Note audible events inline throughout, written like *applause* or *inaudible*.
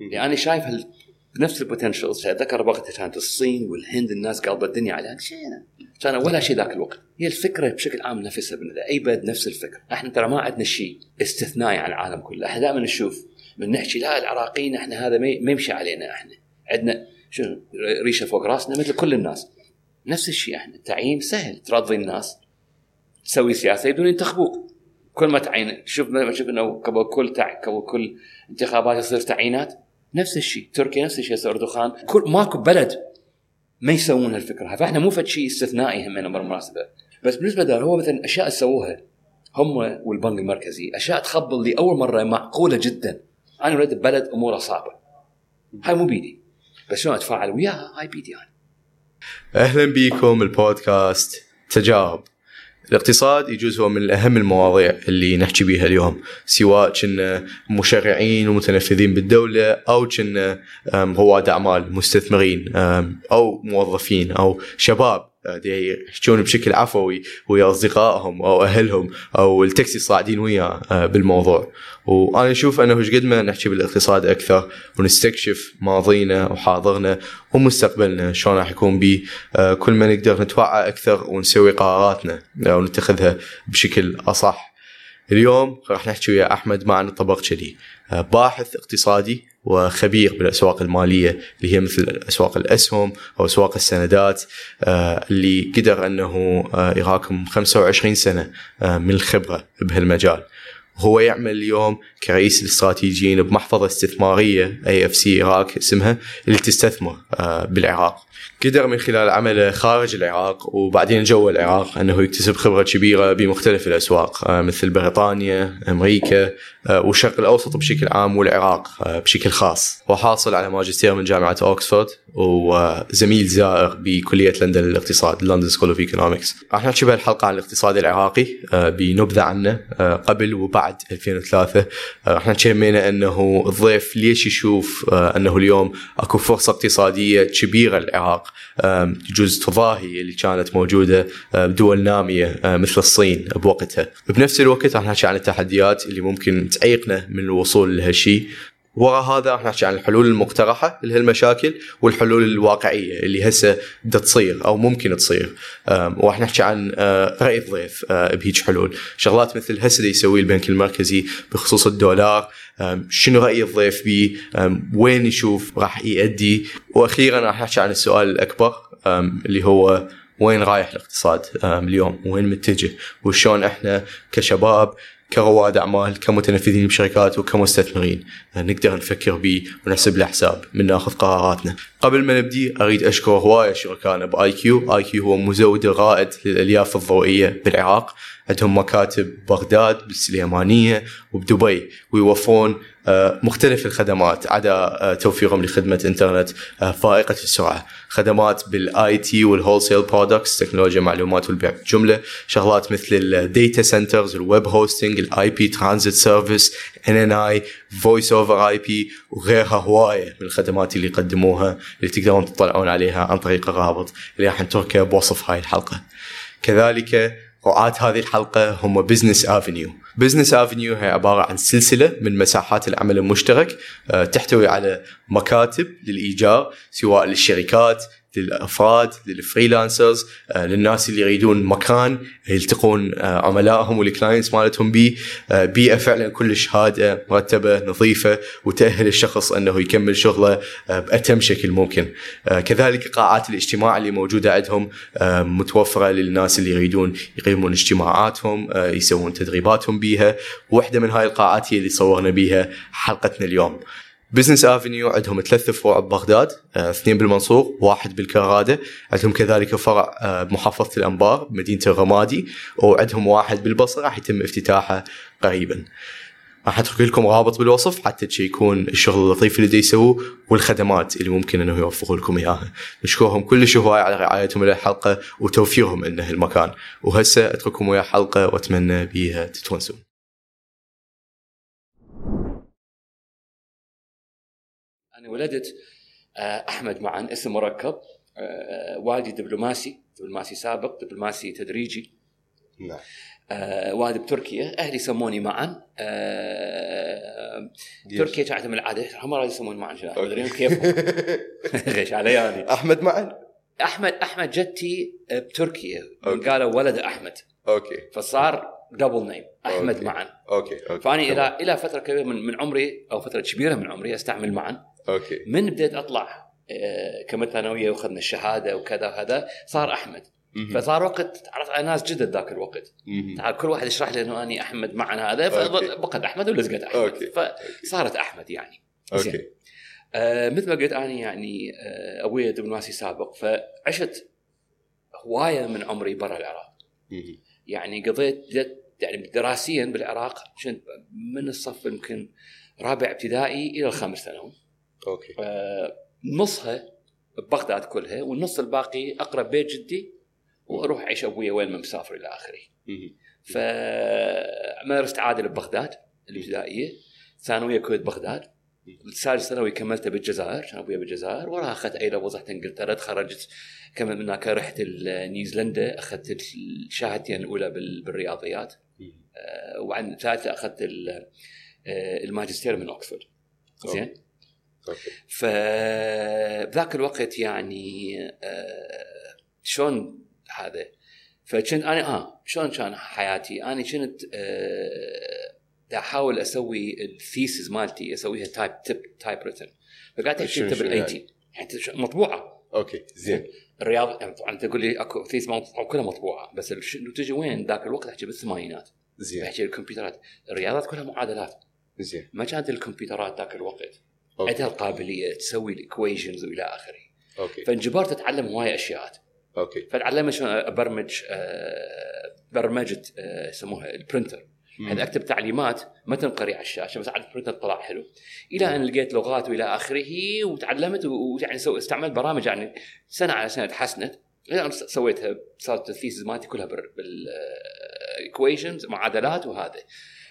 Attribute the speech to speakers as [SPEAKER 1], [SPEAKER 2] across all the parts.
[SPEAKER 1] يعني أنا شايف هال... نفس البوتنشلز أتذكر وقتها كانت الصين والهند الناس قلبت الدنيا عليها شيء كان ولا شيء ذاك الوقت. هي الفكرة بشكل عام نفسها أي بلد نفس الفكرة. إحنا ترى ما عندنا شيء استثنائي عن العالم كله. إحنا دائما نشوف من نحكي لا العراقيين إحنا هذا ما يمشي علينا إحنا. عندنا شنو ريشة فوق راسنا مثل كل الناس. نفس الشيء إحنا. التعيين سهل. ترضي الناس. تسوي سياسة بدون ينتخبوك. كل ما تعين شوف شوف إنه قبل كل تع... قبل كل انتخابات يصير تعيينات. نفس الشيء. تركيا نفس الشيء. أردوغان. كل ماكو بلد ما يسوون هالفكرة. فاحنا مو فد شيء استثنائي همنا بالمناسبة. بس بالنسبة له هو مثلا أشياء سووها هم والبنك المركزي. أشياء تخبل لأول مرة معقولة جدا. أنا اريد بلد أموره صعبة. هاي مو بيدي. بس شلون أتفاعل وياها؟ هاي بيدي أنا.
[SPEAKER 2] أهلا بيكم البودكاست تجارب الاقتصاد يجوز هو من اهم المواضيع اللي نحكي بيها اليوم سواء كنا مشرعين ومتنفذين بالدولة أو كنا رواد أعمال مستثمرين أو موظفين أو شباب. يحجون بشكل عفوي ويا أصدقائهم أو أهلهم أو التاكسي صاعدين وياه آه، بالموضوع. وأنا أشوف أنه إيش قد ما نحكي بالاقتصاد أكثر ونستكشف ماضينا وحاضرنا ومستقبلنا شلون راح يكون به آه، كل ما نقدر نتوعى أكثر ونسوي قراراتنا ونتخذها بشكل أصح. اليوم راح نحكي ويا أحمد معن طبقچلي آه، باحث اقتصادي وخبير بالأسواق المالية اللي هي مثل أسواق الأسهم أو أسواق السندات آه، اللي قدر أنه آه، يراكم 25 سنة من الخبرة بهالمجال. هو يعمل اليوم كرئيس الاستراتيجيين بمحفظة استثمارية AFC اسمها اللي تستثمر بالعراق. قدر من خلال عمله خارج العراق وبعدين جوا العراق أنه يكتسب خبرة كبيرة بمختلف الأسواق آه، مثل بريطانيا، أمريكا آه، والشرق الأوسط بشكل عام والعراق آه، بشكل خاص، وحاصل على ماجستير من جامعة أوكسفورد وزميل زائر بكلية لندن للاقتصاد London School of Economics. راح نحكي بهالحلقه عن الاقتصاد العراقي بنبذة عنه قبل وبعد 2003 راح نحكي أنه الضيف ليش يشوف أنه اليوم أكو فرصة اقتصادية كبيرة للعراق؟ يجوز تضاهي اللي كانت موجودة بدول نامية مثل الصين بوقتها. بنفس الوقت راح نحكي عن التحديات اللي ممكن تعيقنا من الوصول لهالشيء ورا هذا راح نحكي عن الحلول المقترحة لهالمشاكل والحلول الواقعية اللي هسه بدها تصير أو ممكن تصير. وراح نحكي عن رأي الضيف بهيچ حلول. شغلات مثل هسه يسوي البنك المركزي بخصوص الدولار. شنو رأي الضيف به وين يشوف راح يؤدي وأخيرا راح نحكي عن السؤال الأكبر اللي هو وين رايح الاقتصاد اليوم؟ وين متجه؟ وشلون إحنا كشباب كرواد اعمال كمتنفذين بشركات وكمستثمرين. نقدر نفكر به ونحسب له حساب. من ناخذ قراراتنا. قبل ما نبدي أريد أشكر هواية شركائنا ب IQ، IQ هو مزود الرائد للألياف الضوئية بالعراق، عندهم مكاتب بغداد بالسليمانية وبدبي. ويوفرون مختلف الخدمات عدا آه، توفيرهم لخدمة انترنت آه، فائقة السرعة، خدمات بال IT وال wholesale products تكنولوجيا المعلومات والبيع جمله، شغلات مثل ال data centers، ال web hosting، ال IP transit service، NNI، voice over IP وغيرها هواية من الخدمات اللي يقدموها اللي تقدرون تطلعون عليها عن طريق الرابط. اللي راح نتركه بوصف هاي الحلقة. كذلك رعاة هذه الحلقة هم Business Avenue Business Avenue هي عبارة عن سلسلة من مساحات العمل المشترك آه، تحتوي على مكاتب للإيجار سواء للشركات للأفراد لل freelancers آه، للناس اللي يريدون مكان يلتقون آه، عملائهم وال clients مالتهم به آه، بيئة فعلا كلش هادئة مرتبة نظيفة وتأهل الشخص أنه يكمل شغله بأتم شكل ممكن. كذلك قاعات الاجتماع اللي موجودة عندهم متوفرة للناس اللي يريدون يقيمون اجتماعاتهم يسوون تدريباتهم بيها. واحدة من هاي القاعات هي اللي صورنا بيها حلقتنا اليوم. بزنس افنيو عندهم ثلاث فروع ببغداد آه، اثنين بالمنصور واحد بالكراده عندهم كذلك فرع آه، بمحافظه الأنبار بمدينه الرمادي وعندهم واحد بالبصرة راح يتم افتتاحه قريبا راح أترك لكم رابط بالوصف حتى تشيكون الشغل اللطيف اللي يسووه والخدمات اللي ممكن إنه يوفروا لكم إياها. نشكرهم كل هواي على رعايتهم للحلقه وتوفيرهم لنا المكان وهسه أترككم ويا حلقة وأتمنى بيها تتونسون.
[SPEAKER 1] أنا ولدت آه، أحمد معا اسم مركب آه، والدي دبلوماسي دبلوماسي سابق دبلوماسي تدريجي.
[SPEAKER 2] نعم.
[SPEAKER 1] آه وهذا بتركيا أهلي سموني معا. آه تركيا كانت من العادة هم راضي يسمون معا
[SPEAKER 2] أوكي.
[SPEAKER 1] كيف؟ *laughs* غش علي يعني.
[SPEAKER 2] أحمد معا؟
[SPEAKER 1] أحمد أحمد جدتي بتركيا.
[SPEAKER 2] أوكي.
[SPEAKER 1] قالوا ولد أحمد.
[SPEAKER 2] أوكي.
[SPEAKER 1] فصار دبل نيم أحمد
[SPEAKER 2] أوكي.
[SPEAKER 1] معا.
[SPEAKER 2] أوكي أوكي.
[SPEAKER 1] فأني
[SPEAKER 2] تمام.
[SPEAKER 1] إلى إلى فترة كبيرة من, من عمري أو فترة كبيرة من عمري أستعمل معا.
[SPEAKER 2] أوكي
[SPEAKER 1] من بديت أطلع آه، كمل ثانويه وأخذنا الشهادة وكذا وهذا صار
[SPEAKER 2] أحمد.
[SPEAKER 1] فصار وقت تعرفت على ناس جدد ذاك الوقت. تعال كل واحد يشرح لي إنه أني أحمد معنا هذا. فبقت أحمد ولزقت أحمد
[SPEAKER 2] okay.
[SPEAKER 1] فصارت أحمد يعني زين.
[SPEAKER 2] okay
[SPEAKER 1] آه مثل ما قلت أنا يعني آه أبوي دبلوماسي سابق فعشت هواية من عمري برا العراق
[SPEAKER 2] مهم.
[SPEAKER 1] يعني قضيت يعني دراسيا بالعراق من الصف يمكن رابع ابتدائي إلى الخامس ثانوي
[SPEAKER 2] okay.
[SPEAKER 1] آه، نصها ببغداد كلها والنص الباقي أقرب بيت جدي وأروح أعيش أبويا وين ما مسافر إلى
[SPEAKER 2] آخره.
[SPEAKER 1] فمدرسة عادل ببغداد الابتدائية. ثانوية كويت بغداد الثالث ثانوي كملته بالجزائر كان أبويا بالجزائر. وراها أخذت اي رحت إنجلترا تخرجت كمل من هناك رحت نيوزيلندا أخذت الشهادتين الأولى بال- بالرياضيات. آه، وعن الثالثه أخذت آه، الماجستير من اوكسفورد زين؟ فبذاك الوقت يعني آه شلون هذا؟ فكنت أنا آه شلون كان حياتي؟ أنا كنت آه أحاول أسوي ال thesis مالتي أسويها type typ typewritten فقعدت
[SPEAKER 2] شنو-
[SPEAKER 1] اكتب
[SPEAKER 2] شنو
[SPEAKER 1] بالاي
[SPEAKER 2] يعني؟
[SPEAKER 1] يعني مطبوعة.
[SPEAKER 2] okay زين.
[SPEAKER 1] الرياض يعني طبعا تقول لي أكو thesis كلها مطبوعة. بس تجي وين؟ ذاك الوقت أحكي بالثمانينات.
[SPEAKER 2] زين.
[SPEAKER 1] أحكي الكمبيوترات. الرياضات كلها معادلات.
[SPEAKER 2] زين.
[SPEAKER 1] ما كانت الكمبيوترات ذاك الوقت.
[SPEAKER 2] okay.
[SPEAKER 1] عندها القابلية تسوي ال equations وإلى
[SPEAKER 2] آخره. okay.
[SPEAKER 1] فانجبرت اتعلم هواي اشياء
[SPEAKER 2] okay.
[SPEAKER 1] فتعلمت شلون؟ ابرمج آه، برمجة آه، يسموها ال printer يعني أكتب تعليمات ما تنقري على الشاشة بس على ال printer طلع حلو. إلى أن لقيت لغات وإلى آخره وتعلمت ويعني سو استعملت برامج يعني سنة على سنة تحسنت. إلى أن سويتها صارت ال thesis مالتي كلها بال equations معادلات وهذا.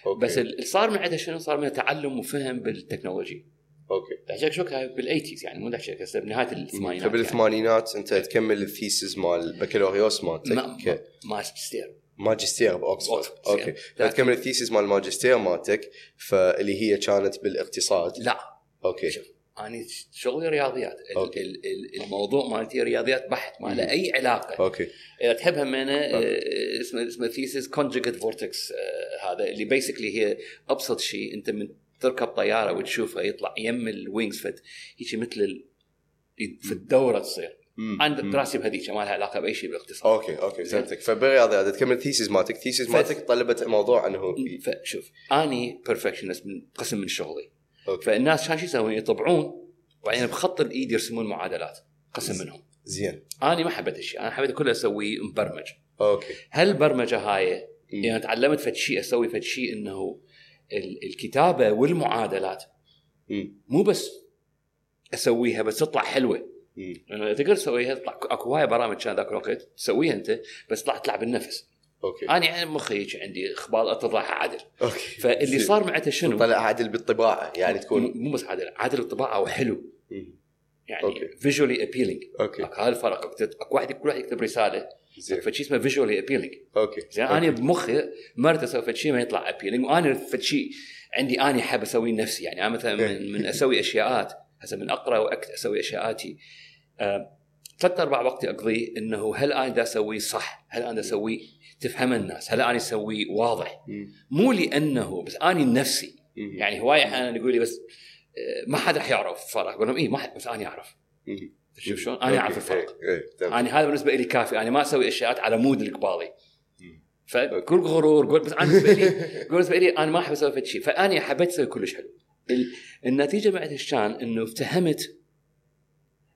[SPEAKER 2] okay.
[SPEAKER 1] بس اللي صار من عندها شنو؟ صار من تعلم وفهم بال
[SPEAKER 2] technology.
[SPEAKER 1] okay تحكي شو بال eighties يعني مو تحكي هسه بنهايه الثمانينات يعني.
[SPEAKER 2] فبالثمانينات أنت تكمل ال thesis مال البكالوريوس
[SPEAKER 1] ما-
[SPEAKER 2] مالتك
[SPEAKER 1] ما- ماجستير
[SPEAKER 2] ماجستير باوكسفورد.
[SPEAKER 1] okay.
[SPEAKER 2] فتكمل ال thesis مال الماجستير مالتك فاللي هي كانت بالاقتصاد
[SPEAKER 1] لا
[SPEAKER 2] okay
[SPEAKER 1] شوف أنا شغلي رياضيات
[SPEAKER 2] okay.
[SPEAKER 1] ال- ال- الموضوع مالتي رياضيات بحت ما له. أي علاقة
[SPEAKER 2] okay
[SPEAKER 1] إذا تحبها من
[SPEAKER 2] أوكي.
[SPEAKER 1] اسمه اسمه ثيسيس كونجكت فورتكس هذا اللي بيسكلي هي أبسط شيء أنت من تركب طيارة وتشوفها يطلع يم الوينجز فت هيك مثل ال... في الدورة تصير.
[SPEAKER 2] مم.
[SPEAKER 1] دراستي بهذيك ما لها علاقة بأي شيء بالاقتصاد.
[SPEAKER 2] أوكي أوكي فهمتك. فبالرياضيات تكمل الثيسز مالتك.
[SPEAKER 1] ف-
[SPEAKER 2] مالتك طلبت موضوع إنه
[SPEAKER 1] فشوف أني بيرفكشنست من قسم من شغلي.
[SPEAKER 2] أوكي.
[SPEAKER 1] فالناس كان شو يسوون؟ يطبعون. وبعدين بخط الإيد يرسمون معادلات قسم منهم.
[SPEAKER 2] زين.
[SPEAKER 1] أنا ما حبيت الشيء. أنا حبيت كله اسويه مبرمج.
[SPEAKER 2] okay.
[SPEAKER 1] هل البرمجه هاي. يعني تعلمت فد شيء أسوي فد شيء إنه الكتابة والمعادلات. مو بس أسويها بس تطلع
[SPEAKER 2] حلوة.
[SPEAKER 1] لأنه تقدر تسويها تطلع أكو هواي برامج كان ذاك الوقت تسويها أنت بس تطلع تلعب بالنفس
[SPEAKER 2] okay
[SPEAKER 1] أنا يعني مخي عندي إخبار اطلعها عدل
[SPEAKER 2] okay
[SPEAKER 1] فاللي. صار معناته شنو؟
[SPEAKER 2] طلع عادل بالطباعة يعني تكون
[SPEAKER 1] مو بس عدل عدل الطباعة وحلو. يعني. visually appealing
[SPEAKER 2] okay
[SPEAKER 1] هذا الفرق أكو واحد كل واحد يكتب رسالة
[SPEAKER 2] زين.
[SPEAKER 1] فشي اسمه visually appealing
[SPEAKER 2] okay.
[SPEAKER 1] زين أنا بمخي مرت أسوي فد شيء ما يطلع appealing وأنا فد شيء عندي اني حاب اسويه لنفسي يعني أنا مثلا من, من أسوي أشياءات هسه من أقرأ وأكت أسوي أشياءاتي. آه، ثلاث أرباع وقتي أقضيه إنه هل أنا دا اسويه صح؟ هل أنا دا اسويه تفهم الناس؟ هل أنا اسويه واضح؟ مو لأنه بس اني لنفسي
[SPEAKER 2] مم.
[SPEAKER 1] يعني هواي أحيانا يقول لي بس آه، ما حد راح يعرف الفرق أقول لهم اي ما حد بس أنا
[SPEAKER 2] أعرف.
[SPEAKER 1] شوف شلون؟ أنا أعرف الفرق.
[SPEAKER 2] إيه، إيه، تمام.
[SPEAKER 1] أنا هذا بالنسبة لي كافي. أنا ما أسوي اشياء على مود القبالي. فكل غرور قول بس أنا بالنسبة لي *laughs* بالنسبة لي أنا ما أحب أسوي فد شيء فانا حبيت أسوي كلش حلو. ال- النتيجة بعد إيش كان إنه افتهمت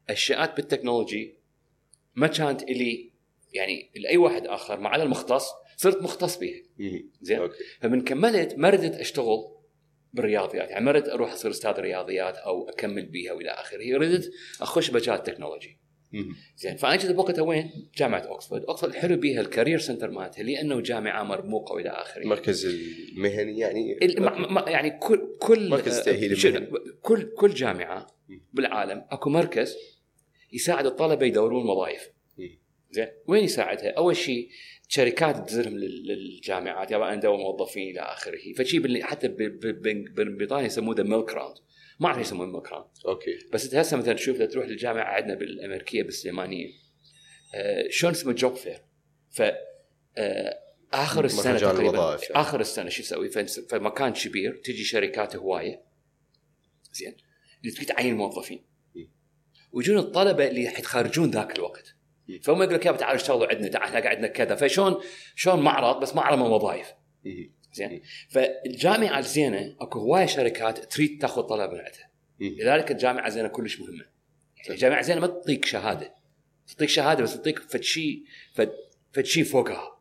[SPEAKER 1] اشياء بال technology ما كانت إلي. يعني لأي واحد آخر ما عدا المختص صرت مختص بها. زين؟ فمن كملت ما ردت أشتغل بالرياضيات يعني ما ردت أروح أصير أستاذ رياضيات أو أكمل بيها وإلى آخره ردت أخش مجال ال
[SPEAKER 2] technology.
[SPEAKER 1] زين فأنا جيت بوقتها وين؟ جامعة اوكسفورد، اوكسفورد حلو بيها ال career center مالتها لأنه جامعة مرموقة وإلى آخره.
[SPEAKER 2] المركز المهني يعني
[SPEAKER 1] يعني كل كل
[SPEAKER 2] مركز المهني.
[SPEAKER 1] كل كل
[SPEAKER 2] جامعة.
[SPEAKER 1] بالعالم أكو مركز يساعد الطلبة يدورون وظائف. زين وين يساعدها؟ أول شيء شركات تزلهم لل- للجامعات أنا ندور موظفين إلى آخره. فشي بال- حتى بريطانيا يسموه the milk round ما أعرف يسمونه milk round
[SPEAKER 2] okay.
[SPEAKER 1] بس أنت هسه مثلا تشوف لو تروح للجامعة عندنا بالأمريكية بالسليمانية آه، شلون اسمه job fair ف آه، آخر
[SPEAKER 2] السنة
[SPEAKER 1] تقريبا
[SPEAKER 2] يعني.
[SPEAKER 1] آخر السنة شو يسوي؟ فمكان كبير تجي شركات هواية. زين. اللي تريد تعين موظفين. ويجون الطلبة اللي حيتخرجون ذاك الوقت. فهم يقول لك يا تعالوا اشتغلوا عندنا تعال عندنا كذا فشلون شلون معرض بس معرض من وظائف
[SPEAKER 2] مم.
[SPEAKER 1] زين؟ فالجامعة الزينة أكو هوايه شركات تريد تاخذ طلب من عندها. لذلك الجامعة الزينة كلش مهمة. يعني الجامعة الزينة ما تعطيك شهادة. تعطيك شهادة بس تعطيك فد شيء فد شيء فوقها.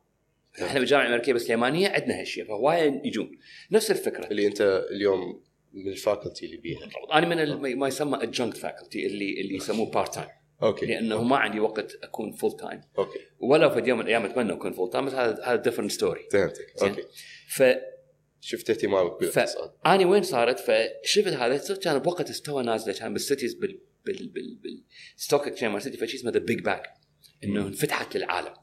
[SPEAKER 1] إحنا بالجامعة الأمريكية بالسليمانيه عندنا هالشيء فهوايه يجون. نفس الفكرة.
[SPEAKER 2] اللي أنت اليوم من الفاكولتي اللي بيها.
[SPEAKER 1] أنا من ما يسمى الجنك فاكولتي اللي اللي يسموه بارت تايم
[SPEAKER 2] أوكي.
[SPEAKER 1] لأنه ما عندي وقت أكون فول تايم
[SPEAKER 2] أوكي.
[SPEAKER 1] ولا في يوم من الأيام أتمنى أكون فول تايم بس هذا هذا ديفرنت ستوري
[SPEAKER 2] فهمتك. أوكي.
[SPEAKER 1] ف
[SPEAKER 2] شفت اهتمامك بالاقتصاد.
[SPEAKER 1] فاني وين صارت؟ فشفت هذا صرت كان بوقت استوى نازلة كان بالسيتيز بال بال بال بالستوك اكشن مال سيتي فشي اسمه ذا بيج باك إنه انفتحت للعالم.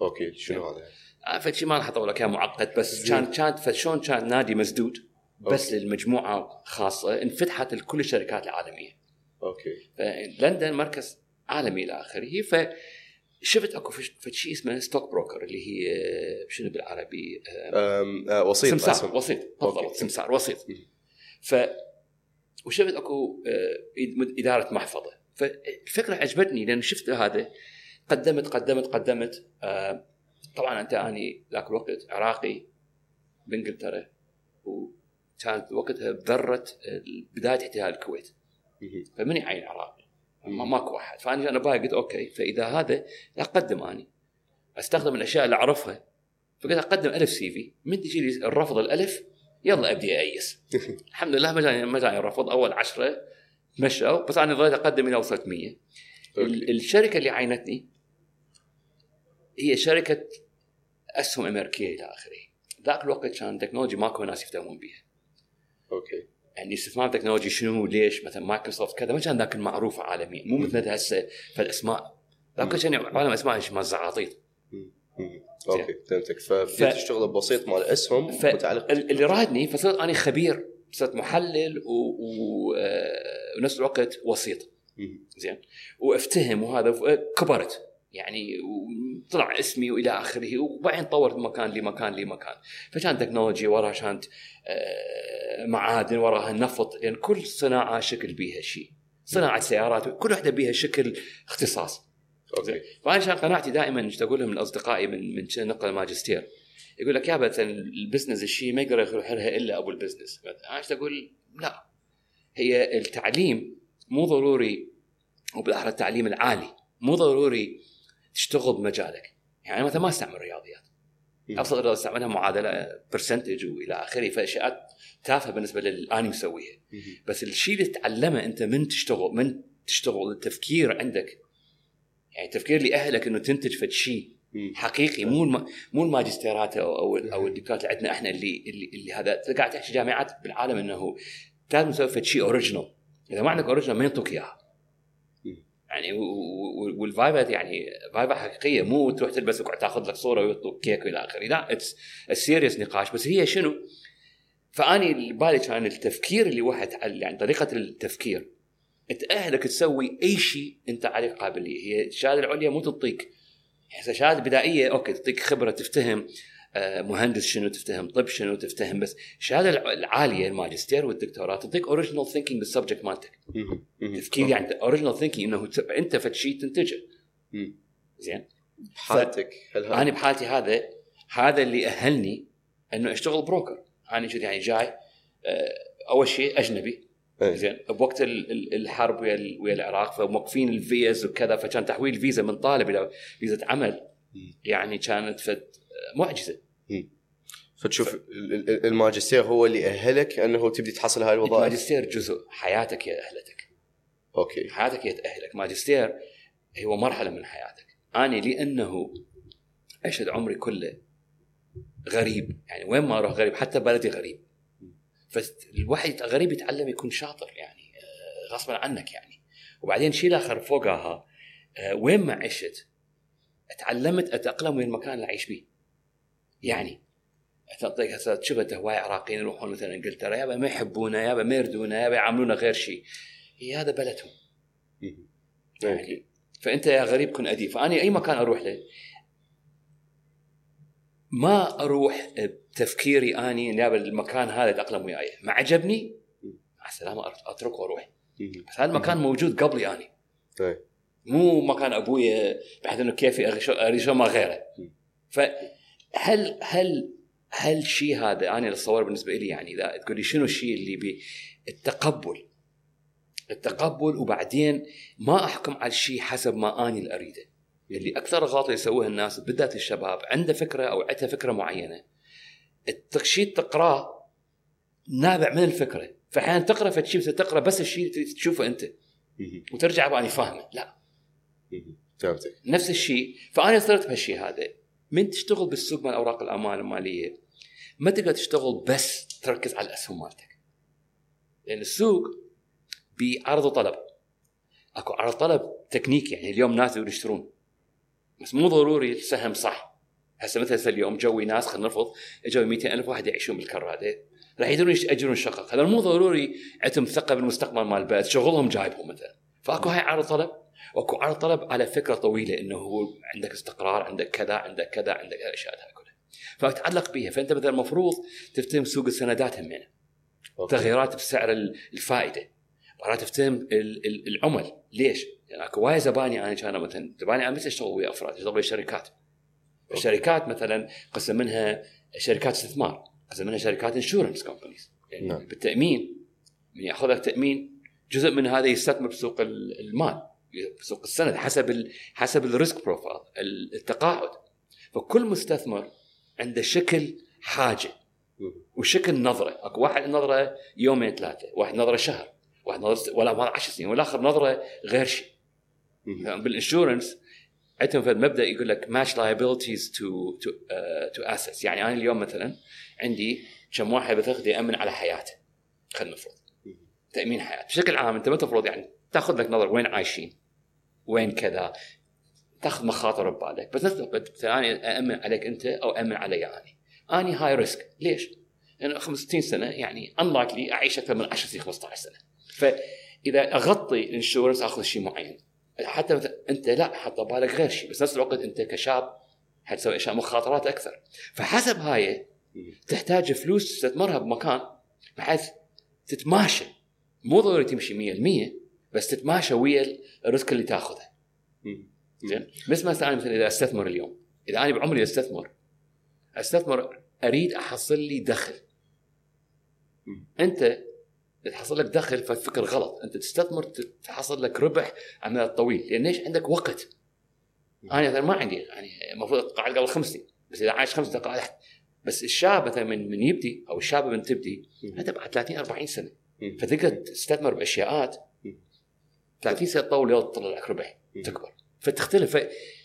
[SPEAKER 2] أوكي شنو هذا؟
[SPEAKER 1] آه، فشي ما راح أطول لك إياه معقد بس. كان كانت فشلون كان نادي مسدود بس
[SPEAKER 2] okay.
[SPEAKER 1] للمجموعة خاصة انفتحت لكل الشركات العالمية.
[SPEAKER 2] okay.
[SPEAKER 1] فلندن مركز عالمي إلى آخره فشفت أكو فش- فشي اسمه stock broker اللي هي آه، شنو بالعربي آه،
[SPEAKER 2] آه، وسيط
[SPEAKER 1] سمسار
[SPEAKER 2] أسهم.
[SPEAKER 1] وسيط بالضبط. سمسار وسيط. ف وشفت أكو إدارة محفظة فالفكرة عجبتني لأن شفت هذا قدمت قدمت قدمت طبعا أنت أني ذاك الوقت عراقي بإنجلترا وكانت وقتها ذروة بداية احتلال الكويت. فمن يعين عراقي؟ ما ماكو أحد. فأنا أنا باي قلت okay فإذا هذا لا أقدم اني أستخدم الأشياء اللي أعرفها. فقلت أقدم ألف CV. من تجي لي الرفض الألف؟ يلا أبدي ايس *laughs* الحمد لله ما جاني ما جاني رفض. أول عشرة مشوا. بس أنا ظليت أقدم إلى وصلت 100 ال-
[SPEAKER 2] okay.
[SPEAKER 1] الشركة اللي عينتني هي شركة أسهم أمريكية إلى آخره. ذاك الوقت كان technology ماكو ناس يفتهمون بها
[SPEAKER 2] okay.
[SPEAKER 1] يعني استثمار technology شنو ليش مثلا مايكروسوفت كذا ما كان ذاك المعروف عالميا. مو مثل هسه فالاسماء ذاك كان عالم أسماء مال.
[SPEAKER 2] مم. okay فهمتك. فبديت
[SPEAKER 1] ف-
[SPEAKER 2] تشتغل بسيط مال اسهم متعلق
[SPEAKER 1] فاللي رادني فصرت أنا خبير صرت محلل و... و... آه، ونفس الوقت وسيط. زين. وأفتهم وهذا ف- كبرت. يعني وطلع اسمي وإلى آخره وبعدين طورت من مكان لمكان لمكان. فكان technology وراها كانت آه، معادن وراها نفط يعني كل صناعة شكل بيها شيء. صناعة سيارات كل واحدة بيها شكل اختصاص.
[SPEAKER 2] okay.
[SPEAKER 1] فأنا كان قناعتي دائما إيش أقول لهم لاصدقائي من من نقل الماجستير يقول لك يا مثلا ال business الشيء ما يقدر يروح لها إلا أبو ال business. أنا إيش أقول لا. هي التعليم مو ضروري وبالأحرى التعليم العالي مو ضروري تشتغل بمجالك يعني مثلا ما أستعمل رياضيات. ابسط رياضه أستعملها معادلة برسنتج وإلى آخره فاشياء تافهة بالنسبة للي أنا مسويها
[SPEAKER 2] مم.
[SPEAKER 1] بس الشيء اللي تتعلمه أنت من تشتغل من تشتغل التفكير عندك يعني التفكير اللي يأهلك إنه تنتج فد شيء
[SPEAKER 2] مم.
[SPEAKER 1] حقيقي مو الم... مو الماجستيرات أو أو, أو الدكتورات اللي عندنا إحنا اللي اللي, اللي هذا قاعد تحكي جامعات بالعالم إنه لازم تسوي فد شيء original إذا ما عندك original ما ينطوك
[SPEAKER 2] إياها.
[SPEAKER 1] يعني و- و- وال viva يعني viva حقيقية مو تروح تلبس تاخذ لك صورة ويطلب كيك وإلى آخره. لا it's serious نقاش. بس هي شنو؟ فأني بالي كان التفكير اللي واحد يعني طريقة التفكير. تاهلك تسوي أي شيء أنت عليك قابلية. هي الشهادة العليا مو تعطيك يعني الشهاده البدائيه okay تعطيك خبرة تفتهم. مهندس شنو تفتهم طب شنو تفتهم بس الشهاده الع- العالية الماجستير والدكتوراه تعطيك original thinking بال
[SPEAKER 2] subject مالتك.
[SPEAKER 1] تفكير يعني original thinking إنه أنت فد شيء تنتجه. زين؟
[SPEAKER 2] بحالتك.
[SPEAKER 1] أنا بحالتي هذا هذا اللي أهلني إنه أشتغل broker. أنا شو يعني جاي آه، أول شيء أجنبي.
[SPEAKER 2] إيه.
[SPEAKER 1] زين؟ بوقت ال- ال- الحرب ويا ويا العراق فموقفين الفيز وكذا فكان تحويل الفيزا من طالب إلى فيزا عمل. يعني كانت فد معجزه
[SPEAKER 2] فتشوف ال- ال- الماجستير هو اللي يأهلك أنه تبدي تحصل هاي الوظائف.
[SPEAKER 1] الماجستير جزء حياتك هي أهلتك.
[SPEAKER 2] okay.
[SPEAKER 1] حياتك هي تاهلك ماجستير هو مرحلة من حياتك. أنا لأنه عشت عمري كله غريب. يعني وين ما أروح غريب حتى بلدي غريب. فالواحد غريب يتعلم يكون شاطر يعني آه، غصبا عنك يعني. وبعدين شيء الآخر فوقها آه، وين ما عشت تعلمت أتأقلم ويا المكان اللي أعيش فيه يعني شفت هواي عراقيين يروحون مثلا إنجلترا يابا ما يحبونا يابا ما يردونا يابا يعاملونا غير شيء هي هذا بلدهم. يعني فأنت يا غريب كن أديب. فاني أي مكان أروح له ما أروح بتفكيري أني يابا المكان هذا اتاقلم وياي. ما عجبني مع السلامة أتركه وأروح. بس هذا المكان موجود قبلي أني.
[SPEAKER 2] طيب.
[SPEAKER 1] مو مكان أبويا بحيث إنه كيفي اريد ما غيره. فهل هل هل الشيء هذا أنا اتصور بالنسبة لي يعني إذا تقول لي شنو الشيء اللي بي التقبل التقبل وبعدين ما أحكم على الشيء حسب ما أني أريده. اللي أكثر غلط يسويها الناس بالذات الشباب عنده فكرة أو عندها فكرة معينة الشيء تقراه نابع من الفكرة. فأحيانا تقرأ فشيء تقرأ بس الشيء اللي تشوفه أنت. وترجع بأني فاهمه. لا.
[SPEAKER 2] فهمتك.
[SPEAKER 1] نفس الشيء فأنا صرت بهالشيء هذا. من تشتغل بالسوق مال أوراق الامان المالية ما تقدر تشتغل بس تركز على الأسهم مالتك. لأن السوق بعرض وطلب. أكو عرض طلب تكنيك يعني اليوم ناس يريدون يشترون. بس مو ضروري السهم صح. هسه مثلا اليوم جوي ناس خلينا نفرض اجوا 200 ألف واحد يعيشون بالكراده راح يقدرون يأجرون شقق. هذا مو ضروري عندهم ثقة بالمستقبل مال البلد شغلهم جايبهم مثلا. فأكو هاي عرض طلب وأكو عرض طلب على فكرة طويلة إنه هو عندك استقرار عندك كذا عندك كذا عندك الأشياء هاي كلها. فتعلق بها فأنت مثلا المفروض تفتهم سوق السندات همينه تغييرات بسعر الفائدة. مرات تفتهم العمل. ليش؟ يعني أكو وايد زبايني أنا كانوا مثلا زبايني أنا مثل اشتغل ويا أفراد اشتغل ويا شركات. الشركات مثلا قسم منها شركات استثمار قسم منها شركات insurance companies يعني نعم. بالتأمين من ياخذ تامين جزء من هذا يستثمر بسوق المال. بسوق السند حسب ال حسب ال risk profile التقاعد. فكل مستثمر عنده شكل حاجة وشكل نظرة. أكو واحد نظرة يومين ثلاثة واحد نظرة شهر واحد نظرة ولا 10 سنين والآخر نظرة غير شيء. بال insurance عندهم في المبدأ يقول لك match liabilities to to to assets يعني أنا اليوم مثلا عندي كم واحد بتاخذ يأمن على حياته. خلينا نفرض. تأمين حياه بشكل عام أنت ما تفرض يعني تأخذ لك نظر وين عايشين. وين كذا. تاخذ مخاطر ببالك بس نفس الوقت أنا أأمن عليك أنت أو امن علي اني اني high risk ليش؟ لأنه يعني 65 سنة يعني unlikely أعيش أكثر من 10 سنين 15 سنة. فإذا أغطي ال insurance أخذ شيء معين. حتى مثلا أنت لا حط بالك غير شيء. بس نفس الوقت أنت كشاب حتسوي أشياء مخاطرات أكثر. فحسب هاي تحتاج فلوس تستثمرها بمكان بحيث تتماشى. مو ضروري تمشي 100% بس تتماشى ويا ال risk اللي تاخذه. زين؟ بس مثلا مثلا إذا أستثمر اليوم إذا أنا بعمري أستثمر أستثمر أريد أحصل لي دخل. أنت تحصل لك دخل فالفكر غلط. أنت تستثمر تحصل لك ربح على المدى الطويل لأن ليش عندك وقت. أنا مثلا ما عندي يعني المفروض قاعد قبل خمس سنين بس إذا عايش خمس دقائق بس الشاب مثلا من من يبدي أو الشابه من تبدي أنت بعد 30 40 سنة. فتقدر تستثمر بأشياءات. 30 سنه تطول يلا تطلع لك ربح تكبر. فتختلف.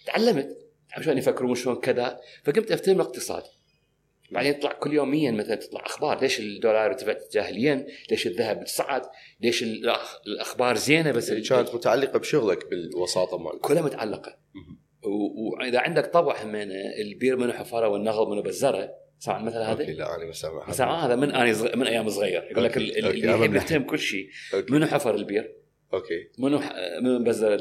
[SPEAKER 1] فتعلمت شلون يفكرون شلون كذا؟ فقمت أفتهم الاقتصاد بعدين يطلع كل يوميا مثلا تطلع أخبار. ليش الدولار ارتفع تجاه الين؟ ليش الذهب صعد؟ ليش الأخبار زينة بس
[SPEAKER 2] اللي كانت متعلقة بشغلك بالوساطة مالك.
[SPEAKER 1] كلها متعلقة. وإذا عندك طبع همينه البير منو حفره والنغل منو بزرة؟ سمع مثلا هذا؟
[SPEAKER 2] لا أنا ما سامع
[SPEAKER 1] هذا. من أنا. من أيام صغير يقول لك اللي يحب كل شيء. منو حفر البير؟
[SPEAKER 2] okay.
[SPEAKER 1] منو منو بزر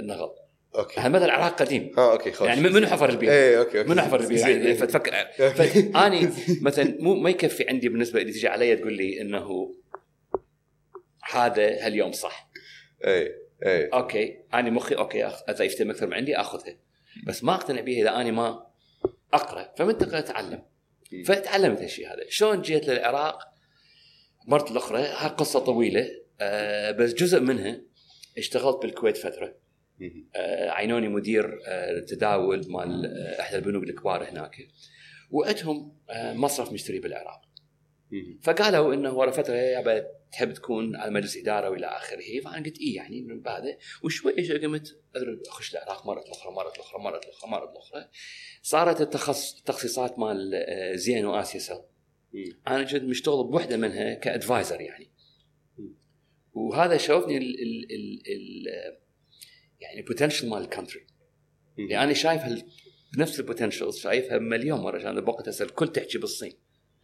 [SPEAKER 1] النغل؟
[SPEAKER 2] okay.
[SPEAKER 1] هذا مثل العراق قديم.
[SPEAKER 2] آه okay خلاص.
[SPEAKER 1] يعني منو حفر البير؟
[SPEAKER 2] اي okay okay.
[SPEAKER 1] منو حفر البير؟ يعني فتفكر. *laughs* فاني مثلا مو ما يكفي عندي بالنسبة اللي تجي علي تقول لي إنه هذا هاليوم صح.
[SPEAKER 2] اي اي
[SPEAKER 1] okay أنا مخي okay اذا يفتهم أكثر من عندي أخذها. بس ما أقتنع بها إذا أنا ما أقرأ. فمنطقه أتعلم. فتعلمت هالشيء هذا. شلون جيت للعراق؟ مرت الأخرى هاي قصه طويلة. آه بس جزء منها اشتغلت بالكويت فترة. آه عينوني مدير آه تداول مال آه احدى البنوك الكبار هناك. وعندهم آه مصرف مشتري بالعراق فقالوا إنه ورا فترة يابا تحب تكون على مجلس إدارة وإلى آخره. فأنا قلت اي يعني من بعده؟ وشوي قمت أخش العراق مرة أخرى مرة أخرى مرة أخرى مرة أخرى. صارت التخص التخصيصات مال زين وآسياسيل أنا كنت مشتغل بوحدة منها ك adviser يعني. وهذا شوفني ال ال ال ال يعني potential مال ال country يعني أنا شايف هال... بنفس ال potentials شايفها مليون مرة عشان بوقت هسه الكل تحكي بالصين.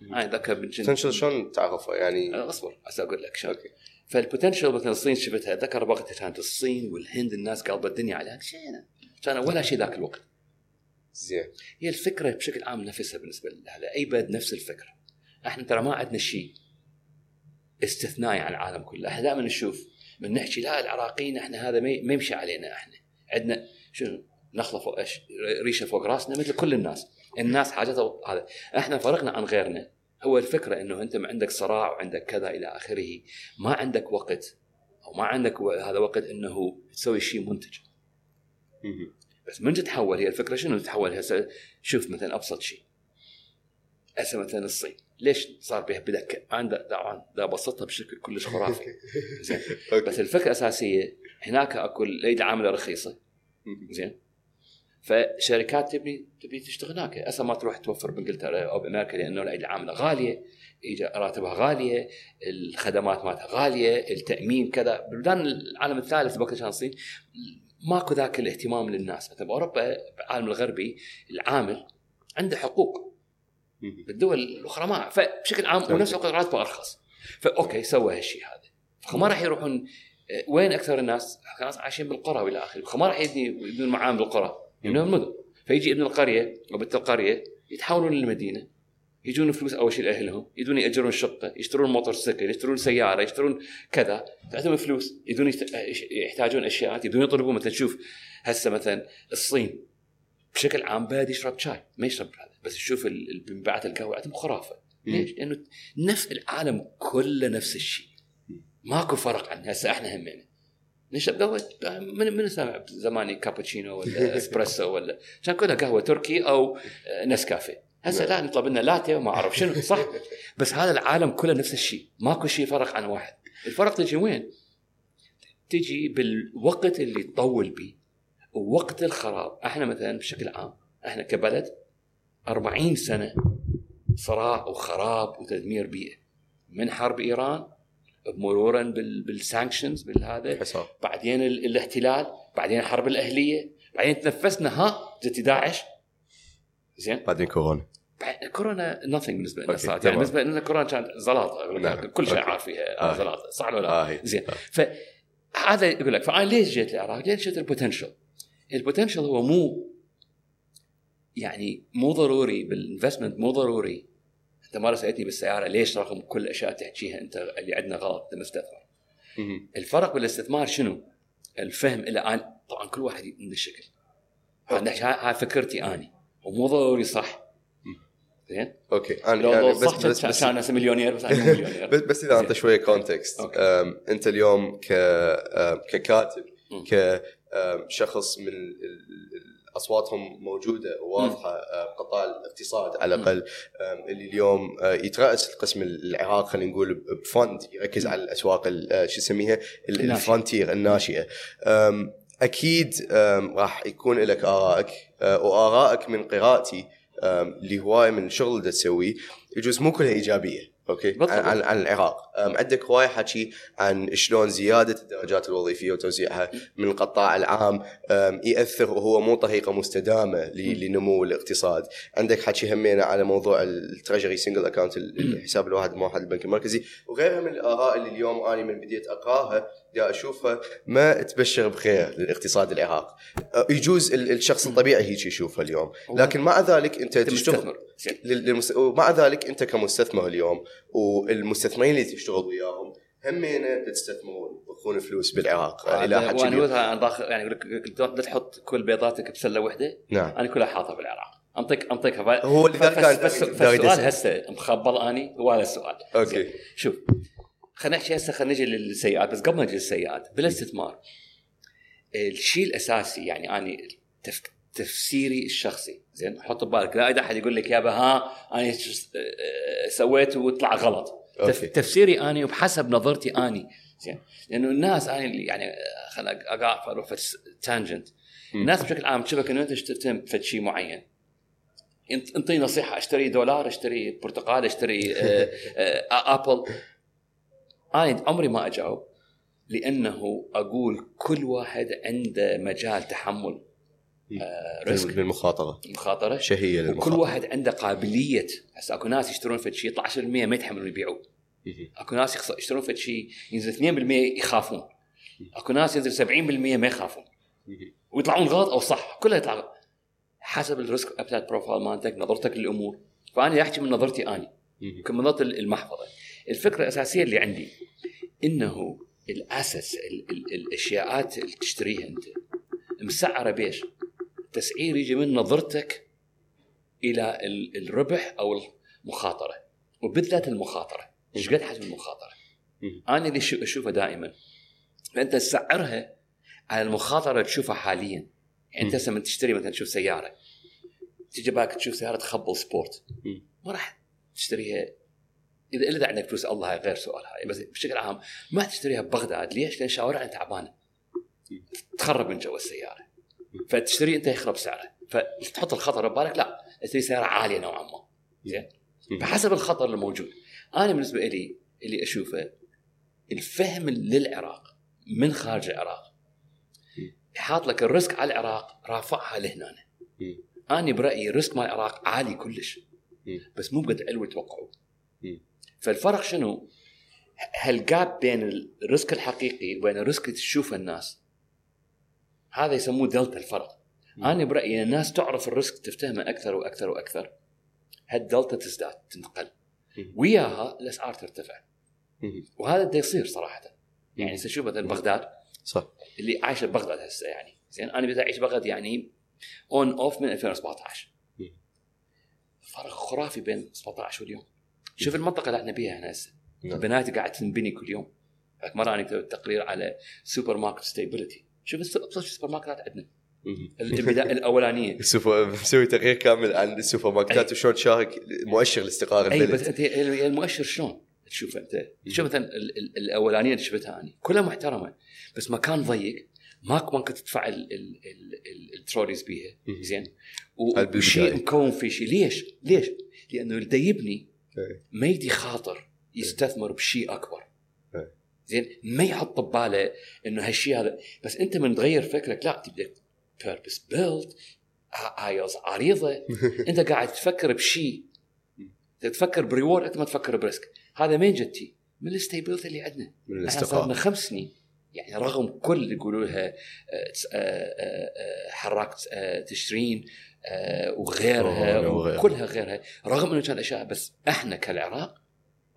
[SPEAKER 1] أنا ذاك
[SPEAKER 2] potential شلون تعرفه؟ يعني
[SPEAKER 1] أصبر هسه أقول لك شلون.
[SPEAKER 2] okay.
[SPEAKER 1] فال potential مثلا الصين شفتها ذكر وقتها كانت الصين والهند الناس قلبت الدنيا عليها. شيء كان ولا شيء ذاك الوقت.
[SPEAKER 2] زين.
[SPEAKER 1] هي الفكرة بشكل عام نفسها بالنسبة لها أي بلد نفس الفكرة. إحنا ترى ما عندنا شيء. استثنائي عن العالم كله. إحنا دائما نشوف من نحكي لا العراقيين إحنا هذا ما يمشي علينا إحنا. عندنا شنو نخله فوق. ريشة فوق راسنا مثل كل الناس. الناس حاجتها هذا. إحنا فرقنا عن غيرنا. هو الفكرة إنه أنت ما عندك صراع وعندك كذا إلى آخره. ما عندك وقت أو ما عندك هذا وقت إنه تسوي شيء منتج. بس من تتحول هي الفكرة؟ شنو تتحول هسه؟ شوف مثلا أبسط شيء. هسه مثلا الصين. ليش صار بها بدك عندها طبعا دا بسطها بشكل كلش خرافي. *laughs* زين. *laughs* بس الفكرة الأساسية هناك أكو الايدي عاملة
[SPEAKER 2] رخيصة.
[SPEAKER 1] زين. فشركات تبني تبي تشتغل هناك. هسه ما تروح توفر بإنجلترا أو بأمريكا لأنه الايدي العامله غالية إيجا- راتبها غالية الخدمات مالتها غالية التأمين كذا. بلدان العالم الثالث بوقت كان الصين ماكو ذاك الاهتمام للناس. مثلا بأوروبا بالعالم الغربي العامل عنده حقوق. بالدول الأخرى ما فبشكل عام. ونفس الوقت راتبه أرخص. فأوكي سوى هالشيء هذا. فما راح يروحون آه، وين أكثر الناس؟ ناس عايشين بالقرى والى آخره. فما راح يبني يبنون معامل بالقرى. يبنون المدن. فيجي ابن القرية أو بنت القرية يتحولون للمدينة. يجون فلوس أول شيء لأهلهم. يدون يأجرون شقة يشترون موتور سيكل يشترون سيارة يشترون كذا. تعطيهم فلوس. يدون يشت- يحتاجون اشياء يدون يطلبون. مثلا شوف هسه مثلا الصين. بشكل عام بلد يشرب شاي ما يشرب بس يشوف ال- ال- بنباعات القهوه عندهم خرافة. ليش؟ لأنه نفس العالم كله نفس الشيء. ماكو فرق عن هسه إحنا همينا نشرب قهوة من من سامع زماني كابتشينو ولا *laughs* إسبريسو ولا كان كلها قهوة تركي أو نسكافيه. هسه لا نطلب لنا لاتيه وما أعرف شنو. صح. بس هذا العالم كله نفس الشيء. ماكو شيء فرق عن واحد. الفرق تجي وين؟ تجي بالوقت اللي تطول به ووقت الخراب. إحنا مثلا بشكل عام إحنا كبلد 40 سنة صراع وخراب وتدمير بيئة من حرب إيران مرورا بال بالسانكشنز بالهذا بعدين ال- الاحتلال بعدين الحرب الأهلية بعدين تنفسنا ها جت داعش زين
[SPEAKER 2] بعدين كورونا
[SPEAKER 1] كورونا nothing بالنسبة لنا صارت. يعني بالنسبة لنا كورونا كانت زلاطه
[SPEAKER 2] نعم.
[SPEAKER 1] كل شيء
[SPEAKER 2] أوكي.
[SPEAKER 1] عارف فيها
[SPEAKER 2] آه.
[SPEAKER 1] آه. زلاطه صح ولا لا؟
[SPEAKER 2] آه.
[SPEAKER 1] زين فهذا يقول لك فأنا ليش جيت العراق؟ ليش جيت ال potential؟ ال potential هو مو يعني مو ضروري بال investment مو ضروري. انت مرة سألتني بالسيارة ليش رغم كل الأشياء تحكيها أنت اللي عندنا غلط انت مستثمر. الفرق بالاستثمار شنو؟ الفهم إلى الآن طبعا كل واحد عنده شكل. هذا هاي فكرتي اني ومو ضروري صح. زين؟
[SPEAKER 2] أوكي. أنا
[SPEAKER 1] لو
[SPEAKER 2] يعني
[SPEAKER 1] لو
[SPEAKER 2] بس بس بس
[SPEAKER 1] هسه مليونير بس أنا مليونير.
[SPEAKER 2] بس بس إذا انت. شوية
[SPEAKER 1] context.
[SPEAKER 2] أنت اليوم ك ككاتب. كشخص من أصواتهم موجودة وواضحة آه، بقطاع الاقتصاد. على. الأقل آم، اللي اليوم آه، يترأس القسم العراق خلينا نقول ب fund يركز على الأسواق ال- آه، شو يسميها. ال frontier الناشئة. أكيد راح يكون لك آرائك آه، وآرائك من قراءتي آم، اللي هوايه من الشغل اللي تسويه يجوز مو كلها إيجابية
[SPEAKER 1] أوكي.
[SPEAKER 2] عن, العراق. عندك هوايه حكي عن شلون زيادة الدرجات الوظيفية وتوزيعها من القطاع العام يأثر وهو مو طريقة مستدامة لنمو الاقتصاد. عندك حكي همينة على موضوع ال treasury single account الحساب الواحد موحد البنك المركزي وغيرها من الآراء اللي اليوم أنا من بديت أقراها دا أشوفها ما تبشر بخير للاقتصاد العراق. أه، يجوز ال- الشخص الطبيعي هيك يشوفها اليوم. لكن مع ذلك
[SPEAKER 1] أنت
[SPEAKER 2] تشتغل. ومع ذلك أنت كمستثمر اليوم والمستثمرين اللي تشتغل وياهم همين تستثمرون تضخون فلوس بالعراق. إلى حد وأنا
[SPEAKER 1] وقتها أنا يعني يقول لك لا تحط كل بيضاتك بسلة واحدة
[SPEAKER 2] نعم.
[SPEAKER 1] أنا كلها حاطها بالعراق. أنطيك أنطيك
[SPEAKER 2] هو
[SPEAKER 1] بس
[SPEAKER 2] كان
[SPEAKER 1] بس
[SPEAKER 2] تسأل.
[SPEAKER 1] هسه مخبل أني هو هذا السؤال.
[SPEAKER 2] أوكي.
[SPEAKER 1] شوف خلينا نحكي هسه خلينا نجي للسيئات. بس قبل ما نجي للسيئات بالاستثمار الشيء الأساسي يعني أنا تف... تفسيري الشخصي. زين حط ببالك. لا اذا أحد يقول لك يابا ها أنا ش- آه، سويت وطلع غلط.
[SPEAKER 2] أوكي.
[SPEAKER 1] تفسيري آني وبحسب نظرتي آني. زين. لأنه الناس أنا اللي يعني آه، خليني أقع أروح في
[SPEAKER 2] tangent.
[SPEAKER 1] الناس بشكل عام تشوفك إنه أنت تهتم بفد شيء معين. إنطيني نصيحة. أشتري دولار أشتري برتقال أشتري آه، *laughs* آه، آبل. أنا عمري ما أجاوب لأنه أقول كل واحد عنده مجال تحمل. risk.
[SPEAKER 2] للمخاطرة.
[SPEAKER 1] مخاطرة.
[SPEAKER 2] شهية
[SPEAKER 1] وكل
[SPEAKER 2] للمخاطرة.
[SPEAKER 1] واحد عنده قابلية. هسه أكو ناس يشترون فد شيء يطلع 10% ما يتحملون يبيعوه
[SPEAKER 2] مهم.
[SPEAKER 1] أكو ناس يشترون فد شيء ينزل 2% يخافون. أكو ناس ينزل 70% ما يخافون. ويطلعون غلط أو صح. كلها يطلع غلط. حسب ال risk appetite profile مالتك نظرتك للأمور. فأنا احكي من نظرتي اني. يمكن من نظرة المحفظة. الفكرة الأساسية اللي عندي إنه الاسس ال- ال- الأشياءات اللي تشتريها أنت مسعرة بيش؟ التسعير يجي من نظرتك إلى ال- الربح أو المخاطرة وبالذات المخاطرة. إيش قد حجم
[SPEAKER 2] المخاطرة؟
[SPEAKER 1] أنا اللي شو- اشوفه دائما. فانت تسعرها على المخاطرة اللي تشوفها حاليا. يعني أنت من تشتري مثلا تشوف سيارة تجي بالك تشوف سيارة تخبل سبورت. ما راح تشتريها. إذا إلا عندك فلوس الله غير سؤال هاي بس بشكل عام ما تشتريها ببغداد. ليش؟ لأن شوارعها تعبانة. تخرب من جو السيارة. فتشتري أنت يخرب سعره فتحط الخطر ببالك لا تشتري سياره عاليه نوعا ما زين. بحسب الخطر الموجود أنا بالنسبة لي اللي أشوفه الفهم للعراق من خارج العراق حاط لك ال risk على العراق رافعها لهنا.
[SPEAKER 2] أنا
[SPEAKER 1] برأيي ال risk مال العراق عالي كلش. بس مو بقد علو يتوقعوا
[SPEAKER 2] مم.
[SPEAKER 1] فالفرق شنو؟ هال gap بين ال risk الحقيقي وبين ال risk اللي تشوفه الناس هذا يسموه دلتا الفرق.
[SPEAKER 2] مم.
[SPEAKER 1] أنا برأيي الناس تعرف ال risk تفتهمه أكثر وأكثر وأكثر. هالدلتا تزداد تنتقل
[SPEAKER 2] مم.
[SPEAKER 1] وياها الأسعار ترتفع. وهذا بده يصير صراحة. يعني هسه شوف مثلا بغداد
[SPEAKER 2] صح.
[SPEAKER 1] اللي عايشه ببغداد هسه يعني. زين أنا بدي أعيش بغداد يعني on off من 2017
[SPEAKER 2] مم.
[SPEAKER 1] فرق خرافي بين 17 واليوم. شوف المنطقة اللي إحنا بيها هنا هسه.
[SPEAKER 2] نعم.
[SPEAKER 1] بنايتي قاعد تنبني كل يوم. مره أنا كتبت تقرير على سوبر ماركت stability شوف ابسط *laughs* السوبر ماركتات عندنا. البدايه
[SPEAKER 2] الأولانية مسوي تقرير كامل عن السوبر ماركتات. وشلون تشارك مؤشر لاستقرار
[SPEAKER 1] أي بس أنت المؤشر شلون تشوف أنت شوف مثلا ال- ال- الأولانية اللي شفتها أنا كلها محترمة بس مكان ضيق ماك ممكن تدفع ال- ال- ال- ال- التروليز بيها. زين وشيء. مكون في شيء ليش؟ ليش؟ لأنه اللي يبني. ما يدي خاطر يستثمر بشيء
[SPEAKER 2] أكبر.
[SPEAKER 1] زين؟ ما يحط بباله إنه هالشيء هذا. بس أنت من تغير فكرك لا تبدأ بيربس بيلد هاي عريضة. *laughs* أنت قاعد تفكر بشيء تفكر ب reward أنت ما تفكر ب risk. هذا من جتي من ال stability اللي عندنا.
[SPEAKER 2] من
[SPEAKER 1] إحنا صار لنا
[SPEAKER 2] الاستقرار
[SPEAKER 1] خمس سنين. يعني رغم كل اللي يقولوا لها آه، آه، آه، آه، تشرين وغيرها. وكلها غيرها. رغم إنه كان أشياء بس إحنا كالعراق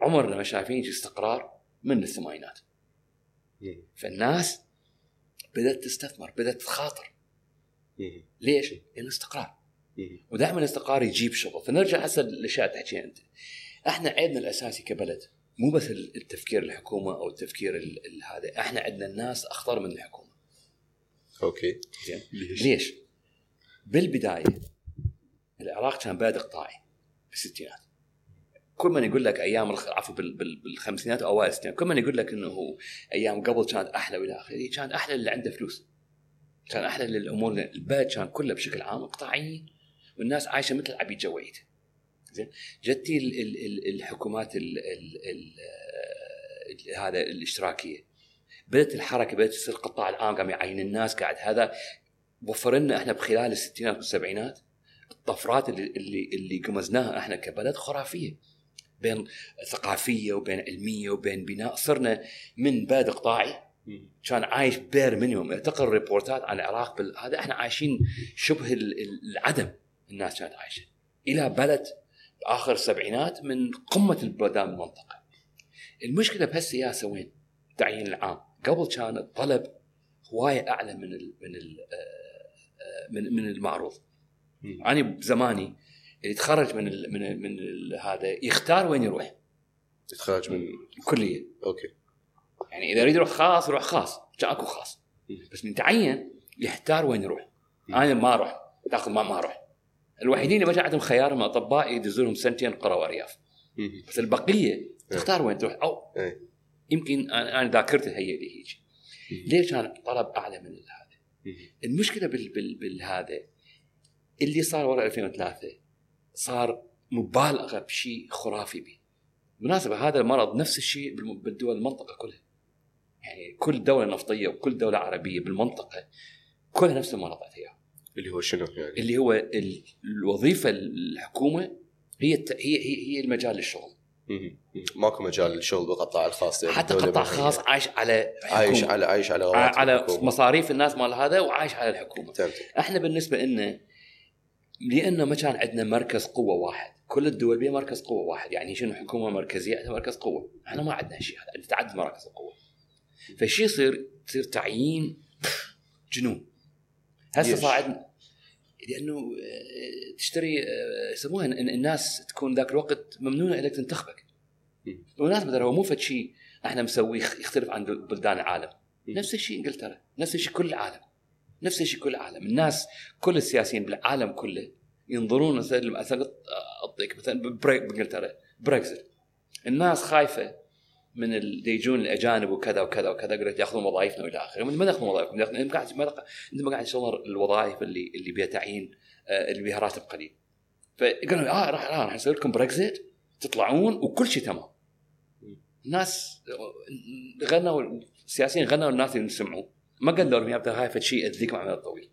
[SPEAKER 1] عمرنا ما شايفين استقرار. من الثمانينات
[SPEAKER 2] مهم.
[SPEAKER 1] فالناس بدأت تستثمر بدأت تخاطر
[SPEAKER 2] مهم.
[SPEAKER 1] ليش؟ لأنه استقرار
[SPEAKER 2] مهم.
[SPEAKER 1] ودائما الاستقرار يجيب شغل فنرجع هسه للأشياء اللي تحكيها أنت إحنا عيبنا الأساسي كبلد مو بس التفكير الحكومة أو التفكير ال- ال- هذا إحنا عندنا الناس أخطر من الحكومة
[SPEAKER 2] أوكي
[SPEAKER 1] زين
[SPEAKER 2] ليش؟
[SPEAKER 1] ليش؟ بالبداية العراق كان بلد اقطاعي بالستينات كل من يقول لك أيام عفوا بال- بال- بالخمسينات واوائل الستينات كل من يقول لك إنه أيام قبل كانت أحلى وإلى آخره كان أحلى اللي عنده فلوس. كان أحلى للأمور البلد كان كله بشكل عام اقطاعيين والناس عايشة مثل عبيد جويت. زين؟ جتي ال ال ال الحكومات ال ال ال ال هذا الاشتراكية. بدأت الحركة بدأت تصير القطاع العام قام يعين الناس قاعد هذا وفر لنا إحنا بخلال الستينات والسبعينات الطفرات اللي اللي اللي قمزناها إحنا كبلد خرافية. بين ثقافية وبين علمية وبين بناء. صرنا من بلد اقطاعي
[SPEAKER 2] مهم.
[SPEAKER 1] كان عايش bare minimum تقرا report ات عن العراق بال... هذا إحنا عايشين شبه ال- ال- العدم الناس كانت عايشة. إلى بلد آخر السبعينات من قمة البلدان بالمنطقة المشكلة بهالسياسة وين؟ التعيين العام. قبل كان الطلب هواية أعلى من ال من ال من من المعروض. أنا بزماني اللي يتخرج من ال من ال من ال هذا يختار وين يروح.
[SPEAKER 2] تخرج من
[SPEAKER 1] كليه
[SPEAKER 2] أوكي.
[SPEAKER 1] يعني إذا يريد يروح خاص يروح خاص. اكو خاص. بس من تعين يحتار وين يروح. أنا ما أروح. تاخذ ما ما أروح. الوحيدين اللي ما عندهم خيار هم أطباء يدزوا لهم سنتين قرى
[SPEAKER 2] وأرياف.
[SPEAKER 1] بس البقية تختار وين تروح. أو
[SPEAKER 2] إيه.
[SPEAKER 1] يمكن أنا ذاكرتي هي اللي هيك. ليش كان الطلب أعلى من هذا. المشكلة بال بال بالهذا اللي صار ورا 2003 صار مبالغة بشيء خرافي به بالمناسبة هذا المرض نفس الشيء بالدول المنطقة كلها يعني كل دولة نفطية وكل دولة عربية بالمنطقة كلها نفس المرض عندها
[SPEAKER 2] اللي هو شنو يعني؟
[SPEAKER 1] اللي هو ال- الوظيفة الحكومة هي الت- هي هي, هي المجال للشغل.
[SPEAKER 2] ماكو مجال للشغل بالقطاع الخاص يعني
[SPEAKER 1] حتى قطاع خاص عايش على حكومة.
[SPEAKER 2] عايش على عايش على
[SPEAKER 1] على
[SPEAKER 2] الحكومة.
[SPEAKER 1] مصاريف الناس مال هذا وعايش على الحكومة
[SPEAKER 2] فهمتك
[SPEAKER 1] إحنا بالنسبة لنا لأنه ما كان عندنا مركز قوة واحد. كل الدول بها مركز قوة واحد. يعني شنو حكومة مركزية عندها مركز قوة؟ إحنا ما عندنا شيء. هذا تعدد مراكز القوة. فشي يصير تصير تعيين جنون. هسه عندنا لأنه آه، تشتري آه، يسموها الناس تكون ذاك الوقت ممنوع انك تنتخبك. بالمناسبة ترى هو مو فد شيء إحنا مسويه يختلف عن بلدان العالم. نفس الشيء إنجلترا. نفس الشيء كل العالم. نفس الشيء كل العالم. الناس كل السياسيين بالعالم كله ينظرون مثلا مثلا اعطيك مثلا بإنجلترا بريكزت الناس خايفة من اللي يجون الأجانب وكذا وكذا وكذا قلت يأخذون وظائفنا وإلى آخره. ما ياخذون وظائفكم انت قاعد ما قاعد- انت ما قاعد تشتغل الوظائف اللي اللي بها تعيين آه، اللي بها راتب قليل. فقالوا آه راح راح راح نسوي لكم بريكزت تطلعون وكل شيء تمام. الناس غنوا السياسيين غنوا الناس اللي يسمعوا ما قالوا لهم يا ابدا هاي شيء ياذيكم المدى الطويل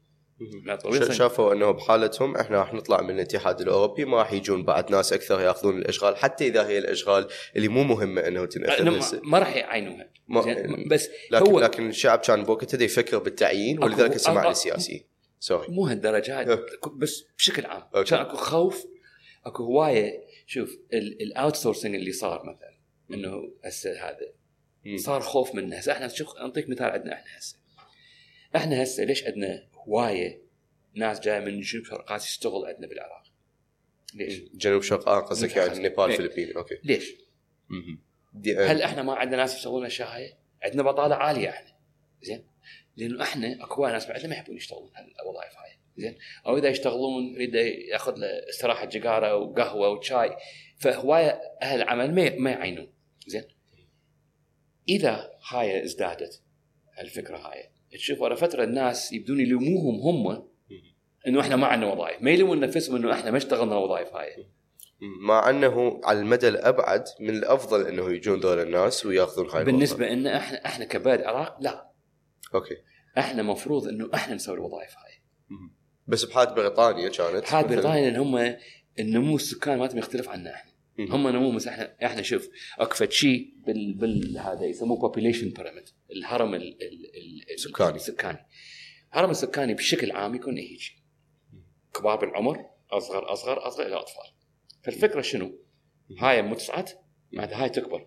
[SPEAKER 1] طويل.
[SPEAKER 2] شافوا إنه بحالتهم إحنا راح نطلع من الاتحاد الأوروبي ما راح يجون بعد ناس أكثر يأخذون الأشغال حتى إذا هي الأشغال اللي مو مهمة إنه تنأخذ.
[SPEAKER 1] ما, راح يعينوها؟ بس
[SPEAKER 2] لكن
[SPEAKER 1] هو
[SPEAKER 2] لكن الشعب كان بوقتها يفكر بالتعيين ولذلك سمع للسياسيين sorry
[SPEAKER 1] مو هالدرجات
[SPEAKER 2] أوكي.
[SPEAKER 1] بس بشكل عام
[SPEAKER 2] أوكي.
[SPEAKER 1] كان أكو خوف أكو هواية شوف ال outsourcing اللي صار مثلا إنه هسه هذا. صار خوف منه هسه إحنا شوف انطيك مثال عندنا إحنا هسه إحنا هسه ليش عندنا هواية ناس جاية من جنوب شرق آه يشتغل عندنا بالعراق؟ ليش؟
[SPEAKER 2] جنوب شرق آه، قصدك يعني. نيبال فلبين أوكي.
[SPEAKER 1] ليش؟
[SPEAKER 2] دي-
[SPEAKER 1] هل إحنا ما عندنا ناس يشتغلون الاشياء هاي؟ عندنا بطالة عالية إحنا. زين؟ لأنه إحنا أكو ناس بعدنا ما يحبون يشتغلون هالوظائف هاي. زين؟ أو إذا يشتغلون يريد يأخذ له استراحة سيجاره وقهوة وشاي فهواية أهل العمل ما ما يعينون. زين؟ إذا هاي ازدادت الفكرة هاي تشوف ورا فترة الناس يبدون يلوموهم هم إنه إحنا ما عندنا وظائف ما يلومون نفسهم إنه إحنا ما اشتغلنا الوظائف هاي
[SPEAKER 2] مع أنه على المدى الأبعد من الأفضل إنه يجون ذول الناس ويأخذون هاي
[SPEAKER 1] بالنسبة لنا إحنا إحنا كبلد عراق لا.
[SPEAKER 2] أوكي
[SPEAKER 1] إحنا مفروض إنه إحنا نسوي الوظائف هاي.
[SPEAKER 2] بس بحالة بريطانيا كانت مثلاً.
[SPEAKER 1] بريطانيا لأن هم النمو السكان مالتهم يختلف عنا
[SPEAKER 2] إحنا.
[SPEAKER 1] هم نمو بس إحنا إحنا شوف أكو فد شيء بال, بال هذا يسموه population pyramid الهرم ال ال ال
[SPEAKER 2] السكاني.
[SPEAKER 1] السكاني الهرم السكاني بشكل عام يكون هيك كبار بالعمر أصغر أصغر أصغر إلى أطفال فالفكرة شنو؟ هاي مو تصعد بعد هاي تكبر.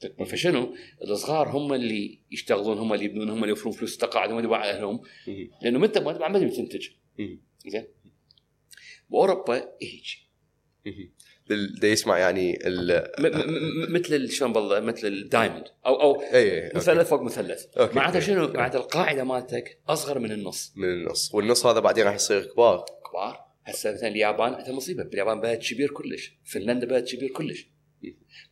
[SPEAKER 1] تكبر فشنو؟ الصغار هم اللي يشتغلون هم اللي يبنون هم اللي يوفرون فلوس التقاعد هم اللي يبيعون
[SPEAKER 2] أهلهم.
[SPEAKER 1] لأنه انت ما تنتج. زين بأوروبا هيك
[SPEAKER 2] دا يسمع يعني ال
[SPEAKER 1] مثل شلون بالله مثل ال diamond أو أو
[SPEAKER 2] اي اي أوكي.
[SPEAKER 1] مثلث فوق مثلث. معناته شنو؟ معناته القاعدة مالتك أصغر من النص.
[SPEAKER 2] من النص. والنص هذا بعدين راح يصير كبار.
[SPEAKER 1] كبار. هسه مثلا اليابان عندها مصيبة. باليابان بلد كبير كلش. فنلندا بلد كبير كلش.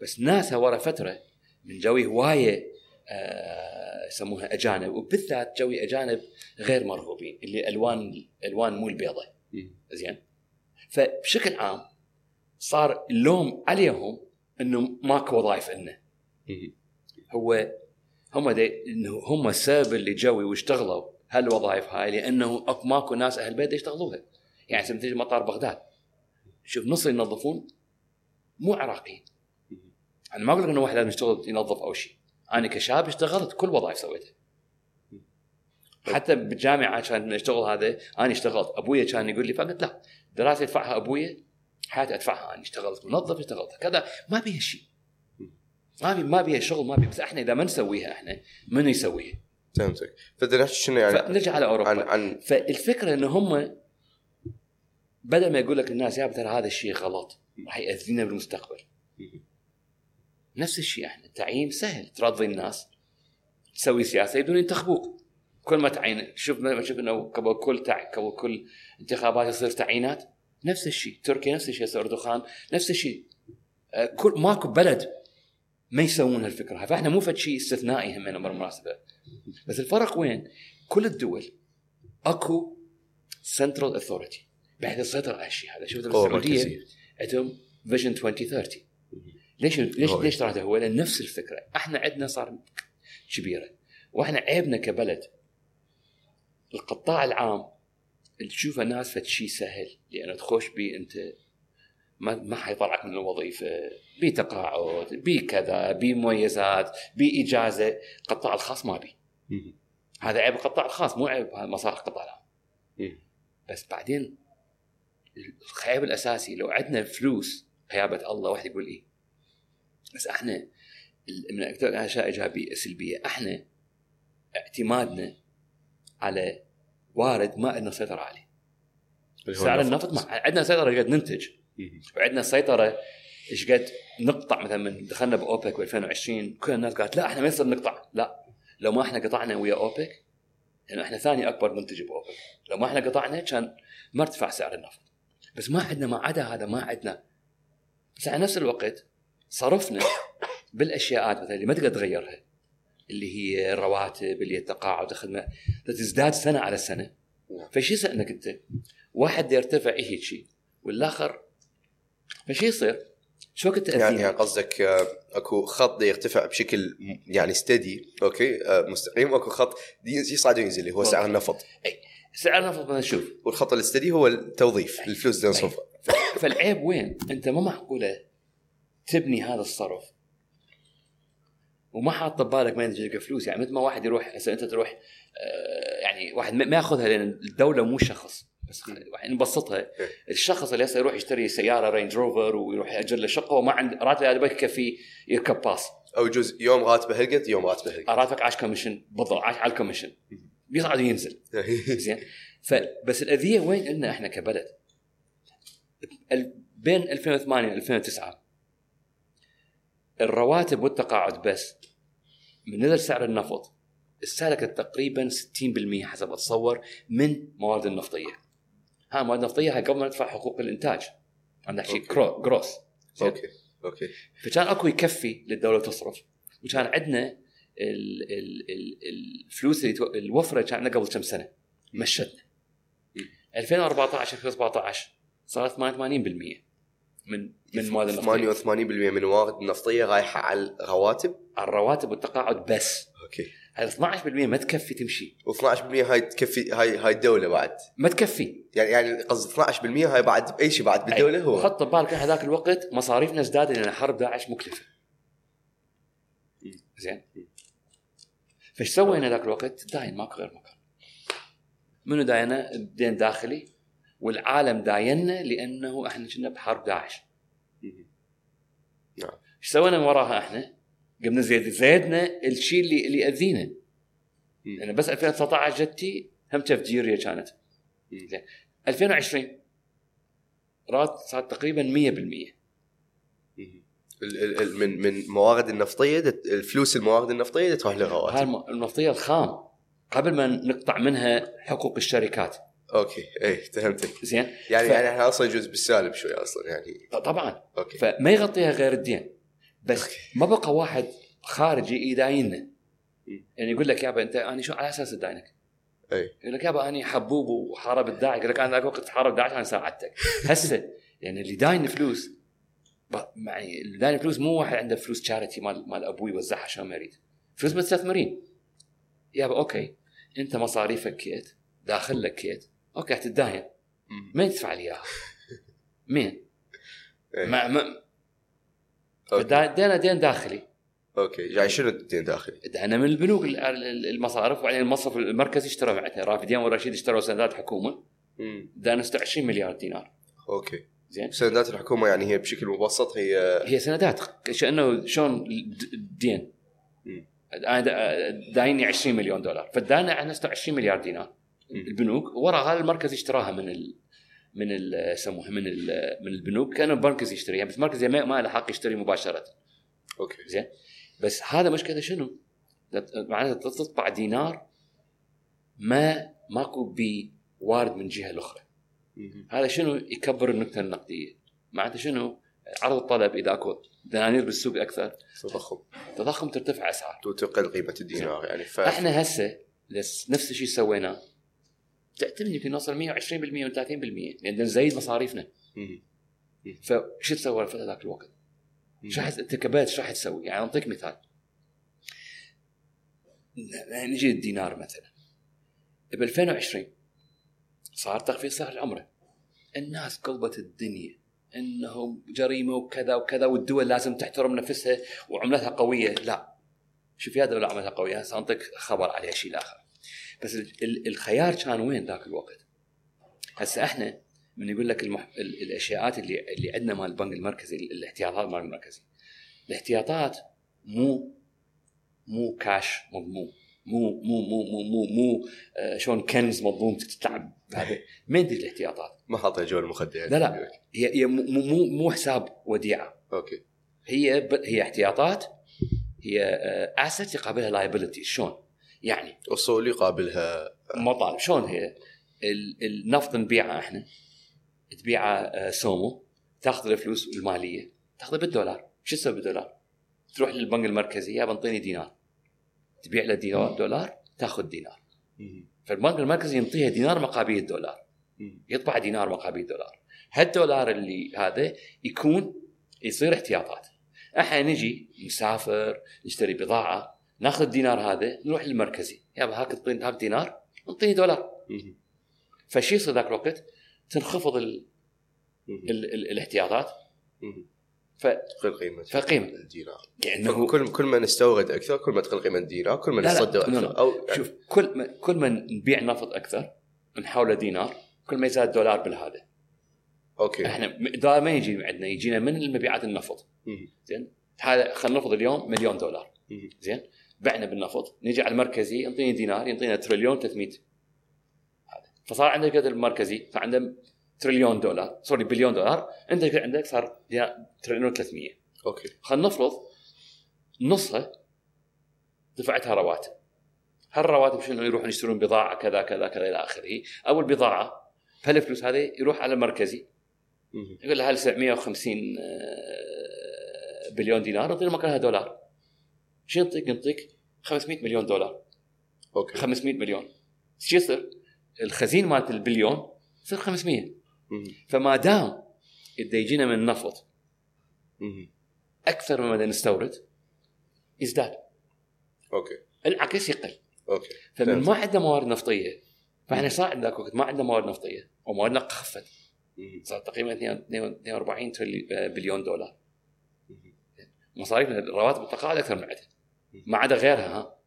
[SPEAKER 1] بس ناسها ورا فترة من جوي هواية آه، يسموها أجانب. وبالذات جوي أجانب غير مرغوبين اللي الوان ألوان مو
[SPEAKER 2] البيضة.
[SPEAKER 1] زين؟ فبشكل عام صار اللوم عليهم إنه ماكو وظائف لنا
[SPEAKER 2] مهم.
[SPEAKER 1] هو هم إنه هم السبب اللي جوي واشتغلوا هالوظائف هاي لأنه ماكو ناس أهل بيت يشتغلوها. يعني تيجي مطار بغداد. شوف نص اللي ينظفون مو عراقيين. أنا ما أقول لك إنه واحد لازم يشتغل ينظف أو شيء. أنا كشاب اشتغلت كل وظائف سويتها. حتى بالجامعة كان اشتغل هذا أنا اشتغلت. أبويا كان يقول لي فقلت لا دراسة يدفعها أبويا حياتي أدفعها أنا اشتغلت منظف اشتغلت كذا ما بيها شيء. ما بي ما بيها شغل ما بي بس إحنا إذا ما نسويها إحنا من يسويها؟
[SPEAKER 2] فهمتك. نحكي شنو يعني؟
[SPEAKER 1] فنرجع على أوروبا.
[SPEAKER 2] عن عن
[SPEAKER 1] فالفكرة انه هم بدل ما يقول لك الناس يا ترى هذا الشيء غلط راح يأذينا بالمستقبل. نفس الشيء إحنا. التعيين سهل. ترضي الناس تسوي سياسة بدون ينتخبوك. كل ما تعين شوف ما شوف إنه قبل كل تع... قبل كل انتخابات يصير تعيينات. نفس الشيء. تركيا نفس الشيء. أردوغان نفس الشيء. آه، كل ماكو بلد ما يسوون هالفكرة فإحنا مو فد شيء استثنائي همنا بالمناسبة. بس الفرق وين؟ كل الدول أكو central authority بحيث تسيطر على الشيء هذا. بالسعوديه
[SPEAKER 2] مركزية.
[SPEAKER 1] عندهم vision 2030 ليش ليش
[SPEAKER 2] رؤية.
[SPEAKER 1] ليش ترى هو لأن نفس الفكرة. إحنا عندنا صار كبيرة. وإحنا عيبنا كبلد. القطاع العام تشوف الناس فد شيء سهل لأنه تخش بيه أنت ما ما حيطلعك من الوظيفة. بتقاعد بكذا بمميزات باجازه قطاع الخاص ما بي. هذا عيب القطاع الخاص مو عيب مصالح القطاع العام. بس بعدين العيب الأساسي لو عندنا فلوس غيابه الله واحد يقول إيه؟ بس إحنا من أكثر الأشياء إيجابية سلبية. إحنا اعتمادنا على وارد ما عندنا سيطرة عليه. سعر
[SPEAKER 2] النفط.
[SPEAKER 1] ما عندنا سيطرة قد ننتج.
[SPEAKER 2] مم.
[SPEAKER 1] وعندنا سيطرة إيش قد نقطع مثلا من دخلنا بأوبك ب 2020 كل الناس قالت لا إحنا ما يصير نقطع. لا. لو ما إحنا قطعنا ويا أوبك لأنه إحنا ثاني أكبر منتج بأوبك. لو ما إحنا قطعنا كان ما ارتفع سعر النفط. بس ما عندنا ما عدا هذا ما عندنا. بس على نفس الوقت صرفنا *coughs* بالأشياءات مثلا اللي ما تقدر تغيرها. اللي هي الرواتب اللي هي التقاعد الخدمه تزداد سنة على سنة. فشو يصير إنك أنت واحد يرتفع هيك شيء والآخر فشو يصير؟ شو وقت
[SPEAKER 2] يعني
[SPEAKER 1] تاذينا؟
[SPEAKER 2] يعني قصدك آه، أكو خط يرتفع بشكل يعني ستدي أوكي؟ آه، مستقيم. واكو خط يصعد وينزل اللي هو سعر النفط.
[SPEAKER 1] سعر النفط مثلا شوف
[SPEAKER 2] والخط الستدي هو التوظيف الفلوس اللي نصرفها
[SPEAKER 1] فالعيب وين؟ أنت ما معقولة تبني هذا الصرف. وما حاط ببالك ما يجيك فلوس. يعني مثل ما واحد يروح هسه أنت تروح آه، يعني واحد ما يأخذها لأن الدولة مو شخص. بس نبسطها. الشخص اللي هسه يروح يشتري سيارة رينج روفر ويروح يأجر له شقة وما عنده راتبه هذا يكفي يركب باص.
[SPEAKER 2] أو يجوز يوم راتبه هالقد يوم راتبه هالقد
[SPEAKER 1] راتبك عاش commission بالضبط عاش على ال commission بيصعد وينزل. زين. فبس الأذية وين لنا إحنا كبلد؟ بين 2008 و 2009 الرواتب والتقاعد بس من نزل سعر النفط استهلكت تقريبا 60% حسب اتصور من مواد النفطية. ها المواد النفطية هاي قبل ما ندفع حقوق الإنتاج. عندك شيء gross؟
[SPEAKER 2] أوكي أوكي
[SPEAKER 1] فكان أكو يكفي للدولة تصرف وكان عندنا ال ال ال الفلوس اللي تو- الوفرة كان عندنا قبل كم سنة مشتنا
[SPEAKER 2] مم.
[SPEAKER 1] 2014 2017 صارت 88% من من مواد النفطيه
[SPEAKER 2] 88% من الموارد النفطية رايحة على الرواتب؟
[SPEAKER 1] على الرواتب والتقاعد بس.
[SPEAKER 2] أوكي.
[SPEAKER 1] هذا 12% ما تكفي تمشي.
[SPEAKER 2] و12% هاي تكفي هاي هاي الدولة بعد.
[SPEAKER 1] ما تكفي.
[SPEAKER 2] يعني يعني قصدي 12% هاي بعد بأي شيء بعد بالدولة هو.
[SPEAKER 1] حط ببالك هذاك الوقت مصاريفنا ازدادت لأن حرب داعش
[SPEAKER 2] مكلفة.
[SPEAKER 1] زين؟ فايش سوينا ذاك الوقت؟ داين ماكو غير مكان. منو داينا؟ دين داخلي. والعالم داينا لأنه إحنا كنا بحرب داعش.
[SPEAKER 2] نعم
[SPEAKER 1] إيش سوينا من وراها إحنا؟ قمنا زيد زيدنا الشيء اللي اللي
[SPEAKER 2] يأذينا.
[SPEAKER 1] لأن بس 2019 جتي هم تفجيريه كانت. زين 2020 رات صارت تقريبا 100%
[SPEAKER 2] مم. ال- ال- ال- من من موارد النفطية الفلوس الموارد النفطية تروح للرواتب
[SPEAKER 1] النفطيه الخام قبل ما نقطع منها حقوق الشركات
[SPEAKER 2] أوكي اي فهمتك
[SPEAKER 1] زين.
[SPEAKER 2] يعني
[SPEAKER 1] ف-
[SPEAKER 2] يعني إحنا أصلا يجوز بالسالب شوي أصلا يعني.
[SPEAKER 1] طبعا.
[SPEAKER 2] أوكي.
[SPEAKER 1] فما يغطيها غير الدين. بس ما بقى واحد خارجي يدايننا. يعني يقول لك يابا أنت أنا شو على أساس اداينك؟
[SPEAKER 2] أي.
[SPEAKER 1] يقول لك يابا أنا حبوب وحارب الداعش. يقول لك أنا ذاك وقت حارب داعش أنا ساعدتك. *laughs* هسه يعني اللي داين فلوس يعني اللي داين فلوس مو واحد عنده فلوس charity مال مال أبوي يوزعها عشان ما يريد. فلوس مستثمرين يابا أوكي. أنت مصاريفك كيت داخل لك كيت. أوكي حتتداين
[SPEAKER 2] مم.
[SPEAKER 1] مين يدفع لي إياها؟ مين؟
[SPEAKER 2] إيه.
[SPEAKER 1] ما ما دينا دين داخلي
[SPEAKER 2] أوكي يعني شنو الدين داخلي؟
[SPEAKER 1] دينا من البنوك ال- ال- المصارف وبعدين المصرف المركزي اشترى معتنا رافدين والرشيد اشتروا سندات
[SPEAKER 2] حكومة.
[SPEAKER 1] دانا 26 مليار دينار
[SPEAKER 2] أوكي
[SPEAKER 1] زين
[SPEAKER 2] سندات الحكومة يعني هي بشكل مبسط هي
[SPEAKER 1] هي سندات كانه شلون الد- الدين. أنا دا- دايني 20 مليون دولار فدانا إحنا 26 مليار دينار. البنوك. ورا هذا المركز اشتراها من ال من ال يسموها من ال من البنوك. كأنه المركز يشتريها بس المركز ما ما له حق يشتري مباشرة.
[SPEAKER 2] أوكي.
[SPEAKER 1] زين. بس هذا مشكلته شنو؟ معناته تطبع دينار ما ماكو بي وارد من جهة
[SPEAKER 2] الأخرى.
[SPEAKER 1] هذا شنو؟ يكبر الكتلة النقدية. معناته شنو؟ عرض الطلب إذا أكو دنانير بالسوق أكثر.
[SPEAKER 2] تضخم.
[SPEAKER 1] تضخم ترتفع أسعار.
[SPEAKER 2] وتقل قيمة الدينار. يعني ف
[SPEAKER 1] إحنا هسه نفس الشيء سويناه. تعتمد يمكن نوصل 120% و 30% لأن نزيد مصاريفنا. فشو تسوي في ذاك الوقت؟ شو كبيت شو راح تسوي؟ يعني أعطيك مثال. نجي للدينار مثلا. ب 2020 صار تخفيض سعر العمرة. الناس قلبت الدنيا. انه جريمة وكذا وكذا والدول لازم تحترم نفسها وعملتها قوية. لا. شوف يا دولة عملتها قوية. سأعطيك خبر عليها شيء آخر. بس ال- ال- الخيار كان وين ذاك الوقت؟ هسه إحنا من يقول لك المح... ال- الأشياءات اللي اللي عندنا مال البنك المركزي ال- الاحتياطات مال المركزي. الاحتياطات مو مو كاش مضمون. مو مو مو مو مو, مو آه شلون كنز مضمون تتلعب مين تجي الاحتياطات؟
[SPEAKER 2] ما حاطها جوا المخده يعني.
[SPEAKER 1] لا لا. هي هي مو مو مو, حساب وديعة.
[SPEAKER 2] أوكي.
[SPEAKER 1] هي ب... هي احتياطات هي asset يقابلها liability شلون؟ يعني
[SPEAKER 2] أصول يقابلها.
[SPEAKER 1] مطالب شلون هي؟ ال- النفط نبيعه إحنا. تبيعه آه، سومو. تاخذ الفلوس المالية. تاخذها بالدولار. شو تسوي بالدولار؟ تروح للبنك المركزي. يا انطيني دينار. تبيع له دينار دولار تاخذ دينار. فالبنك المركزي ينطيها دينار مقابل الدولار. يطبع دينار مقابل الدولار. هالدولار اللي هذا يكون يصير احتياطات. إحنا نجي نسافر نشتري بضاعة. ناخذ الدينار هذا نروح للمركزي. يابا هاك تعطيني هاك دينار انطيني دولار. فشي يصير ذاك الوقت تنخفض ال. ال ال الاحتياطات. ف
[SPEAKER 2] تقل قيمة
[SPEAKER 1] فقيمه
[SPEAKER 2] الدينار.
[SPEAKER 1] لأنه
[SPEAKER 2] كل كل ما نستورد أكثر كل ما تقل قيمة الدينار كل ما نصدر
[SPEAKER 1] لا،
[SPEAKER 2] أكثر.
[SPEAKER 1] لا.
[SPEAKER 2] أو
[SPEAKER 1] شوف كل ما كل ما نبيع نفط أكثر نحوله دينار كل ما يزاد دولار بالهذا.
[SPEAKER 2] أوكي.
[SPEAKER 1] إحنا الدولار ما يجي عندنا يجينا من المبيعات النفط. زين؟ هذا خلينا نفرض اليوم مليون دولار. زين؟ بعنا بالنفط نجي على المركزي يعطيني دينار يعطينا تريليون 300 هذا فصار عندك هذا المركزي صار عنده تريليون دولار sorry بليون دولار. انت عندك صار تريليون 300
[SPEAKER 2] أوكي.
[SPEAKER 1] خلينا نفرض نصها دفعتها رواتب. هالرواتب شنو؟ يروحون يشترون بضاعة كذا كذا كذا إلى آخره. أو البضاعه فالفلوس هذه يروح على المركزي. يقول له هل 750 آه، بليون دينار؟ نعطينا مكانها دولار. شو ينطيك؟ ينطيك 500 مليون دولار
[SPEAKER 2] أوكي
[SPEAKER 1] 500 مليون شو يصير؟ الخزين مالت البليون يصير 500
[SPEAKER 2] مم.
[SPEAKER 1] فما دام إذا يجينا من النفط. أكثر مما نستورد يزداد
[SPEAKER 2] أوكي
[SPEAKER 1] العكس يقل
[SPEAKER 2] أوكي
[SPEAKER 1] فمن. ما عندنا موارد نفطية فإحنا صار عندنا ذاك الوقت ما عندنا موارد نفطية ومواردنا خفت. صار تقريبا 42 تريلي- آه، بليون دولار
[SPEAKER 2] مم.
[SPEAKER 1] مصاريفنا رواتب التقاعد أكثر من عدد ما عدا غيرها ها.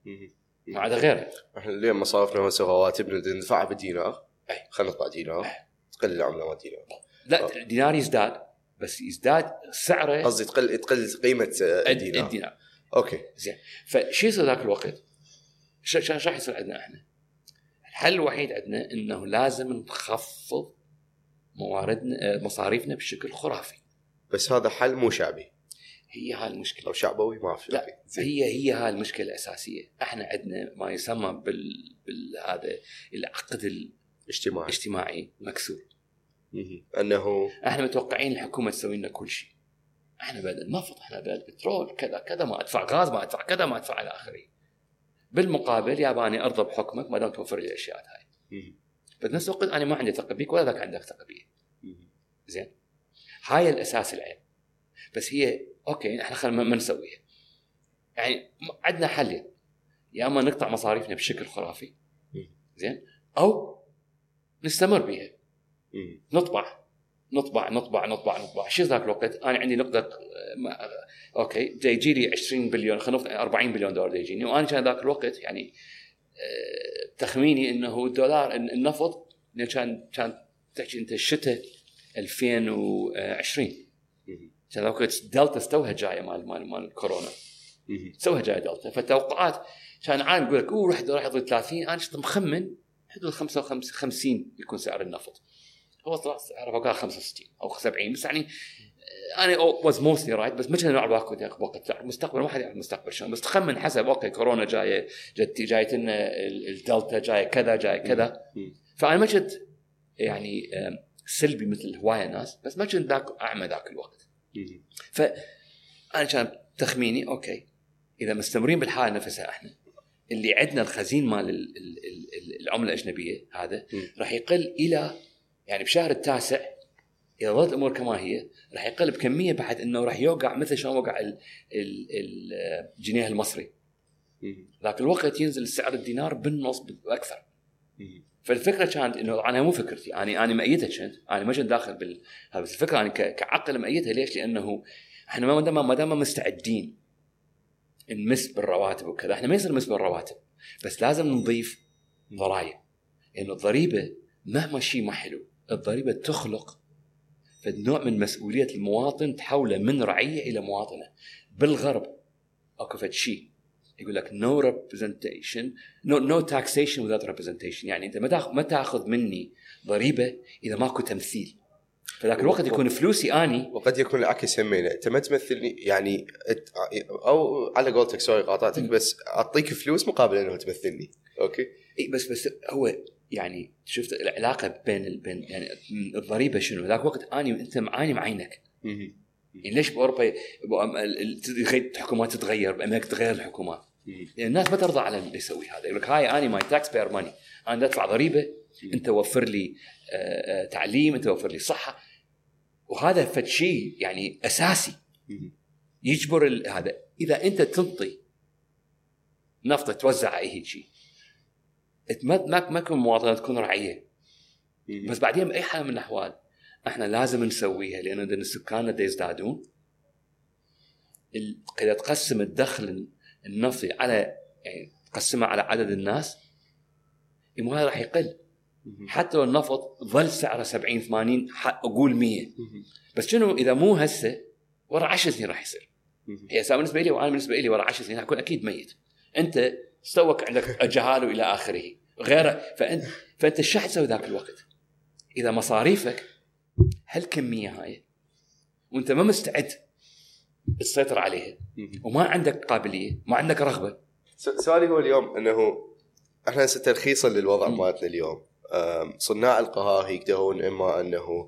[SPEAKER 1] ما عدا غيرها
[SPEAKER 2] إحنا اليوم مصارفنا هسه رواتبنا ندفعها بالدينار
[SPEAKER 1] أي.
[SPEAKER 2] خلينا نطلع دينار. تقل العملة مال دينار
[SPEAKER 1] لا الدينار يزداد بس يزداد سعره
[SPEAKER 2] قصدي تقل تقل قيمة
[SPEAKER 1] الدينار,
[SPEAKER 2] الدينار. أوكي
[SPEAKER 1] زين فشو يصير ذاك الوقت؟ شو راح يصير عندنا إحنا؟ الحل الوحيد عندنا إنه لازم نخفض مواردنا آه، مصاريفنا بشكل خرافي
[SPEAKER 2] بس هذا حل مو شعبي
[SPEAKER 1] هي هاي المشكلة.
[SPEAKER 2] أو شعبوي ما اعرف
[SPEAKER 1] لا. هي هي هاي المشكلة الأساسية. إحنا عندنا ما يسمى بال بالهذا العقد
[SPEAKER 2] اجتماعي
[SPEAKER 1] الاجتماعي. مكسور.
[SPEAKER 2] أنه
[SPEAKER 1] إحنا متوقعين الحكومة تسوي لنا كل شيء. إحنا بلد النفط إحنا بلد بترول كذا كذا ما أدفع غاز ما أدفع كذا ما أدفع إلى آخره. بالمقابل ياباني أرضى بحكمك ما دام توفر لي الأشياء هاي. بنفس الوقت أنا ما عندي ثقه بيك ولا ذاك عندك ثقه بي. زين. هاي الأساس العيب. بس هي أوكي إحنا خلينا ما نسويها. يعني عندنا حلين يا اما نقطع مصاريفنا بشكل خرافي. زين؟ أو نستمر بها. نطبع. نطبع نطبع نطبع نطبع. شو ذاك الوقت؟ أنا عندي نقطة ما- أوكي يجي لي 20 بليون خلينا نفرض 40 بليون دولار يجيني وأنا كان ذاك الوقت يعني آه، تخميني إنه الدولار النفط كان كان تحكي أنت الشتاء 2020 كان ذاك الوقت دلتا استوها جاية مال مال مال الكورونا
[SPEAKER 2] مم.
[SPEAKER 1] استوها جاية دلتا. فالتوقعات كان عام يقول لك أوه راح راح يضل 30 أنا كنت مخمن حدود 55 50 يكون سعر النفط. هو طلع سعره فوق 65 أو 70 بس يعني آه، أنا was mostly right بس ما كنا نعرف وقت. لا، المستقبل ما حد يعرف المستقبل شلون. بس تخمن حسب أوكي كورونا جاية جت جاية لنا ال- الدلتا جاية كذا جاية كذا. فأنا ما كنت يعني سلبي مثل هواية ناس بس ما كنت ذاك أعمى ذاك الوقت. فانا كان تخميني أوكي. إذا مستمرين بالحالة نفسها إحنا اللي عندنا الخزين مال ال- ال- ال- ال- العملة الأجنبية هذا. راح يقل إلى يعني بشهر التاسع إذا ظلت الأمور كما هي راح يقل بكمية بحيث إنه راح يوقع مثل شلون وقع ال- ال- ال- الجنيه المصري. ذاك الوقت ينزل سعر الدينار بالنص باكثر فالفكرة كانت إنه أنا مو فكرتي. أنا أنا مأيدها كنت. أنا ما كنت داخل بال بس الفكرة أنا كعقل مأيدها. ليش؟ لأنه إحنا ما دام ما دام مستعدين نمس بالرواتب وكذا إحنا ما يصير نمس بالرواتب. بس لازم نضيف ضرائب. لأنه الضريبة مهما شيء ما حلو الضريبة تخلق فد نوع من مسؤولية المواطن تحوله من رعية إلى مواطنة. بالغرب أكو فد شيء. يقول لك no representation no, no taxation without representation. يعني أنت ما تاخذ ما تاخذ مني ضريبة إذا ماكو تمثيل. فذاك الوقت يكون فلوسي أني.
[SPEAKER 2] وقد يكون العكس همينه أنت ما تمثلني يعني أو على قولتك sorry قاطعتك بس أعطيك فلوس مقابل إنه تمثلني. أوكي؟
[SPEAKER 1] إي بس بس هو يعني شفت العلاقة بين بين يعني الضريبة شنو؟ ذاك الوقت أني أنت أني معينك. يعني ليش بأوروبا ال- ال- ال- الحكومات تتغير بأمريكا تتغير الحكومات. يعني الناس ما ترضى على اللي يسوي هذا. يقول لك هاي اني my taxpayer money أنا أدفع ضريبة. أنت وفر لي آه، آه، تعليم أنت وفر لي صحة. وهذا فد شيء يعني
[SPEAKER 2] أساسي.
[SPEAKER 1] يجبر هذا. إذا أنت تنطي نفط توزع أي شيء إت- ما ما تكون مواطنة تكون
[SPEAKER 2] رعية.
[SPEAKER 1] بس بعدين بأي حال من الأحوال إحنا لازم نسويها سكاننا دا يزدادون. إذا تقسم الدخل النفطي على يعني تقسمه على عدد الناس يمكن هذا راح يقل. حتى لو النفط ظل سعره 70 80 ح- أقول 100
[SPEAKER 2] مهم.
[SPEAKER 1] بس شنو إذا مو هسه ورا 10 سنين راح يصير. هي بالنسبة لي وأنا بالنسبة لي ورا 10 سنين حكون أكيد ميت أنت استوك عندك *laughs* جهاله إلى آخره غيره فأنت فأنت إيش راح تسوي ذاك الوقت؟ إذا مصاريفك هالكمية هاي وأنت ما مستعد تسيطر عليها. وما عندك قابلية ما عندك رغبة
[SPEAKER 2] س- سؤالي هو اليوم إنه إحنا هسه تلخيصا للوضع. مالتنا اليوم صناع القهار يقدرون إما إنه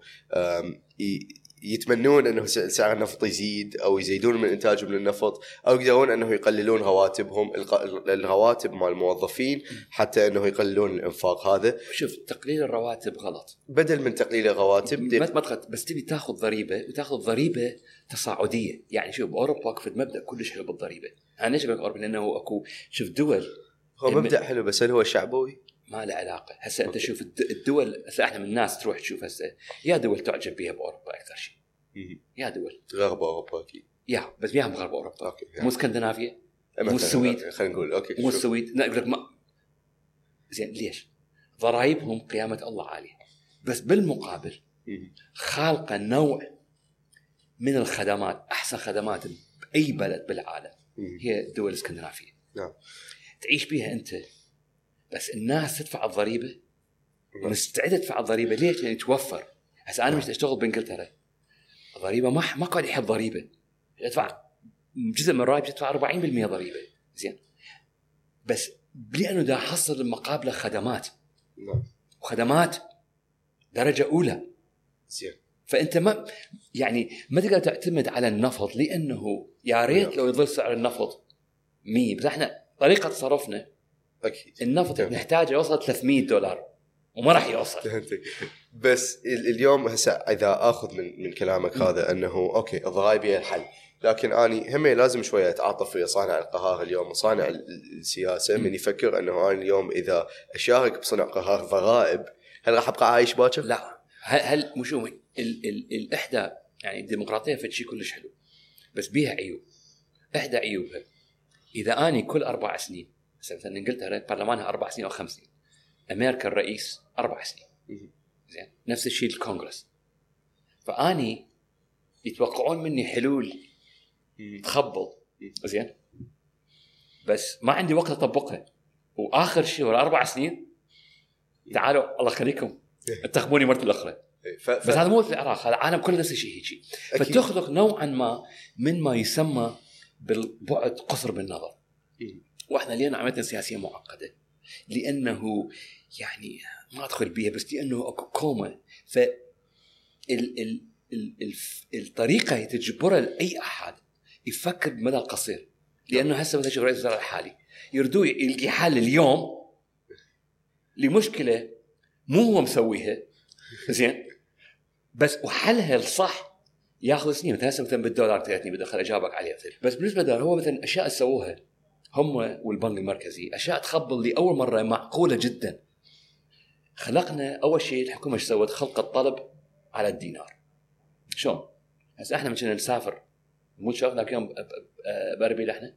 [SPEAKER 2] يتمنون أنه سعر النفط يزيد أو يزيدون من إنتاجهم للنفط أو يقدرون أنه يقللون رواتبهم الرواتب مال الموظفين حتى أنه يقللون الإنفاق هذا.
[SPEAKER 1] شوف تقليل الرواتب غلط.
[SPEAKER 2] بدل من تقليل الرواتب
[SPEAKER 1] ما تخ- بس تبي تاخذ ضريبة وتاخذ ضريبة تصاعدية. يعني شوف باوروبا وقفت مبدا كلش حلو بالضريبة. أنا ليش أوروبا؟ لأنه أكو شوف دول
[SPEAKER 2] هو مبدأ حلو بس هل هو شعبوي؟
[SPEAKER 1] ما له علاقة هسه
[SPEAKER 2] أنت.
[SPEAKER 1] شوف الد- الدول هسه إحنا من الناس تروح تشوف هسه يا دول تعجب بها بأوروبا أكثر شيء يا دول
[SPEAKER 2] غرب أوروبا أكيد
[SPEAKER 1] يا بس ياهم غرب أوروبا
[SPEAKER 2] أوكي
[SPEAKER 1] مو اسكندنافيا
[SPEAKER 2] مثلاً،
[SPEAKER 1] السويد.
[SPEAKER 2] خلينا نقول أوكي
[SPEAKER 1] مو. السويد لا يقول لك ما زين ليش؟ ضرائبهم قيامة الله عالية بس بالمقابل. خالقة نوع من الخدمات أحسن خدمات بأي بلد بالعالم. هي الدول الإسكندنافية
[SPEAKER 2] نعم.
[SPEAKER 1] تعيش بيها أنت بس الناس تدفع
[SPEAKER 2] الضريبة.
[SPEAKER 1] مستعدة تدفع الضريبة. ليش؟ لأن توفر. هسه أنا مش أشتغل بإنجلترا. الضريبة ما ما قاعد يحب ضريبة. يدفع جزء من راتبي تدفع 40% ضريبة. زين. بس لأنه دا حصل مقابلة خدمات. وخدمات درجة أولى.
[SPEAKER 2] زين.
[SPEAKER 1] فأنت ما يعني ما تقدر تعتمد على النفط لأنه يا ريت لو يظل سعر النفط 100 بس إحنا طريقة تصرفنا
[SPEAKER 2] أكيد.
[SPEAKER 1] النفط
[SPEAKER 2] تمام.
[SPEAKER 1] نحتاجه يوصل 300 دولار وما راح يوصل.
[SPEAKER 2] فهمتك. بس ال- اليوم هسه إذا آخذ من من كلامك هذا إنه أوكي الضرائب هي الحل. لكن أني هم لازم شوية أتعاطف ويا صانع القهار اليوم وصانع ال- ال- السياسة. من يفكر إنه أنا اليوم إذا أشارك بصنع قهار ضرائب هل راح أبقى عايش باكر؟
[SPEAKER 1] لا. هل, هل مو شو ال ال الاحدى يعني الديمقراطية في شيء كلش حلو بس بيها عيوب. إحدى عيوبها إذا أني كل أربع سنين مثلا إنجلترا برلمانها أربع سنين أو خمس سنين. أمريكا الرئيس أربع سنين. زين. نفس الشيء الكونغرس. فأني يتوقعون مني حلول
[SPEAKER 2] مم.
[SPEAKER 1] تخبط زين. بس ما عندي وقت أطبقها. وآخر شيء ورا أربع سنين تعالوا الله يخليكم. انتخبوني مرة الأخرى.
[SPEAKER 2] ف... ف...
[SPEAKER 1] بس هذا مو في العراق هذا العالم كله نفس الشيء هيجي
[SPEAKER 2] أكيد.
[SPEAKER 1] فتخلق نوعا ما من ما يسمى بالبعد قصر بالنظر.
[SPEAKER 2] مم.
[SPEAKER 1] وإحنا لينا عملتنا سياسية معقدة لأنه يعني ما أدخل بيها بس لأنه أكو كوما ف ال ال ال ال الطريقة تجبر اي أحد يفكر بمدى القصير. لأنه هسه مثلا شوف رئيس الوزراء الحالي يردوه يلقي حل اليوم لمشكلة مو هو مسويها. زين؟ بس وحلها الصح ياخذ سنين. مثلا هسه مثلا بالدولار تاتني بدي أجاوبك عليها بس بالنسبة هو مثلا أشياء سووها. هم والبنك المركزي. أشياء تخبل لاول مرة معقولة جدا. خلقنا أول شيء الحكومة إيش سوت؟ خلقت طلب على الدينار. شلون؟ هسه إحنا من كنا نسافر؟ مو شوف ذاك يوم ب- بأربيل
[SPEAKER 3] إحنا.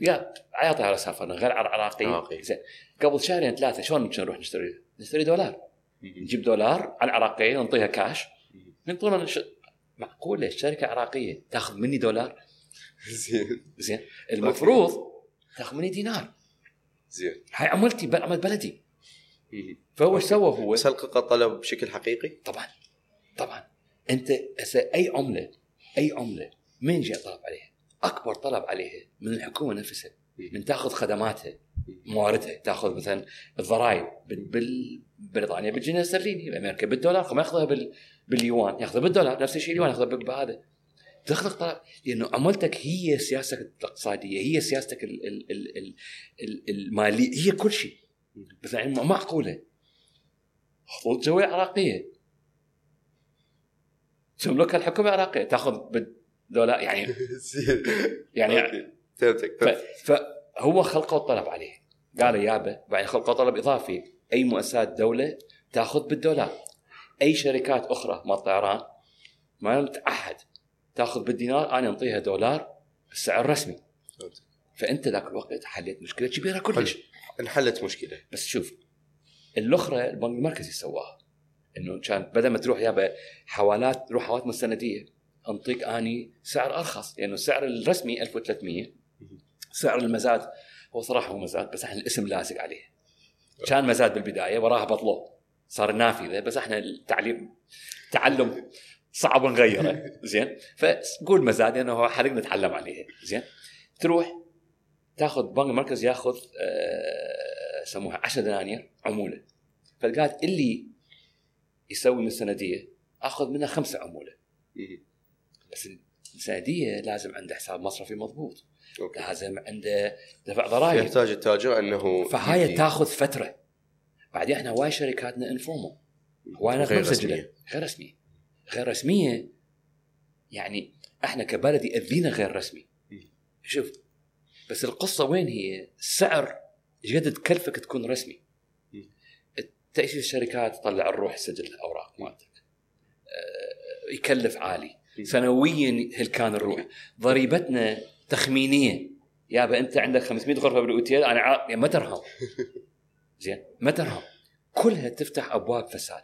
[SPEAKER 1] يا عياطي على سافرنا غير على
[SPEAKER 3] عراقي.
[SPEAKER 1] العراقي زين. قبل شهرين ثلاثة شلون كنا نروح نشتري؟ نشتري دولار. نجيب دولار على العراقيه نعطيها كاش ينطونا نش... معقولة شركه عراقية تاخذ مني دولار؟ *laughs*
[SPEAKER 3] زين.
[SPEAKER 1] زين. المفروض تاخذ مني دينار.
[SPEAKER 3] زين.
[SPEAKER 1] هاي عملتي بل- عمل بلدي. فهو إيش سوى هو؟
[SPEAKER 3] بس هل طلب بشكل حقيقي؟
[SPEAKER 1] طبعا طبعا. أنت هسه أي عملة أي عملة مين جاء طلب عليها؟ أكبر طلب عليها من الحكومة نفسها من تاخذ خدماتها مواردها. تاخذ مثلا الضرائب بال- بال- بريطانيا بالجنيه الاسترليني بأمريكا بالدولار ما ياخذها بال... باليوان. ياخذها بالدولار نفس الشيء اليوان ياخذها بهذا. تخلق طلب لأنه عملتك هي سياستك الاقتصادية هي سياستك ال... ال... ال... ال... ال... المالية هي كل شيء. بس يعني ما- معقولة. خطوط جويه عراقية. تملكها الحكومة العراقية. تأخذ بالدولار يعني *laughs* يعني.
[SPEAKER 3] فهمتك.
[SPEAKER 1] فهو خلقوا الطلب عليه. قالوا يابا بعدين خلقوا طلب إضافي. أي مؤسسات دولة تأخذ بالدولار. أي شركات أخرى ما الطيران ما متعهد تاخذ بالدينار أنا أنطيها دولار بالسعر الرسمي. فأنت ذاك الوقت حليت مشكلة كبيرة كلش.
[SPEAKER 3] انحلت مشكلة.
[SPEAKER 1] بس شوف الأخرى البنك المركزي سواها. إنه كان بدل ما تروح يابا حوالات تروح حوالات مستندية أنطيك أني سعر أرخص. لأنه السعر الرسمي 1300 سعر المزاد هو صراحة هو مزاد بس إحنا الاسم لازق عليه. كان مزاد بالبداية وراها بطلوه صار نافذة بس إحنا التعليم تعلم. صعب نغيره. *laughs* زين؟ فقول مزاد لأنه هو حرق نتعلم عليه. زين؟ تروح تاخذ بنك المركز ياخذ آه، يسموها 10 دنانير عمولة. فقالت اللي يسوي من السنديه أخذ منها خمسة
[SPEAKER 3] عمولة.
[SPEAKER 1] بس السنديه لازم عنده حساب مصرفي مضبوط.
[SPEAKER 3] أوكي.
[SPEAKER 1] لازم عنده دفع ضرائب.
[SPEAKER 3] يحتاج التاجر أنه
[SPEAKER 1] فهاي
[SPEAKER 3] يدي-
[SPEAKER 1] تاخذ فترة. بعدين إحنا هواي شركاتنا informal. هواي ناس
[SPEAKER 3] غير
[SPEAKER 1] مسجلة. غير
[SPEAKER 3] رسمية.
[SPEAKER 1] غير رسمية. يعني إحنا كبلد يأذينا غير رسمي.
[SPEAKER 3] مم.
[SPEAKER 1] شوف بس القصة وين هي؟ السعر إيش قد تكلفك تكون رسمي.
[SPEAKER 3] مم.
[SPEAKER 1] تاسيس الشركات تطلع الروح سجل الأوراق مالتك. آه، يكلف عالي.
[SPEAKER 3] مم.
[SPEAKER 1] سنويا هلكان الروح. ضريبتنا تخمينية. يابا انت عندك 500 غرفة بالاوتيل أنا عا... يعني ما ترهم *laughs* زين ما ترهم كلها تفتح أبواب فساد.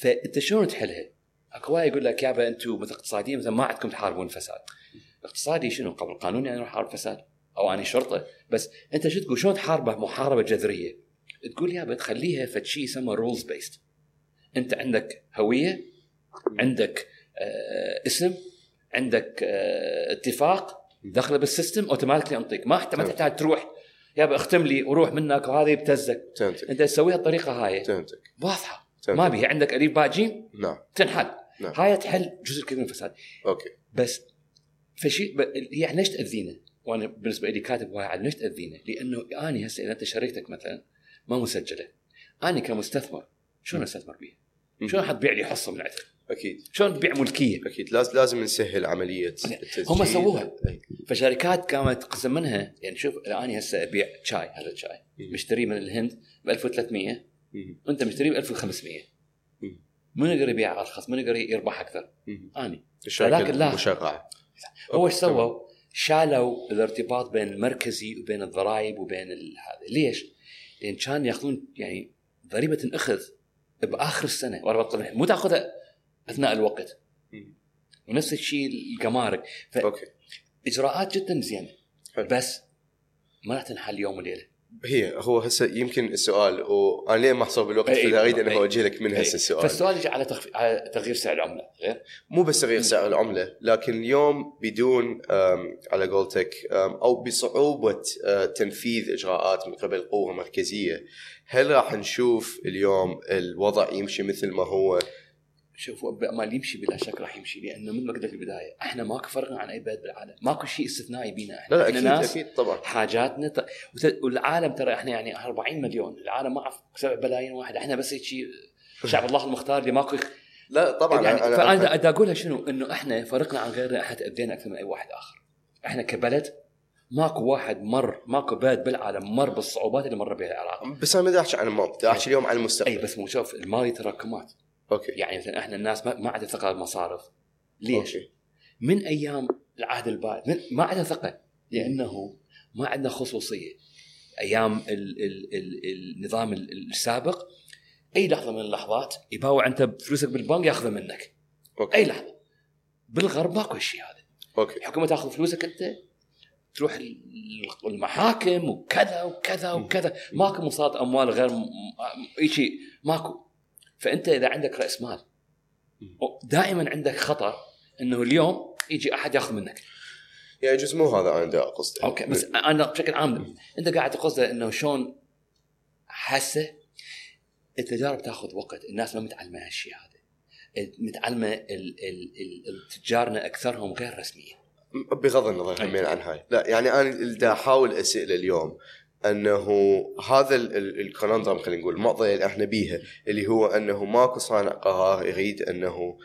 [SPEAKER 1] فأنت شلون تحلها؟ أكو واحد يقول لك يابا أنتم مثل اقتصاديين مثلا ما عندكم تحاربون الفساد. اقتصادي شنو قبل قانوني أنا أروح أحارب فساد أو أنا شرطة بس أنت شو تقول شلون تحاربه محاربة جذرية؟ تقول يابا تخليها فد شيء يسمى rules based. أنت عندك هوية عندك آه اسم عندك آه اتفاق دخله بال system automatically انطيك ما حتى ما. تحتاج تروح يابا اختم لي وروح منك وهذا يبتزك
[SPEAKER 3] فهمتك
[SPEAKER 1] أنت تسويها الطريقة هاي
[SPEAKER 3] فهمتك واضحة.
[SPEAKER 1] ما بيها عندك أليف باء جيم
[SPEAKER 3] نعم
[SPEAKER 1] تنحل
[SPEAKER 3] نعم.
[SPEAKER 1] هاي تحل جزء كبير من الفساد
[SPEAKER 3] أوكي
[SPEAKER 1] بس فشي ب... هي إحنا ليش تاذينا؟ وأنا بالنسبة لي كاتب واحد ليش تاذينا؟ لأنه أنا هسه إذا أنت شركتك مثلا ما مسجلة أنا كمستثمر شلون أستثمر بيها؟ شلون حتبيع لي حصة من عندك؟
[SPEAKER 3] أكيد
[SPEAKER 1] شلون تبيع ملكية؟
[SPEAKER 3] أكيد لازم لازم نسهل عملية التسجيل
[SPEAKER 1] هم سووها. فشركات كانت تقسم منها يعني شوف أنا هسه أبيع شاي هذا الشاي
[SPEAKER 3] مم.
[SPEAKER 1] مشتريه من الهند ب 1300
[SPEAKER 3] مم.
[SPEAKER 1] وانت مشتريه ب 1500
[SPEAKER 3] مم.
[SPEAKER 1] من يقدر يبيع ارخص؟ من يقدر يربح
[SPEAKER 3] أكثر؟
[SPEAKER 1] أني
[SPEAKER 3] الشركة
[SPEAKER 1] ولكن لا.
[SPEAKER 3] المشرعه
[SPEAKER 1] هو
[SPEAKER 3] إيش.
[SPEAKER 1] سووا؟ شالوا الارتباط بين المركزي وبين الضرائب وبين ال- هذا، ليش؟ لأن كان يأخذون يعني ضريبة تنأخذ بآخر السنة مو تأخذها أثناء الوقت
[SPEAKER 3] مم.
[SPEAKER 1] ونفس الشيء الجمارك
[SPEAKER 3] أوكي
[SPEAKER 1] فاجراءات جدا زينة
[SPEAKER 3] حلو.
[SPEAKER 1] بس ما راح تنحل يوم وليلة
[SPEAKER 3] هي هو هسه يمكن السؤال وأنا ليه محصور بالوقت
[SPEAKER 1] أي،
[SPEAKER 3] فاريد أن
[SPEAKER 1] أي.
[SPEAKER 3] اوجه لك من
[SPEAKER 1] إيه.
[SPEAKER 3] هسه السؤال
[SPEAKER 1] فالسؤال يجي على, تخف... على تغيير سعر العملة غير
[SPEAKER 3] مو بس تغيير سعر العملة لكن اليوم بدون على قولتك أو بصعوبة تنفيذ إجراءات من قبل قوه مركزيه هل راح نشوف اليوم الوضع يمشي مثل ما هو
[SPEAKER 1] شوف هو مال يمشي بلا شك راح يمشي لأنه ما قلت لك بالبداية إحنا ماكو فرقنا عن أي بلد بالعالم. ماكو شيء استثنائي بينا إحنا.
[SPEAKER 3] لا لا
[SPEAKER 1] إحنا
[SPEAKER 3] أكيد
[SPEAKER 1] ناس
[SPEAKER 3] أكيد طبعا.
[SPEAKER 1] حاجاتنا ت... والعالم ترى إحنا يعني 40 مليون العالم ما أعرف 7 بلايين واحد إحنا بس هيك شيء شعب الله المختار اللي ماكو.
[SPEAKER 3] لا طبعا
[SPEAKER 1] يعني
[SPEAKER 3] انا
[SPEAKER 1] فأنا
[SPEAKER 3] أنا
[SPEAKER 1] دا أقولها شنو؟ إنه إحنا فرقنا عن غيرنا إحنا تاذينا أكثر من أي واحد آخر. إحنا كبلد ماكو واحد مر ماكو بلد بالعالم مر بالصعوبات اللي مر بها العراق.
[SPEAKER 2] بس أنا ما بدي أحكي عن الماضي بدي أحكي اليوم عن المستقبل.
[SPEAKER 1] أي بس مو شوف الماضي تراكمات.
[SPEAKER 2] أوكي
[SPEAKER 1] يعني مثلا إحنا الناس ما, عندها ثقة بالمصارف. ليش؟
[SPEAKER 2] أوكي.
[SPEAKER 1] من أيام العهد البائد من ما عندنا ثقة. لأنه ما عندنا خصوصية. أيام ال ال ال النظام ال- السابق أي لحظة من اللحظات يباوع أنت فلوسك بالبنك يأخذها منك.
[SPEAKER 2] أوكي.
[SPEAKER 1] أي لحظة. بالغرب ماكو هالشيء هذا.
[SPEAKER 2] أوكي.
[SPEAKER 1] الحكومة تأخذ فلوسك أنت تروح ال- المحاكم وكذا وكذا وكذا. ماكو مصادر أموال غير شيء. ماكو. فأنت إذا عندك رأس مال دائما عندك خطر إنه اليوم يجي أحد ياخذ منك.
[SPEAKER 2] يعني جزء مو هذا أنا قصدي
[SPEAKER 1] أوكي بس أنا بشكل عام أنت قاعد تقصد إنه شلون حاسه التجارب تاخذ وقت الناس ما متعلمة هالشيء هذا. متعلمة ال- ال- ال- التجارنا أكثرهم غير رسميين.
[SPEAKER 2] بغض النظر همين عن هاي. لا يعني أنا اللي دا أحاول أسئلة اليوم أنه هذا ال- ال- الكونندرم خلينا نقول المعضله اللي إحنا بيها اللي هو أنه ماكو صانع قرار يريد أنه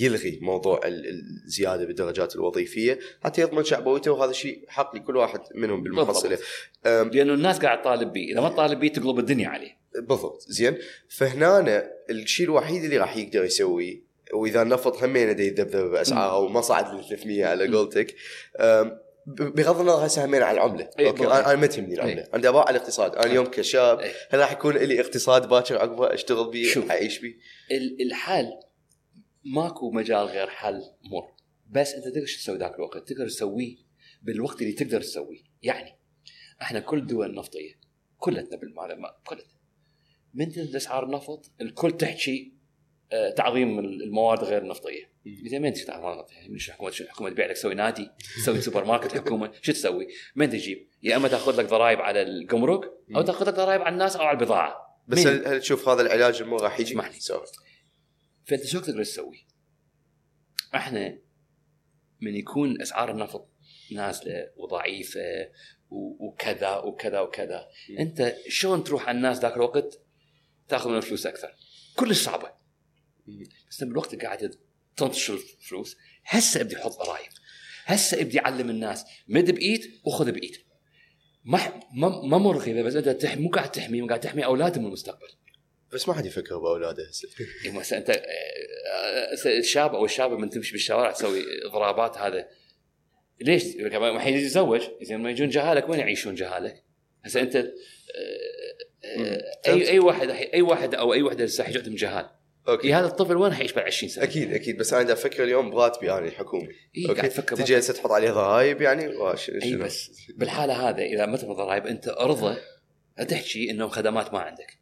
[SPEAKER 2] يلغي موضوع ال- الزياده بالدرجات الوظيفية حتى يضمن شعبويته وهذا شيء حق لكل واحد منهم بالمحصله
[SPEAKER 1] لأنه الناس قاعد تطالب به إذا ما تطالب به تقلب الدنيا عليه.
[SPEAKER 2] بالضبط. زين. فهنا الشيء الوحيد اللي راح يقدر يسويه وإذا نفط همين يذبذب بأسعاره وما صعد لل 300 على قولتك بغض النظر هسه همين على
[SPEAKER 1] العملة.
[SPEAKER 2] أوكي. أنا ما تهمني العملة. أنا دا أبغى على الاقتصاد. أنا اليوم كشاب
[SPEAKER 1] إي.
[SPEAKER 2] هل راح يكون لي اقتصاد باكر عقبه أشتغل به. أعيش به
[SPEAKER 1] ال- الحل ماكو مجال غير حل مر. بس أنت تقدر تسوي ذاك الوقت؟ تقدر تسويه بالوقت اللي تقدر تسويه. يعني إحنا كل الدول النفطيه كلتنا بالمعلومات كلتنا من تنزل اسعار النفط؟ الكل تحكي آه، تعظيم الموارد غير النفطيه إذا ما تجي تعظيم النفطيه من شو الحكومة شو الحكومة تبيع لك تسوي نادي تسوي سوبر ماركت الحكومة *laughs* شو تسوي؟ من تجيب؟ يا إما تأخذ لك ضرائب على الجمرك أو تأخذ لك ضرائب على الناس أو على البضاعة
[SPEAKER 2] بس؟ هل, هل تشوف هذا العلاج المو راح يجي؟
[SPEAKER 1] اسمح لي. فأنت شو تقدر تسوي؟ إحنا من يكون أسعار النفط نازلة وضعيفة وكذا وكذا وكذا
[SPEAKER 2] م.
[SPEAKER 1] أنت شلون تروح على الناس ذاك الوقت تأخذ من الفلوس أكثر كلش
[SPEAKER 2] صعبة.
[SPEAKER 1] بس بالوقت قاعد تنتشر الفلوس. هسه ابدي حط ضرائب. هسه ابدي علم الناس. مد بايد وخذ بايد ما ما مرغبه بس أنت تحمي مو قاعد تحمي قاعد تحمي أولادهم المستقبل.
[SPEAKER 2] بس ما حد يفكر بأولاده هسه.
[SPEAKER 1] يعني مثلا أنت آه، هسه الشاب أو الشابه من تمشي بالشوارع تسوي اضرابات هذا. ليش؟ ما يتزوج اذا ما يجون جهالك وين يعيشون جهالك؟ هسه أنت آه، آه، اي أي واحد أي واحد أو أي وحده لسه حيجعتهم جهال.
[SPEAKER 2] أوكي.
[SPEAKER 1] إيه هذا الطفل وين حيعيش بعد 20 سنة؟
[SPEAKER 2] أكيد أكيد بس أنا أفكر اليوم براتبي أنا الحكومي
[SPEAKER 1] إيه أوكي؟ تفكر
[SPEAKER 2] تجي هسه تحط عليه ضرائب يعني؟
[SPEAKER 1] اي؟ بس بالحالة هذا إذا ما تبغى ضرائب أنت أرضى لا تحكي إنه خدمات ما عندك.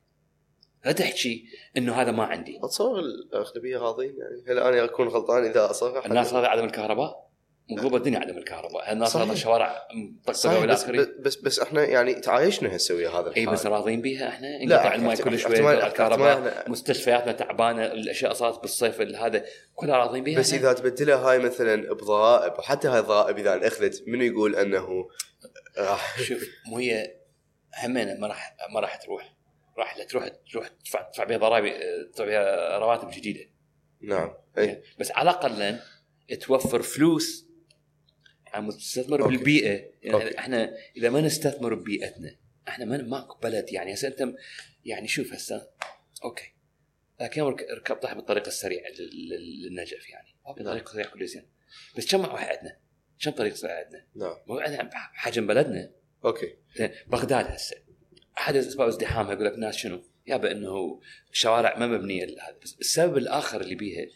[SPEAKER 1] لا تحكي إنه هذا ما عندي.
[SPEAKER 2] أتصور الأغلبية راضين يعني. هل أنا أكون غلطان إذا أصرح؟
[SPEAKER 1] الناس هذا عدم الكهرباء؟ مقلوبه الدنيا عدم الكهرباء. الناس
[SPEAKER 2] صحيح.
[SPEAKER 1] هذا الشوارع مطقطقه والى
[SPEAKER 2] بس,
[SPEAKER 1] اخره
[SPEAKER 2] بس بس إحنا يعني تعايشنا هسه ويا هذا
[SPEAKER 1] إي
[SPEAKER 2] الحال.
[SPEAKER 1] بس راضين بيها
[SPEAKER 2] إحنا.
[SPEAKER 1] انقطع الماء كل شوي الكهرباء مستشفياتنا تعبانة الأشياء صارت بالصيف هذا. كلها راضين بيها
[SPEAKER 2] بس؟ إذا تبدلها هاي مثلا بضرائب وحتى هاي الضرائب إذا اخذت منو يقول أنه راح؟
[SPEAKER 1] شوف مو هي همينة ما راح ما راح تروح. راح لا تروح تروح تدفع تدفع بها ضرائب تدفع بها رواتب جديدة.
[SPEAKER 2] نعم إي.
[SPEAKER 1] بس على الأقل توفر فلوس عم تستثمر
[SPEAKER 2] أوكي.
[SPEAKER 1] بالبيئة. يعني
[SPEAKER 2] أوكي.
[SPEAKER 1] إحنا إذا ما نستثمر ببيئتنا إحنا ما ماكو بلد. يعني هسه أنت يعني شوف هسه. أوكي. رك- ركبت طاح بالطريق السريع لل- لل- للنجف يعني. طريق سريع كل زين. بس كم واحد عندنا؟ كم طريق سريع عندنا؟
[SPEAKER 2] نعم.
[SPEAKER 1] بحجم بلدنا. أوكي. بغداد هسه. أحد اسباب ازدحامها يقول لك ناس شنو؟ يابا انه الشوارع ما مبنية لهذا. بس السبب الآخر اللي بيها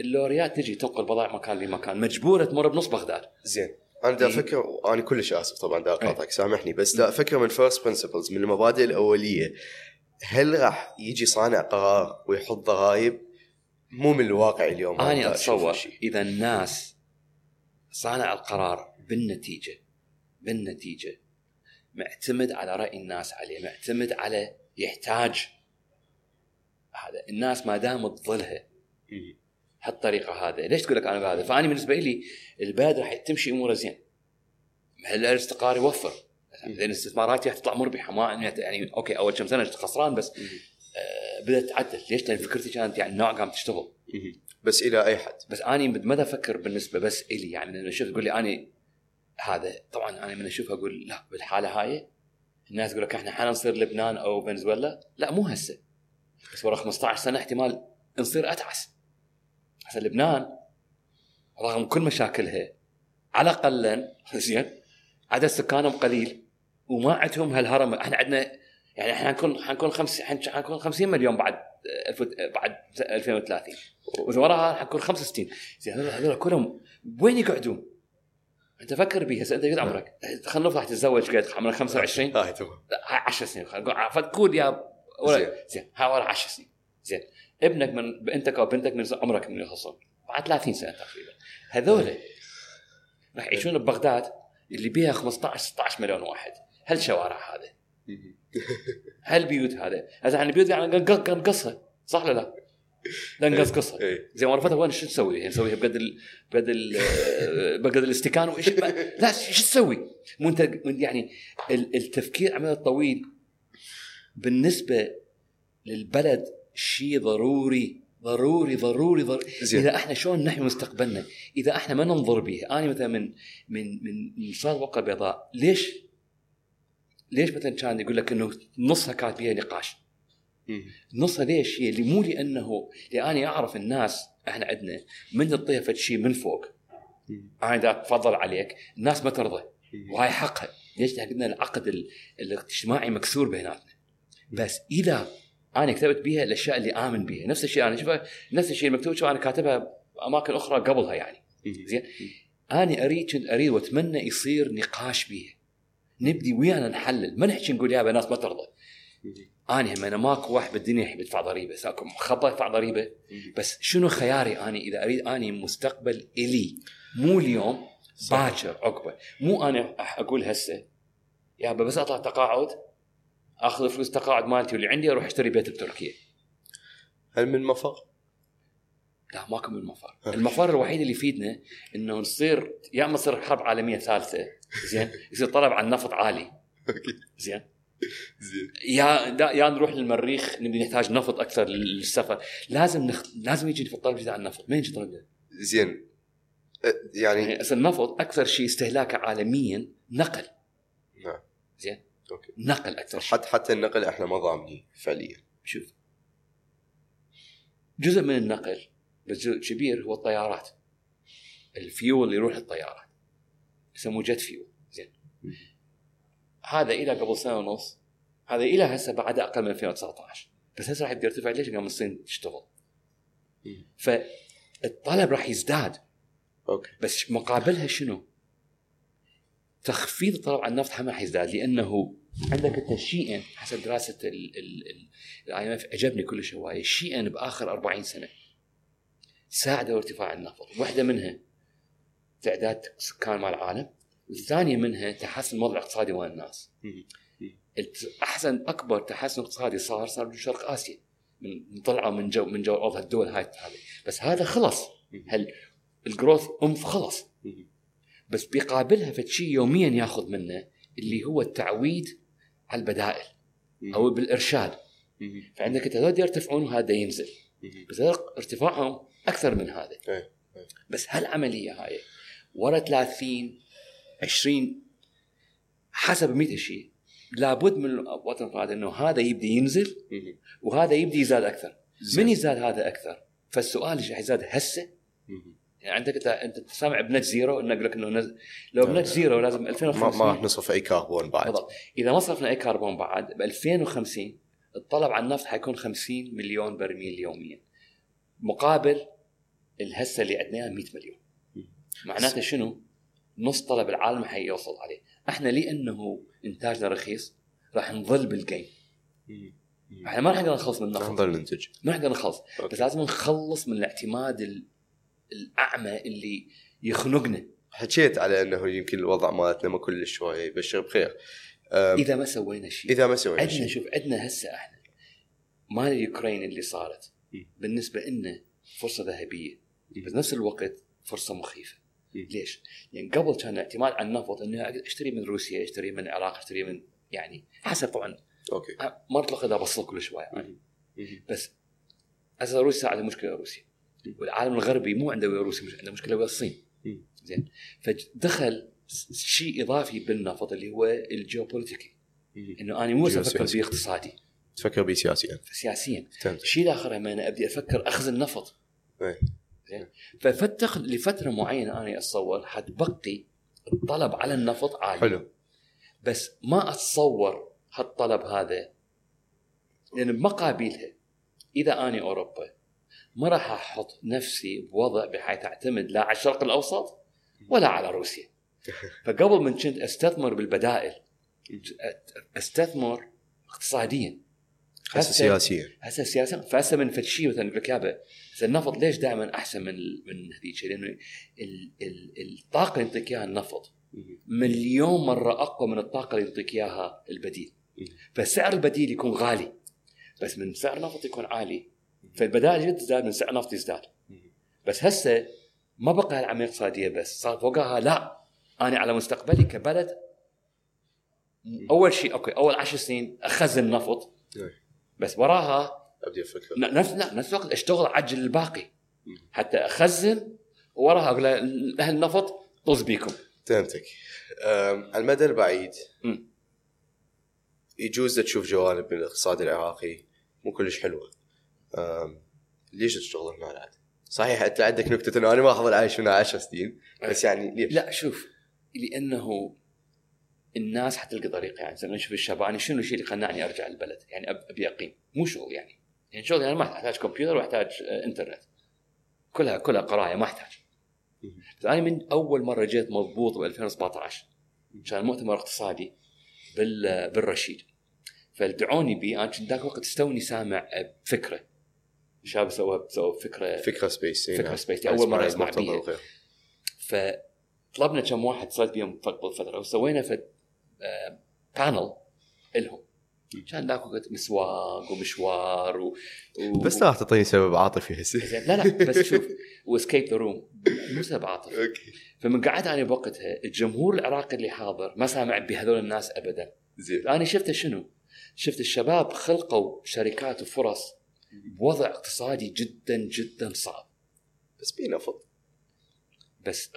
[SPEAKER 1] اللوريات تجي تنقل بضائع مكان لمكان. مجبورة تمر بنص بغداد.
[SPEAKER 2] زين. أنا دا. أفكر أنا كلش آسف طبعا دا اقاطعك سامحني بس دا أفكر من first principles من المبادئ الأولية. هل راح يجي صانع قرار ويحط ضرائب؟ مو من الواقع اليوم.
[SPEAKER 1] أنا
[SPEAKER 2] أتصور.
[SPEAKER 1] إذا الناس صانع القرار بالنتيجة بالنتيجة معتمد على رأي الناس عليه معتمد على يحتاج هذا. الناس ما دامت ظلها.
[SPEAKER 2] مم.
[SPEAKER 1] هالطريقة هذا. ليش تقول لك أنا بهذا؟ فأنا بالنسبة لي البلد راح تمشي أموره زين. الأستقرار يوفر. لأن استثماراتي راح تطلع مربحة ما يعني أوكي أول كم سنة كنت خسران بس آه بدأت تعدل. ليش؟ لأن فكرتي كانت يعني نوع قام تشتغل.
[SPEAKER 2] بس إلى أي حد؟
[SPEAKER 1] بس اني مدى أفكر بالنسبة بس إلي؟ يعني لأنه شوف تقول لي اني هذا طبعا أنا من أشوفها أقول لا بالحالة هاي الناس تقول لك إحنا حنصير لبنان أو فنزويلا. لا مو هسه. بس ورا 15 سنة احتمال نصير أتعس. هسه لبنان رغم كل مشاكلها على الأقل زين عدد سكانهم قليل وما عندهم هالهرم. إحنا عندنا يعني إحنا حنكون حنكون خمس حنكون 50 مليون بعد بعد 2030 وراها حنكون 65 زين هذول هذول كلهم وين يقعدون؟ انت فكر بيها هسه انت قد عمرك؟ خلينا نفرض تتزوج قد عمرك 25
[SPEAKER 3] هاي تمام
[SPEAKER 1] لا، هاي 10 سنين. خلينا نقول فتقول يا ولد زين. هاي ورا 10 سنين. زين. ابنك من بنتك أو بنتك من عمرك من يخلصون بعد 30 سنة تقريبا. هذول راح يعيشون ببغداد اللي بيها 15 16 مليون واحد. هالشوارع هذا هالبيوت هذا هذا يعني بيوت يعني قنقصها صح ولا لا؟ لا نقصقصها
[SPEAKER 3] إيه.
[SPEAKER 1] زين ورفتها وين شو تسوي؟ يعني نسويها بقد ال... بقد ال... *laughs* بقد الاستكان وإيش؟ لا شو تسوي؟ مو انت يعني ال- التفكير عمل طويل. بالنسبة للبلد شيء ضروري ضروري ضروري ضروري. إذا إحنا شلون نحمي مستقبلنا؟ إذا إحنا ما ننظر به، أنا مثلا من من من صار وقع بيضاء، ليش؟ ليش مثلا كان يقول لك إنه نصها كانت بيها نقاش؟ نصها ليش؟ هي اللي مو لأنه لأني أعرف الناس إحنا عندنا من تعطيها فد شيء من فوق. أنا دا أتفضل عليك الناس ما ترضى. وهاي حقها. ليش؟ لأن العقد ال- الاجتماعي مكسور بيناتنا. بس إذا أنا كتبت بها الأشياء اللي آمن بها نفس الشيء أنا شوفها نفس الشيء المكتوب شو أنا كاتبها أماكن أخرى قبلها يعني. زين؟ أنا أريد كنت أريد وأتمنى يصير نقاش بيها. نبدي ويانا نحلل. ما نحكي نقول يا ناس ما ترضى. أنا هم أنا ماكو واحد بالدنيا يحب يدفع ضريبة. ساكو خطه يدفع ضريبة. بس شنو خياري اني إذا أريد أني مستقبل إلي؟ مو اليوم باكر عقبه مو أنا أقول هسه يا بس أطلع تقاعد. آخذ فلوس تقاعد مالتي واللي عندي أروح أشتري بيت بتركيا.
[SPEAKER 3] هل من مفر؟
[SPEAKER 1] لا ماكو من مفر. المفر الوحيد اللي يفيدنا إنه نصير يا اما تصير حرب عالمية ثالثة زين؟ يصير طلب على النفط عالي. زين؟
[SPEAKER 3] زين.
[SPEAKER 1] يا يا نروح للمريخ نبي نحتاج نفط أكثر للسفر. لازم نخ... لازم يجي في الطلب جديد على النفط. ما يجي طلب جديد
[SPEAKER 3] زين. أه، يعني
[SPEAKER 1] يعني النفط أكثر شيء استهلاكه عالميا نقل.
[SPEAKER 3] نعم.
[SPEAKER 1] زين؟
[SPEAKER 3] أوكي.
[SPEAKER 1] نقل أكثر
[SPEAKER 3] حتى حتى النقل إحنا ما ضامنين فعليا.
[SPEAKER 1] شوف. جزء من النقل بس جزء كبير هو الطيارات. الفيول اللي يروح للطيارات يسموه jet fuel. زين. هذا إلى قبل سنة ونص. هذا إلى هسه بعد أقل من 2019 بس هسه راح يبدا يرتفع ليش؟ قام الصين تشتغل. فالطلب راح يزداد.
[SPEAKER 3] أوكي.
[SPEAKER 1] بس مقابلها شنو؟ تخفيض الطلب على النفط هم راح يزداد لأنه عندك أنت شيئين حسب دراسة ال IMF عجبني كلش هوايه شيئين بآخر 40 سنة. ساعدوا ارتفاع النفط واحدة منها تعداد سكان مال العالم والثانية منها تحسن الوضع الاقتصادي مال الناس. أحسن أكبر تحسن اقتصادي صار صار بشرق آسيا من طلعوا من جو من جو الأرض الدول هاي هذه. بس هذا خلص. هل الجروث أنف خلص. بس بيقابلها فد شيء يوميا ياخذ منه اللي هو التعويد على البدائل أو
[SPEAKER 3] بالإرشاد.
[SPEAKER 1] فعندك أنت هذول يرتفعون وهذا ينزل. بس ارتفاعهم أكثر من هذا
[SPEAKER 3] إيه.
[SPEAKER 1] بس هالعملية هاي ورا 30 20 حسب 100 شيء لابد من الوطن هذا إنه هذا يبدي ينزل. وهذا يبدي يزاد
[SPEAKER 3] أكثر.
[SPEAKER 1] من يزاد هذا أكثر فالسؤال إيش يزاد هسه عندك انت انت سامع بنت زيرو إنه يقول لك إنه نز... لو بنت
[SPEAKER 3] لا.
[SPEAKER 1] زيرو لازم
[SPEAKER 3] ما
[SPEAKER 1] 2050
[SPEAKER 3] ما راح نصرف أي كربون بعد.
[SPEAKER 1] بالضبط. إذا ما صرفنا أي كربون بعد ب 2050 الطلب على النفط حيكون 50 مليون برميل يوميا. مقابل الهسة اللي عندنا 100 مليون. معناته شنو؟ نص طلب العالم حيوصل عليه. إحنا لأنه إنتاجنا رخيص راح نظل بالجيم. إحنا ما راح نقدر نخلص من
[SPEAKER 3] راح
[SPEAKER 1] النفط
[SPEAKER 3] نظل ننتج.
[SPEAKER 1] ما راح نقدر نخلص. بس لازم نخلص من الاعتماد ال- الأعمى اللي يخنقنا.
[SPEAKER 3] حكيت على إنه يمكن الوضع مالتنا ما كلش شوية يبشر بخير.
[SPEAKER 1] إذا ما سوينا شيء.
[SPEAKER 3] إذا ما سوينا
[SPEAKER 1] عندنا
[SPEAKER 3] شيء.
[SPEAKER 1] شوف عندنا هسه إحنا. مال اليوكرين اللي صارت.
[SPEAKER 3] مم.
[SPEAKER 1] بالنسبة لنا فرصة ذهبية. بس نفس الوقت فرصة مخيفة.
[SPEAKER 3] مم.
[SPEAKER 1] ليش؟ لأن قبل كان الاعتماد على النفط إنه أشتري من روسيا أشتري من العراق أشتري من يعني حسب طبعا.
[SPEAKER 3] أوكي.
[SPEAKER 1] ما أطلق إذا بصل كل شوية يعني. بس هسه روسيا عندها مشكلة روسيا. والعالم الغربي مو عنده ويا روسيا مش عنده مشكلة ويا الصين.
[SPEAKER 3] مم.
[SPEAKER 1] زين. فدخل شيء إضافي بالنفط اللي هو الجيوبوليتيكي.
[SPEAKER 2] مم.
[SPEAKER 1] إنه أنا مو
[SPEAKER 2] أفكر.
[SPEAKER 1] باقتصادي.
[SPEAKER 2] تفكر به سياسيا.
[SPEAKER 1] سياسيا الشيء الآخر لما أنا ابدي أفكر اخزن نفط
[SPEAKER 2] إيه.
[SPEAKER 1] زين. ففتخ لفترة معينة أنا أتصور حتبقي الطلب على النفط عالي.
[SPEAKER 2] حلو.
[SPEAKER 1] بس ما أتصور هالطلب هذا. لأن بمقابلها إذا اني أوروبا ما راح أحط نفسي بوضع بحيث أعتمد لا على الشرق الأوسط ولا على روسيا. *laughs* فقبل من كنت أستثمر بالبدائل أستثمر اقتصاديا.
[SPEAKER 2] هسه سياسيا.
[SPEAKER 1] هسه سياسه فهسه من فد شيء مثلا يقول لك يابا النفط ليش دائما أحسن من من هذيك لأنه ال- ال- الطاقة اللي يعطيك إياها النفط. مليون مرة أقوى من الطاقة اللي يعطيك إياها البديل. فسعر البديل يكون غالي. بس من سعر النفط يكون عالي. فالبدائل تزداد من سعر النفط يزداد. بس هسه ما بقى هالعمليه الاقتصاديه بس صار فوقها لا أنا على مستقبلي كبلد أول شيء أوكي أول عشر سنين أخزن نفط
[SPEAKER 2] إيه.
[SPEAKER 1] بس وراها
[SPEAKER 2] أبدي
[SPEAKER 1] أفكر نفس لا نفس الوقت أشتغل اعجل الباقي. حتى أخزن وراها أقول له أهل النفط طز بيكم
[SPEAKER 2] فهمتك على المدى البعيد. يجوز تشوف جوانب من الاقتصاد العراقي مو كلش حلوة ليش تشتغل هنا العاد؟ صحيح أنت عندك نكتة إنه أنا ما اظل عايش هنا 10 سنين بس يعني ليش؟
[SPEAKER 1] لا شوف لأنه الناس حتلقى طريقة يعني مثلا نشوف الشباب أنا شنو الشيء اللي قنعني أرجع البلد؟ يعني أبي أقيم مو شغل يعني. يعني شغل يعني ما أحتاج كمبيوتر وأحتاج آه، إنترنت. كلها كلها قراية ما
[SPEAKER 2] أحتاج.
[SPEAKER 1] بس أنا من أول مرة جيت مضبوط ب 2017 كان مؤتمر اقتصادي بال بالرشيد. فدعوني بي أنا كنت ذاك الوقت استوني سامع بفكرة. شاب سوى سوى فكره
[SPEAKER 2] فكرة سبيس
[SPEAKER 1] فكرة سبيس، دي أول مرة أسمع بيها. فطلبنا كم واحد اتصلت بيهم قبل فتره وسوينا في بانل إلهم. كان ذاك الوقت مسواق ومشوار و... و...
[SPEAKER 2] بس لا تعطيني سبب عاطفي هسه. *laughs*
[SPEAKER 1] لا لا بس شوف واسكيب ذا روم مو سبب عاطف *laughs*
[SPEAKER 2] أوكي.
[SPEAKER 1] فمن قعدت أنا بوقتها الجمهور العراقي اللي حاضر ما سامع بهذول الناس ابدا.
[SPEAKER 2] زين.
[SPEAKER 1] أنا شفت شنو؟ شفت الشباب خلقوا شركات وفرص بوضع اقتصادي جدا جدا صعب.
[SPEAKER 2] بس بي نفط
[SPEAKER 1] بس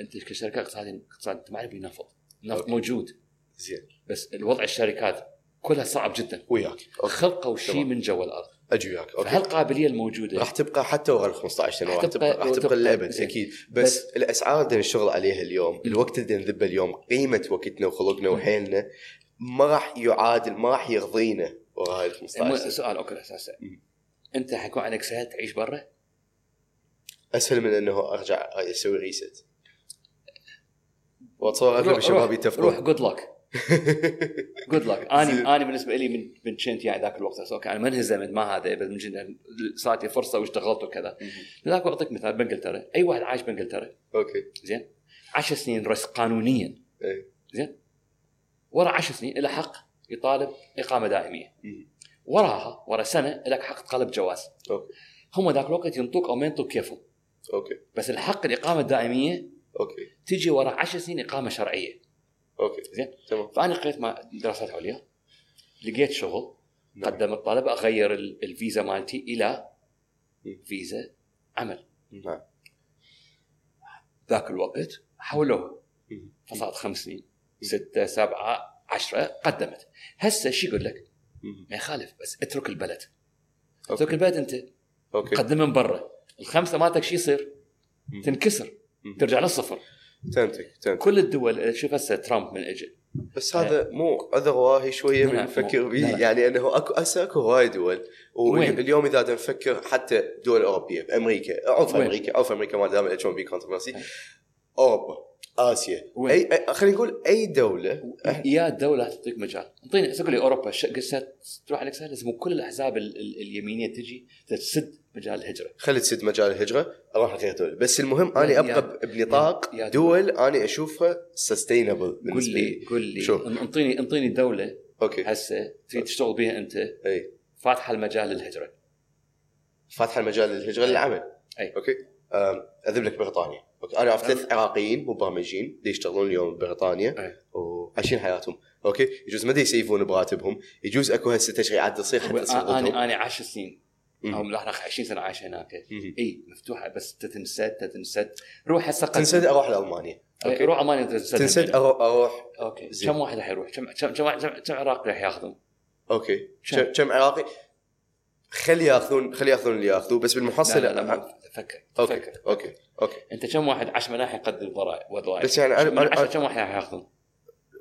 [SPEAKER 1] أنت كشركة اقتصاديه اقتصاد انت ما عليك بنفط النفط. موجود.
[SPEAKER 2] زين.
[SPEAKER 1] بس الوضع الشركات كلها صعب جدا.
[SPEAKER 2] وياك.
[SPEAKER 1] خلقوا شيء. من جوا الأرض.
[SPEAKER 2] أجي وياك. أوكي.
[SPEAKER 1] فهالقابليه الموجودة؟
[SPEAKER 2] راح تبقى حتى ورا ال 15 سنة راح تبقى راح تبقى للابد. أكيد. بس,
[SPEAKER 1] بس-
[SPEAKER 2] الأسعار اللي نشتغل عليها اليوم الوقت اللي نذبه اليوم قيمة وقتنا وخلقنا وحيلنا ما راح يعادل ما راح يرضينا. ورا هاي ال
[SPEAKER 1] مو-
[SPEAKER 2] 15 سنة.
[SPEAKER 1] سؤال أوكي أساسا
[SPEAKER 2] مم.
[SPEAKER 1] أنت حيكون عندك سهل تعيش برا؟
[SPEAKER 2] أسهل من إنه أرجع أسوي ريست وأتصور
[SPEAKER 1] أغلب
[SPEAKER 2] الشباب
[SPEAKER 1] روح- روح
[SPEAKER 2] يتفقون
[SPEAKER 1] جود لك جود لك
[SPEAKER 2] أنا.
[SPEAKER 1] أنا بالنسبة لي من من كنت يعني ذاك الوقت. أوكي أنا ما انهزمت ما هذا بس من جد صارت لي فرصة واشتغلت وكذا. ذاك أعطيك مثال بإنجلترا. أي واحد عايش بإنجلترا؟
[SPEAKER 2] أوكي.
[SPEAKER 1] زين. 10 سنين residence قانونيا.
[SPEAKER 2] إيه.
[SPEAKER 1] زين. ورا 10 سنين له حق. يطالب إقامة
[SPEAKER 2] دائمية.
[SPEAKER 1] وراها ورا سنة لك حق تطالب جواز.
[SPEAKER 2] أوكي.
[SPEAKER 1] هم ذاك الوقت ينطوك أو ما ينطوك كيفهم.
[SPEAKER 2] أوكي.
[SPEAKER 1] بس الحق الإقامة الدائمية
[SPEAKER 2] أوكي.
[SPEAKER 1] تجي ورا 10 سنين إقامة شرعية.
[SPEAKER 2] أوكي.
[SPEAKER 1] زين؟
[SPEAKER 2] تمام.
[SPEAKER 1] فأنا قريت مع دراسات عليا لقيت شغل
[SPEAKER 2] نعم.
[SPEAKER 1] قدمت طلب أغير ال- الفيزا مالتي
[SPEAKER 2] إلى.
[SPEAKER 1] فيزا عمل.
[SPEAKER 2] نعم.
[SPEAKER 1] ذاك الوقت حولوها. فصارت خمس سنين. ستة سبعة عشرة قدمت هسه شو يقول لك. ما يخالف بس اترك البلد
[SPEAKER 2] أوكي.
[SPEAKER 1] اترك البلد أنت
[SPEAKER 2] أوكي
[SPEAKER 1] قدم من برا الخمسة مالتك شو يصير؟
[SPEAKER 2] مم.
[SPEAKER 1] تنكسر
[SPEAKER 2] مم.
[SPEAKER 1] ترجع للصفر
[SPEAKER 2] فهمتك فهمتك
[SPEAKER 1] كل الدول شوف هسه ترامب من اجى
[SPEAKER 2] بس هذا مو عذر واهي
[SPEAKER 1] شوية
[SPEAKER 2] من نفكر به. يعني أنه اكو هسه أكو هواي دول؟ واليوم إذا نفكر حتى دول أوروبية بامريكا
[SPEAKER 1] وين؟
[SPEAKER 2] أمريكا عرف أمريكا ما دام H1B controversy أوروبا آسيا.
[SPEAKER 1] وين؟
[SPEAKER 2] اي خلينا نقول أي دولة.
[SPEAKER 1] يا دولة تعطيك مجال. انطيني تقول لي أوروبا قصه تروح عليك سهل لازم كل الأحزاب ال- ال- اليمينية تجي تسد مجال الهجرة.
[SPEAKER 2] خلي تسد مجال الهجرة. أروح لغير دولة. بس المهم
[SPEAKER 1] يا-
[SPEAKER 2] ابقى بنطاق
[SPEAKER 1] يا
[SPEAKER 2] دول اني أشوفها sustainable
[SPEAKER 1] قول لي قول لي؟ انطيني انطيني دولة
[SPEAKER 2] okay.
[SPEAKER 1] هسه تريد تشتغل بها أنت
[SPEAKER 2] أي.
[SPEAKER 1] فاتحة المجال للهجرة.
[SPEAKER 2] فاتحة المجال للهجرة للعمل.
[SPEAKER 1] أي.
[SPEAKER 2] okay. أم، أذهب لك بريطانيا okay أنا أعرف ثلاث عراقيين مبرمجين يشتغلون اليوم ببريطانيا. وعايشين حياتهم okay يجوز ما ي save ون براتبهم يجوز أكو هسه تشريعات تصير حتى تصير أنا
[SPEAKER 1] أنا 10 سنين. أو لا 20 سنة عايش هناك. إي مفتوحة بس تتنسد تتنسد روح هسه.
[SPEAKER 2] تنسد أروح لألمانيا okay.
[SPEAKER 1] روح عمان تنسد
[SPEAKER 2] تنسد أروح أروح
[SPEAKER 1] okay
[SPEAKER 2] زين.
[SPEAKER 1] كم واحد راح يروح؟ كم كم كم كم- كم عراقي راح ياخذون؟ okay؟
[SPEAKER 2] كم عراقي خلي ياخذون خلي ياخذون اللي ياخذوه بس
[SPEAKER 1] لا
[SPEAKER 2] بالمحصلة
[SPEAKER 1] لا, لا ما فكر
[SPEAKER 2] okay.
[SPEAKER 1] فكر
[SPEAKER 2] okay. okay.
[SPEAKER 1] أنت كم واحد 10 ملاح يقدم وضرائب
[SPEAKER 2] بس يعني
[SPEAKER 1] 10 كم واحد ياخذون؟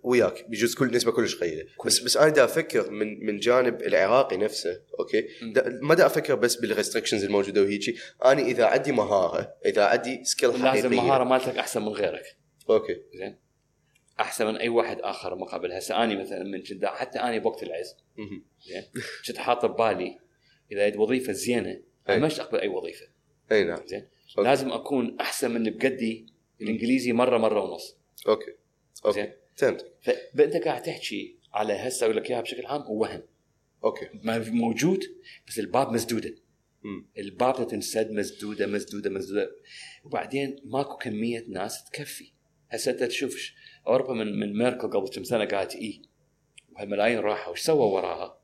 [SPEAKER 2] وياك بيجوز كل نسبة كلش قليلة. بس بس أنا دا أفكر من من جانب العراقي نفسه
[SPEAKER 1] okay.
[SPEAKER 2] دا ما دا أفكر بس بال restrictions الموجودة وهيجي. أنا إذا عندي مهارة إذا عندي skill حقيقية.
[SPEAKER 1] لازم المهارة مالتك أحسن من غيرك.
[SPEAKER 2] okay.
[SPEAKER 1] زين؟ أحسن من أي واحد آخر مقابل. هسه أني مثلا من كنت حتى أني بوقت العز. زين؟ كنت حاط ببالي إذا وظيفة
[SPEAKER 2] زينة.
[SPEAKER 1] أنا ما اقبل اي وظيفة.
[SPEAKER 2] أي نعم.
[SPEAKER 1] زين؟
[SPEAKER 2] okay.
[SPEAKER 1] لازم أكون أحسن من اللي بقدي الإنجليزي مرة مرة ونص.
[SPEAKER 2] okay. okay.
[SPEAKER 1] زين؟
[SPEAKER 2] فهمت
[SPEAKER 1] فأنت قاعد تحكي على هسه أقول لك إياها بشكل عام هو وهم.
[SPEAKER 2] okay.
[SPEAKER 1] ما موجود بس الباب مسدودة.
[SPEAKER 2] مم.
[SPEAKER 1] الباب تنسد مسدودة مسدودة مسدودة. وبعدين ماكو كمية ناس تكفي. هسه أنت تشوف أوروبا من من ميركل قبل كم سنة قالت إي وهالملايين راحوا. وش سووا وراها؟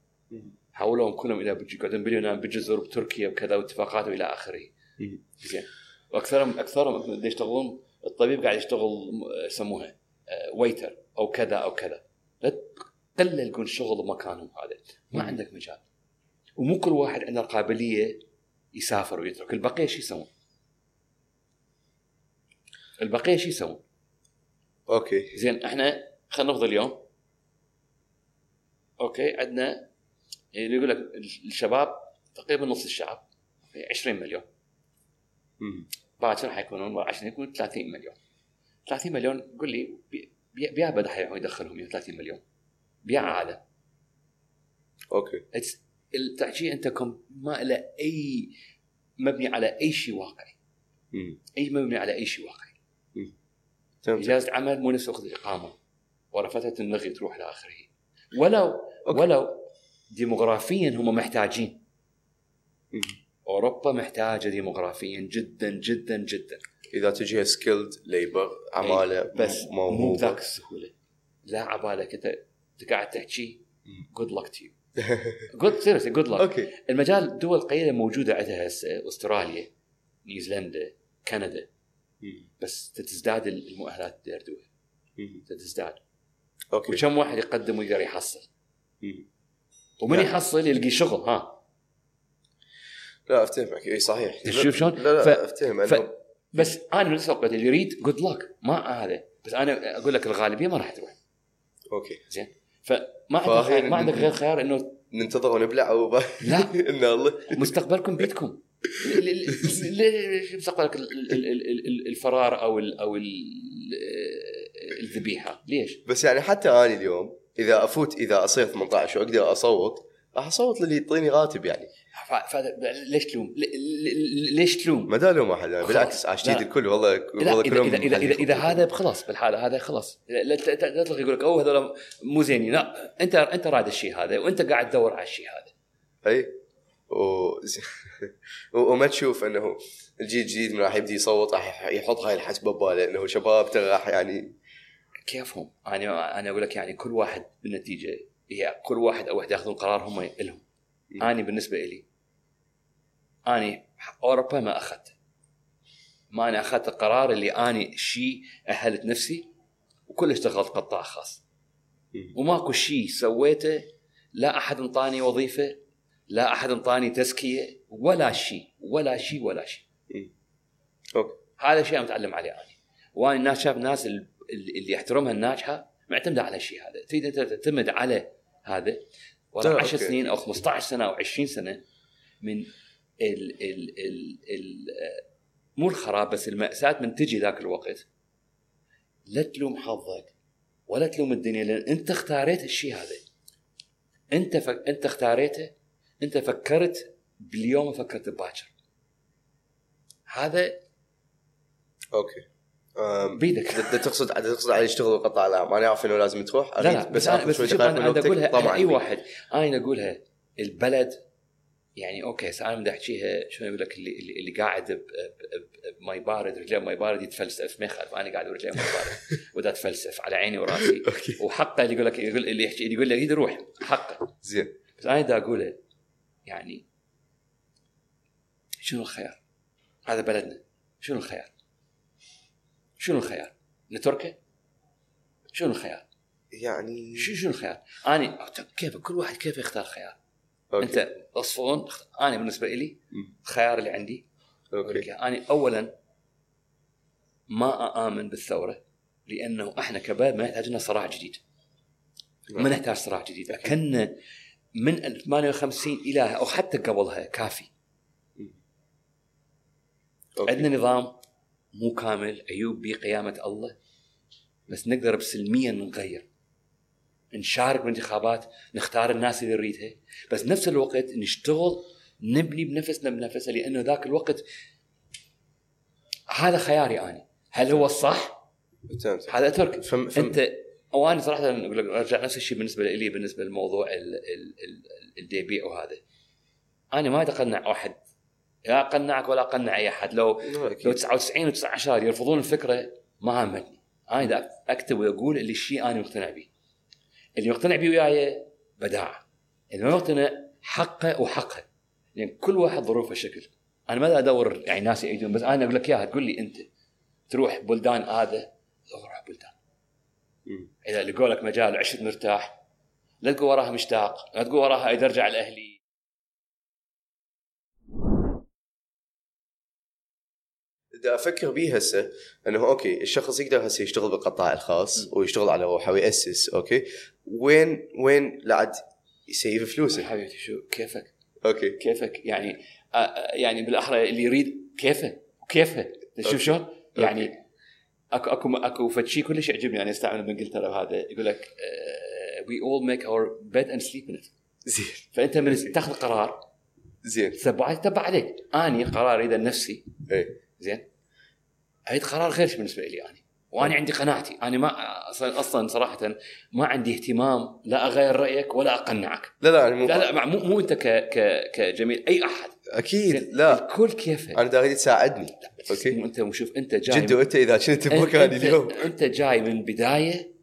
[SPEAKER 1] حولوهم كلهم إلى يقعدون بليونير بجزر بتركيا وكذا واتفاقات والى
[SPEAKER 2] آخره.
[SPEAKER 1] زين. واكثرهم أكثرهم يشتغلون الطبيب قاعد يشتغل يسموها waiter أو كذا أو كذا. لا تقلل شغل مكانهم هذا. ما. عندك مجال. ومو كل واحد عنده القابليه يسافر ويترك. البقية شو يسوون؟ البقية شو يسوون؟
[SPEAKER 2] okay.
[SPEAKER 1] زين إحنا خلينا نفرض اليوم. okay عندنا اللي يقول لك الشباب تقريبا نص الشعب 20 مليون.
[SPEAKER 2] مم.
[SPEAKER 1] باكر راح يكونون عشان يكون 30 مليون. 30 مليون قول لي بي- بي- بيا بدا حيروحون يدخلهم 130 مليون. بيا عالم أوكي. التحكي أنت كم ما له أي مبني على أي شيء واقعي. أي مبني على أي شيء واقعي. إجازة عمل مو نفس الإقامة. ورا فتره النغي تروح لآخره. ولو
[SPEAKER 2] أوكي.
[SPEAKER 1] ولو ديموغرافيا هم محتاجين. أوروبا محتاجة ديموغرافيا جدا جدا جدا.
[SPEAKER 2] إذا تجيها skilled labor عمالة
[SPEAKER 1] بس مو بذاك السهولة. لا عبالك انت قاعد تحكي good luck to good seriously good luck
[SPEAKER 2] okay
[SPEAKER 1] المجال دول قليلة موجودة عندها هسه أستراليا نيوزيلندا كندا. بس تزداد المؤهلات
[SPEAKER 2] مم.
[SPEAKER 1] تزداد
[SPEAKER 2] okay
[SPEAKER 1] وكم واحد يقدم ويقدر يحصل. ومن يحصل يلقي شغل ها.
[SPEAKER 2] لا افتهمك إي صحيح.
[SPEAKER 1] تشوف شلون؟
[SPEAKER 2] لا لا
[SPEAKER 1] ف-
[SPEAKER 2] أفتهم
[SPEAKER 1] ف- بس أنا نفس الوقت اللي يريد good luck ما هذا. بس أنا أقول لك الغالبية ما راح تروح.
[SPEAKER 2] okay.
[SPEAKER 1] زين؟ فما عندك خيار ما عندك غير خيار إنه
[SPEAKER 2] ننتظر ونبلع أو
[SPEAKER 1] لا. *laughs*
[SPEAKER 2] إن الله.
[SPEAKER 1] مستقبلكم بيدكم مستقبلك ال- ال- ال- ال- ال- الفرار أو ال أو ال- الذبيحة؟ ليش؟
[SPEAKER 2] بس يعني حتى أنا اليوم إذا أفوت إذا اصير 18 واقدر أصوت. راح أصوت للي يعطيني راتب يعني.
[SPEAKER 1] ليش تلوم؟ ليش تلوم؟
[SPEAKER 2] ما دالهم أحد يعني بالعكس
[SPEAKER 1] لا.
[SPEAKER 2] الكل والله والله
[SPEAKER 1] اذا
[SPEAKER 2] كلهم
[SPEAKER 1] اذا اذا, إذا, إذا. هذا خلاص بالحاله هذا خلاص لا لا ت- ت- لا تلغي يقول لك أوه هذول مو زينين لا انت أنت راد الشيء هذا وأنت قاعد تدور على الشيء هذا
[SPEAKER 2] أي و... وما تشوف إنه الجيل الجديد من راح يبدي يصوت راح يحط هاي الحسبة بباله إنه شباب ترى راح يعني
[SPEAKER 1] كيفهم؟ أنا أنا أقول لك يعني كل واحد بالنتيجة هي كل واحد أو واحد ياخذون قرار هم لهم. أنا بالنسبة لي أنا أوروبا ما اخذته ما أنا أخذت القرار اللي أني شيء أهلت نفسي وكل اشتغلت قطاع خاص. وماكو شيء سويته لا أحد أنطاني وظيفة لا أحد أنطاني تزكية ولا شيء ولا شيء ولا شيء
[SPEAKER 2] okay.
[SPEAKER 1] هذا شيء متعلم عليه أنا وأنا الناس شاف ال- اللي يحترمها الناجحة معتمده على الشيء هذا. تريد أنت تعتمد على هذا. ورا
[SPEAKER 2] لا،
[SPEAKER 1] 10
[SPEAKER 2] okay.
[SPEAKER 1] سنين أو 15 سنة أو 20 سنة من ال ال ال ال مو الخراب بس المأساة من تجي ذاك الوقت. لا تلوم حظك ولا تلوم الدنيا لأن أنت اختاريت الشيء هذا. أنت فك... أنت اختاريته أنت فكرت باليوم وفكرت باكر هذا
[SPEAKER 2] أوكي.
[SPEAKER 1] بيدك.
[SPEAKER 2] تقصد تقصد على يشتغل بقطاع الأعمال أنا عارف إنه لازم تروح؟
[SPEAKER 1] لا لا بس
[SPEAKER 2] أنا
[SPEAKER 1] بس شوف
[SPEAKER 2] أنا
[SPEAKER 1] أنا
[SPEAKER 2] وقتك. أقولها
[SPEAKER 1] أي واحد أنا أقولها البلد يعني أوكي أنا بدي أحكيها شلون يقول لك اللي اللي, قاعد ب- ب- ب- بماي بارد رجليه ماي بارد يتفلسف ما يخالف أنا قاعد برجليه ماي بارد *laughs* ودا اتفلسف على عيني وراسي *laughs* وحقه اللي يقول لك يقول اللي يحكي اللي يقول لك يد روح حقه
[SPEAKER 2] زين
[SPEAKER 1] بس أنا دا أقوله يعني شنو الخيار؟ هذا بلدنا شنو الخيار؟ شنو الخيار؟ نتركه شنو الخيار؟
[SPEAKER 3] يعني
[SPEAKER 1] شو شنو الخيار؟ أنا كيف كل واحد كيف يختار خيار؟
[SPEAKER 3] أوكي.
[SPEAKER 1] أنت عصفون أنا بالنسبة لي. الخيار اللي عندي إياه. أنا اولا ما اامن بالثورة لأنه إحنا كباب ما يحتاج لنا صراع جديد ما نحتاج صراع جديد كنا من 58 إلى أو حتى قبلها كافي
[SPEAKER 3] أوكي.
[SPEAKER 1] عندنا نظام مو كامل عيوب به قيامه الله بس نقدر بسلميا نغير نشارك بالانتخابات نختار الناس اللي نريدها. بس نفس الوقت نشتغل نبني بنفسنا بنفسنا لأنه ذاك الوقت هذا خياري أنا. هل هو الصح؟ هذا أترك.
[SPEAKER 3] فم فم
[SPEAKER 1] انت وأنا صراحة أقول لك ارجع نفس الشيء بالنسبة لي بالنسبة لموضوع ال- ال- ال- اللي يبيع وهذا. أنا ما اتقنع واحد لا أقنعك ولا أقنع أي أحد. لو لو
[SPEAKER 3] أكيد.
[SPEAKER 1] 99 و19 يرفضون الفكرة ما همتني أنا أكتب وأقول اللي الشيء أنا مقتنع به. اللي مقتنع به وياي بداعه اللي ما مقتنع حقه وحقه. لأن كل واحد ظروفه شكل. أنا ما أدور يعني ناس يعيدون بس أنا أقول لك إياها تقول لي أنت تروح بلدان هذا روح بلدان. إذا لقوا لك مجال وعشت مرتاح لا تقول وراها مشتاق لا تقول وراها ارجع لأهلي.
[SPEAKER 3] دا أفكر بيه هسه إنه okay الشخص يقدر هسه يشتغل بالقطاع الخاص
[SPEAKER 1] م.
[SPEAKER 3] ويشتغل على روحه ويأسس okay؟ وين وين لعد ي save فلوسه؟
[SPEAKER 1] حبيبتي شو كيفك؟
[SPEAKER 3] okay.
[SPEAKER 1] كيفك؟ يعني آه، آه، يعني بالأحرى اللي يريد كيفه؟ كيفه؟ شوف. شلون يعني أكو اكو أكو فد شيء كلش يعجبني أنا استعمل بانجلترا وهذا يقول لك وي اول ميك اور بيد اند سليب ان
[SPEAKER 3] زين.
[SPEAKER 1] فأنت من تاخذ قرار
[SPEAKER 3] زين.
[SPEAKER 1] تبع تبع عليك. أني قرار إذا نفسي
[SPEAKER 3] إيه.
[SPEAKER 1] زين؟ هيد قرار غير بالنسبة لي أنا. وأنا عندي قناعتي. أنا ما أصلا صراحة ما عندي اهتمام لا أغير رأيك ولا أقنعك.
[SPEAKER 3] لا لا مو
[SPEAKER 1] لا لا مو مو أنت ك ك كجميل أي
[SPEAKER 3] أحد.
[SPEAKER 1] أكيد؟
[SPEAKER 3] لا.
[SPEAKER 1] الكل كيفه
[SPEAKER 3] أنا دا اريد تساعدني أوكي؟
[SPEAKER 1] أنت شوف أنت جاي
[SPEAKER 3] جد وأنت إذا كنت بمكاني اليوم.
[SPEAKER 1] أنت جاي من بداية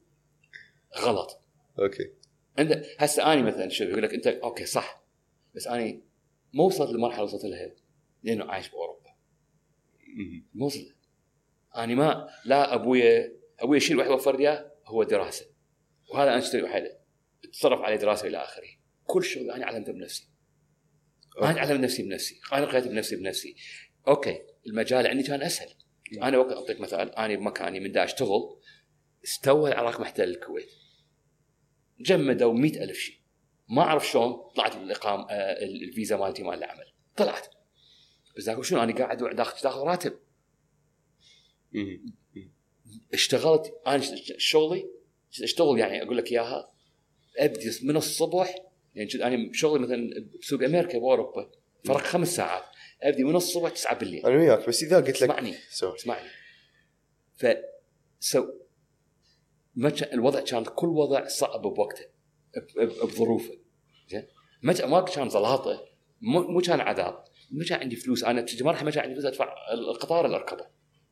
[SPEAKER 1] غلط.
[SPEAKER 3] أوكي.
[SPEAKER 1] انت هسه اني مثلا شوف يقول لك انت أوكي صح. بس اني ما وصلت للمرحله وصلت لها. لأنه عايش بأوروبا. وصلت اني ما لا ابويا ابويا الشيء الوحيد وفر لي هو دراسة. وهذا أنا أشتري وحده. تصرف عليه دراسة إلى آخره. كل شغل أنا علمته بنفسي. أنا علمت نفسي بنفسي. أنا قريت بنفسي بنفسي. أوكي المجال عندي كان أسهل. أنا وقت أعطيك مثال. أنا بمكاني من دا اشتغل استوى العراق محتل الكويت. جمدوا مئة ألف شيء. ما أعرف شلون طلعت الاقامه آه، الفيزا مالتي مال العمل. طلعت. بس ذاك شنو أنا قاعد داخل داخل راتب. اشتغلت أنا شغلي اشتغل يعني أقول لك إياها أبدي من الصبح يعني أنا شغلي مثلا بسوق أمريكا بأوروبا فرق خمس ساعات. أبدي من الصبح 9 بالليل.
[SPEAKER 3] أنا وياك بس إذا قلت لك
[SPEAKER 1] اسمعني
[SPEAKER 3] sorry.
[SPEAKER 1] اسمعني. ف so ما الوضع كان كل وضع صعب بوقته بظروفه. زين؟ ما كان- ما كان زلاطه مو كان عذاب. ما كان عندي فلوس أنا تجي مرحله ما كان عندي فلوس أدفع القطار اللي أركبه.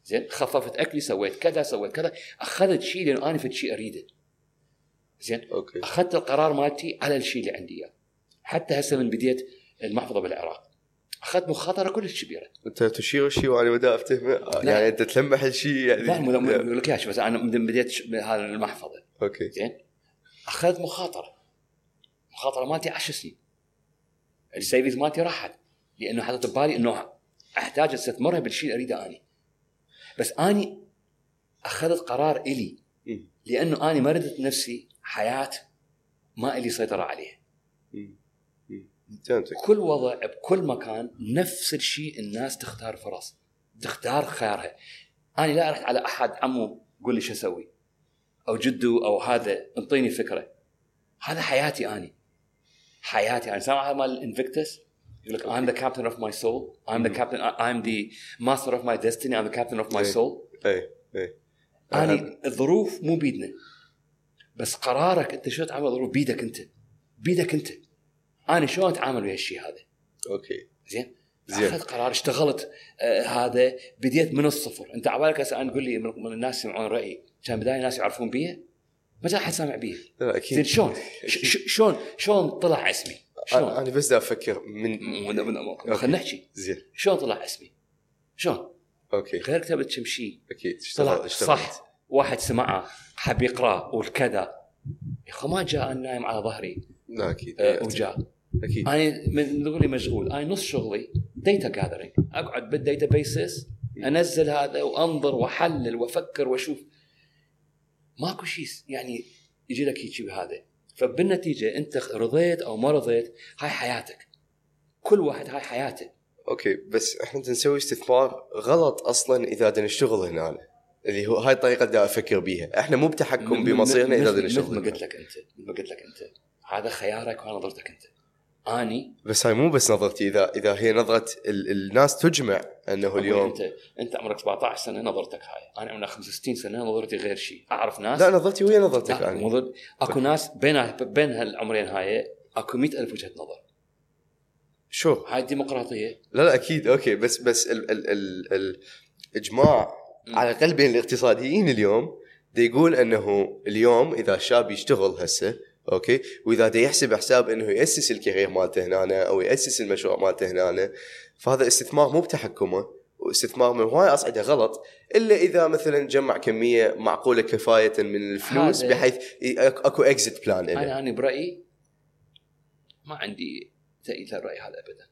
[SPEAKER 1] زين؟ خففت أكلي سويت كذا سويت كذا. أخذت شيء لأن أنا في شيء أريده. زين؟
[SPEAKER 3] أوكي.
[SPEAKER 1] أخذت القرار مالتي على الشيء اللي عندي إياه. حتى هسه من بديت المحفظة بالعراق. أخذت مخاطرة كلش كبيرة.
[SPEAKER 3] أنت تشير الشيء وأنا بدا افتهمه يعني أنت تلمح الشيء يعني.
[SPEAKER 1] لا مو- لك اياش بس أنا من بديت بهذا المحفظة.
[SPEAKER 3] أوكي.
[SPEAKER 1] زين؟ أخذت مخاطرة. مخاطرة مالتي 10 سنين. ال savings مالتي راحت. لأنه حطيت ببالي إنه أحتاج استثمرها بالشيء اللي أريده أني. بس أني أخذت قرار إلي
[SPEAKER 3] مم.
[SPEAKER 1] لأنه أني ما ردت نفسي حياة ما إلي سيطرة عليها.
[SPEAKER 3] مم. فهمتك.
[SPEAKER 1] كل وضع بكل مكان نفس الشيء الناس تختار فرص تختار خيارها. أنا لا رحت على أحد عمو قول لي شو أسوي؟ أو جدو أو هذا انطيني فكرة. هذا حياتي أني. حياتي أنا سامع هذا مال Invictus يقول لك I'm the captain of my soul. I'm the captain I'm the master of my destiny. I'm the captain of my soul.
[SPEAKER 3] اي اي
[SPEAKER 1] اني الظروف مو بيدنا. بس قرارك أنت شو تعامل الظروف؟ بيدك أنت. بيدك أنت. أنا شلون أتعامل ويا الشيء هذا؟
[SPEAKER 3] أوكي.
[SPEAKER 1] زين؟
[SPEAKER 3] زين.
[SPEAKER 1] اخذت قرار اشتغلت آه هذا بديت من الصفر. أنت عبالك هسه أنا تقول لي من الناس يسمعون رأيي. كان بداية الناس يعرفون بي ما كان حد سامع بي
[SPEAKER 3] لا لا
[SPEAKER 1] زين
[SPEAKER 3] أكيد
[SPEAKER 1] شلون *laughs* شلون؟ شلون طلع اسمي؟ شلون؟
[SPEAKER 3] أنا بس أفكر من
[SPEAKER 1] من- من- خلينا نحكي.
[SPEAKER 3] زين.
[SPEAKER 1] شلون طلع اسمي؟ شلون؟
[SPEAKER 3] أوكي.
[SPEAKER 1] غير كتبت كم شيء
[SPEAKER 3] أكيد
[SPEAKER 1] طلع صح. واحد سمعه حب يقراه والكذا. يا أخي ما جاء أنا نايم على ظهري.
[SPEAKER 2] لا أكيد.
[SPEAKER 1] آه، وجاء.
[SPEAKER 2] أكيد.
[SPEAKER 1] أنا من لي مشغول. أنا نص شغلي data gathering أقعد بال database أنزل هذا وأنظر وأحلل وأفكر وأشوف. ماكو شيء يعني يجي لك هيك بهذا. فبالنتيجة أنت رضيت أو ما رضيت هاي حياتك. كل واحد هاي حياته.
[SPEAKER 2] أوكي بس إحنا نسوي استثمار غلط أصلا إذا بدنا نشتغل هنا اللي هو هاي الطريقة اللي أفكر بيها. إحنا مو بتحكم بمصيرنا إذا بدنا
[SPEAKER 1] مثل ما
[SPEAKER 2] نشتغل
[SPEAKER 1] قلت لك أنت مثل ما قلت لك أنت هذا خيارك وهذا نظرتك أنت. آني.
[SPEAKER 2] بس هاي مو بس نظرتي إذا إذا هي نظرة ال- الناس تجمع إنه اليوم
[SPEAKER 1] أنت أنت عمرك 17 سنة نظرتك هاي. أنا عمري 65 سنة نظرتي غير شيء أعرف ناس.
[SPEAKER 2] لا نظرتي ويا نظرتك أنا
[SPEAKER 1] مو ضد أكو ناس بين بين هالعمرين هاي أكو مئة ألف وجهة نظر.
[SPEAKER 2] شو؟
[SPEAKER 1] هاي الديمقراطية.
[SPEAKER 2] لا لا أكيد. أوكي. بس بس ال ال ال
[SPEAKER 1] الإجماع.
[SPEAKER 2] على الأقل بين الاقتصاديين اليوم دا يقول إنه اليوم إذا الشاب يشتغل هسه أوكي؟ وإذا دا يحسب حساب إنه يأسس ال career مالته هنا أو يأسس المشروع مالته هنا فهذا استثمار مو بتحكمه واستثمار من هواي أصعدة غلط إلا إذا مثلا جمع كمية معقولة كفاية من الفلوس بحيث أكو exit plan
[SPEAKER 1] أنا أنا برأيي ما عندي تأييد للراي هذا ابدا.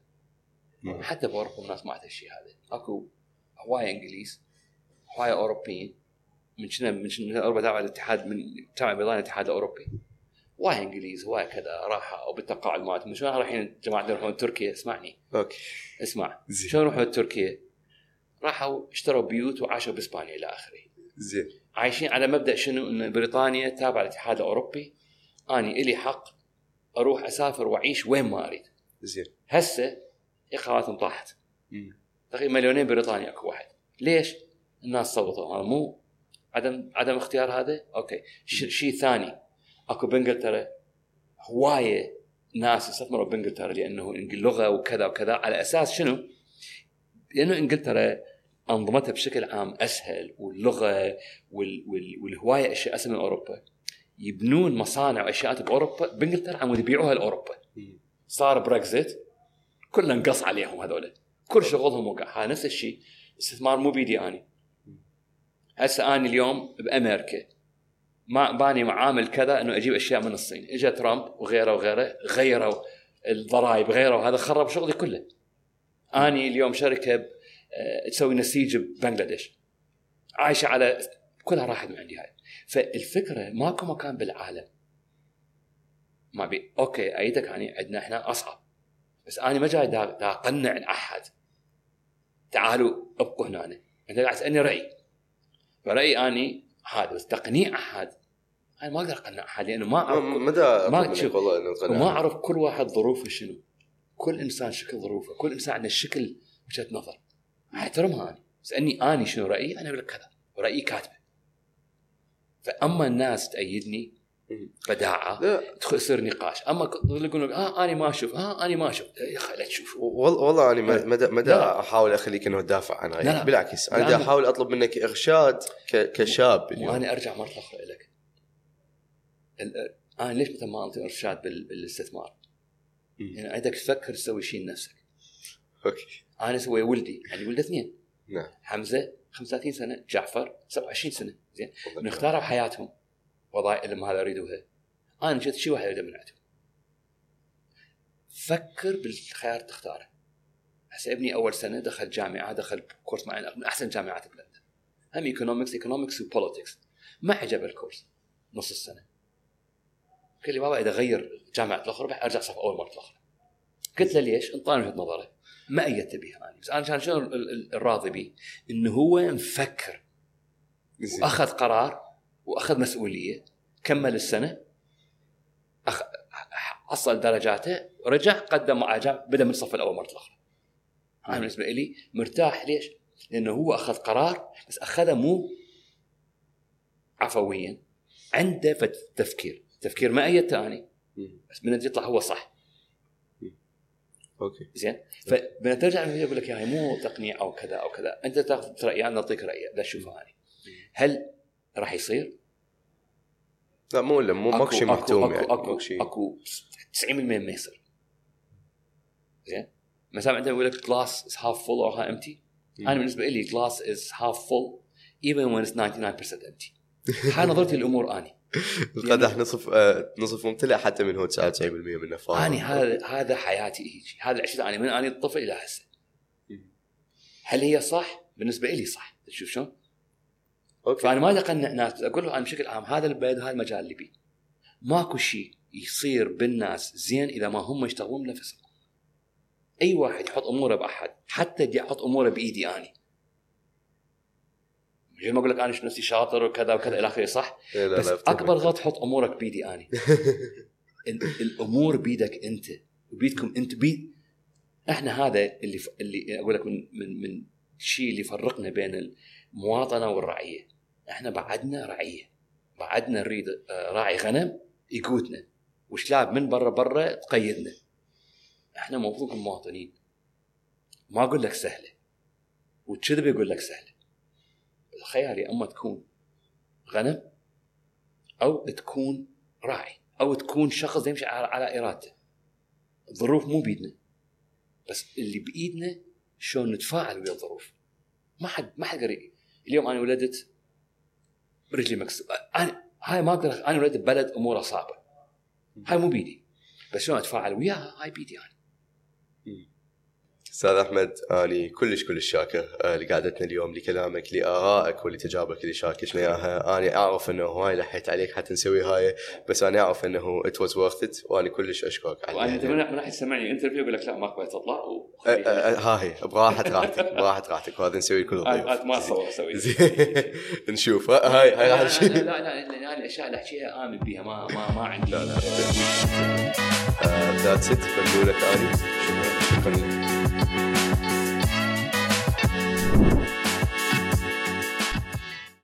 [SPEAKER 2] مم.
[SPEAKER 1] حتى بأوروبا الناس ما عندها الشيء هذا. أكو هوايه إنجليز هوايه أوروبيين من شنو من شنو أوروبا تابعه الاتحاد من بيضان الاتحاد الأوروبي. هوايه إنجليز هوايه كذا راحوا بالتقاعد مالتهم شلون رايحين جماعة يروحون تركيا؟ اسمعني.
[SPEAKER 2] أوكي.
[SPEAKER 1] اسمع. شلون يروحون تركيا؟ راحوا اشتروا بيوت وعاشوا بإسبانيا إلى آخره.
[SPEAKER 2] زين.
[SPEAKER 1] عايشين على مبدأ شنو؟ إن بريطانيا تابعة الاتحاد الأوروبي. اني إلي حق أروح أسافر وأعيش وين ما أريد.
[SPEAKER 2] زين.
[SPEAKER 1] هسه اخواتهم طاحت. تقريبا مليونين بريطانيا أكو واحد. ليش؟ الناس صوتوا. هذا مو عدم عدم اختيار هذا؟ أوكي. شيء ثاني. أكو بانجلترا هواية ناس استثمروا بانجلترا لأنه اللغة وكذا وكذا. على أساس شنو؟ لأنه إنجلترا أنظمتها بشكل عام أسهل واللغة وال وال والهواية أشياء أسهل من أوروبا. يبنون مصانع واشياء بأوروبا بإنجلترا عم يبيعوها
[SPEAKER 2] لأوروبا.
[SPEAKER 1] صار بريكزت كلنا انقص عليهم هذول. كل شغلهم وقع. نفس الشيء. استثمار مو بيدي اني هسه اني اليوم بأمريكا. ما باني معامل كذا إنه أجيب أشياء من الصين. اجى ترامب وغيره وغيره غيروا الضرائب غيروا هذا خرب شغلي كله. آني اليوم شركة آه، تسوي نسيج ببنغلاديش. عايشة على كلها راحت من عندي هاي. فالفكرة ماكو مكان بالعالم. ما بي أوكي أيدك يعني عندنا إحنا أصعب. بس أنا ما جاي دا, أقنع أحد. تعالوا أبقوا هنا. انت قاعد تسالني رايي فرايي آني هذا بس تقنيع أحد أنا ما أقدر أقنع أحد لأنه ما
[SPEAKER 2] أعرف مدى
[SPEAKER 1] ما تشوف.
[SPEAKER 2] والله إنه.
[SPEAKER 1] وما أعرف كل واحد ظروفه شنو كل إنسان شكل ظروفه كل إنسان عنده شكل وجهة نظر أحترمها أنا اسالني إني شنو رأيي أنا أقول لك كذا ورأيي كاتبه فأما الناس تأيدني
[SPEAKER 2] مم.
[SPEAKER 1] بداعة يصير نقاش. أما يقولون آه أنا ما أشوف آه أنا ما أشوف. يا أخي لا تشوف
[SPEAKER 2] والله أنا ما- مدى مدى. أحاول أخليك إنه تدافع عن رايك
[SPEAKER 1] لا.
[SPEAKER 2] بالعكس
[SPEAKER 1] أنا
[SPEAKER 2] دا أحاول أطلب منك إرشاد كشاب اليوم.
[SPEAKER 1] وأنا أرجع مرة أخرى لك أنا ليش مثل ما انطي إرشاد بال- بالاستثمار؟ يعني عندك تفكر تسوي شيء لنفسك.
[SPEAKER 2] أوكي.
[SPEAKER 1] أنا أسوي ولدي يعني ولد اثنين.
[SPEAKER 2] نعم.
[SPEAKER 1] حمزة 35 سنة جعفر 27 سنة. زين. اختاروا حياتهم. وظائف اللي هذا يريدوها أنا جيت شيء واحد أريده من عندهم فكر بالخيار تختاره. هسه ابني أول سنة دخل جامعة دخل كورس معين من أحسن جامعات بلندن هم economics economics و politics ما عجب الكورس. نص السنة. قال لي بابا إذا غير جامعة الأخرى راح أرجع صف أول مرة الأخرى. قلت له ليش؟ انطاني وجهة نظره. ما أيدت بها أنا. بس أنا كان شنو ال- ال- الراضي به؟ إنه هو مفكر. وأخذ قرار وأخذ مسؤولية كمل السنة أخ... حصل درجاته رجع قدم مراجعه بدأ من الصف الأول مرة أخرى أنا بالنسبة لي مرتاح. ليش؟ لأنه هو أخذ قرار بس أخذه مو عفويا عنده فت- تفكير. تفكير ما ايدته اني. بس من يطلع هو صح.
[SPEAKER 2] أوكي.
[SPEAKER 1] زين؟ فبدنا ترجع يقول لك يا هاي مو تقنيع أو كذا أو كذا. أنت تاخذ رأيي أنا أعطيك رأيي لا شوفه اني هل راح يصير؟
[SPEAKER 2] لا مو إلا مو ماكو شيء محتوم يعني
[SPEAKER 1] اكو أكو 90% ما يصير. زين؟ مثلا عندنا يقول لك glass is half full or half empty.
[SPEAKER 2] مم.
[SPEAKER 1] أنا بالنسبة لي glass is half full even when it's 99% empty. هاي نظرتي للأمور أني. *laughs*
[SPEAKER 2] القدح نصف آه، نصف ممتلئ حتى من هو 99% منه فاضي
[SPEAKER 1] أني هذا هذا حياتي هيك هذا عشت أني من أني الطفل إلى هسه. هل هي صح؟ بالنسبة لي صح. تشوف شلون؟
[SPEAKER 2] أوكي.
[SPEAKER 1] فأنا ما اقنع ناس أقول له أنا بشكل عام هذا البلد وهذا المجال اللي بيه. ماكو شيء يصير بالناس زين إذا ما هم يشتغلون بنفسهم. أي واحد يحط أموره بأحد حتى بدي أحط أموره بإيدي أني. زي ما أقول لك أنا شو نفسي شاطر وكذا وكذا إلى آخره صح؟
[SPEAKER 2] إيه، لا،
[SPEAKER 1] بس
[SPEAKER 2] لا،.
[SPEAKER 1] أكبر غلط تحط أمورك بيدي أني. *laughs* ال- الأمور بيدك أنت وبيدكم أنت. بيد إحنا هذا اللي ف... اللي أقول لك من من من الشيء اللي يفرقنا بين المواطنة والرعية. إحنا بعدنا رعية. بعدنا نريد آه، راعي غنم يقوتنا وشلاب من برا برا تقيدنا. إحنا المفروض مواطنين ما أقول لك سهلة. والكذب يقول لك سهلة. الخيال يا أما تكون غنم أو تكون راعي أو تكون شخص يمشي على إرادته. الظروف مو بيدنا. بس اللي بايدنا شلون نتفاعل ويا الظروف. ما حد ما حد قريب. اليوم أنا ولدت رجلي مكسور أنا هاي ما أقدر أنا ولدت ببلد أموره صعبة. هاي مو بيدي. بس شلون أتفاعل وياها هاي بيدي أنا
[SPEAKER 2] أستاذ أحمد أني كلش كلش شاكر آه، لقعدتنا اليوم لكلامك لآرائك ولتجاربك اللي شاركتنا اياها أنا أعرف إنه هواي لحيت عليك حتى نسوي هاي بس أنا أعرف إنه it was worth it وأنا كلش
[SPEAKER 1] أشكرك
[SPEAKER 2] عليها.
[SPEAKER 1] انت من من ناحيه سمعني interview يقول لك لا ما قبل تطلع
[SPEAKER 2] آه،. آه، ها هي براحة راحتك *laughs* براحة راحتك وهذا نسوي كل الضيوف
[SPEAKER 1] ما اتصور
[SPEAKER 2] أسوي. *laughs* نشوف. ها- هاي هاي راح
[SPEAKER 1] لا
[SPEAKER 2] نشوف.
[SPEAKER 1] لا لا لا لا الاشياء اللي أحكيها آمن بيها ما ما ما عندي.
[SPEAKER 2] لا لا that's it بنقول لك اني شكرا شكرا. لك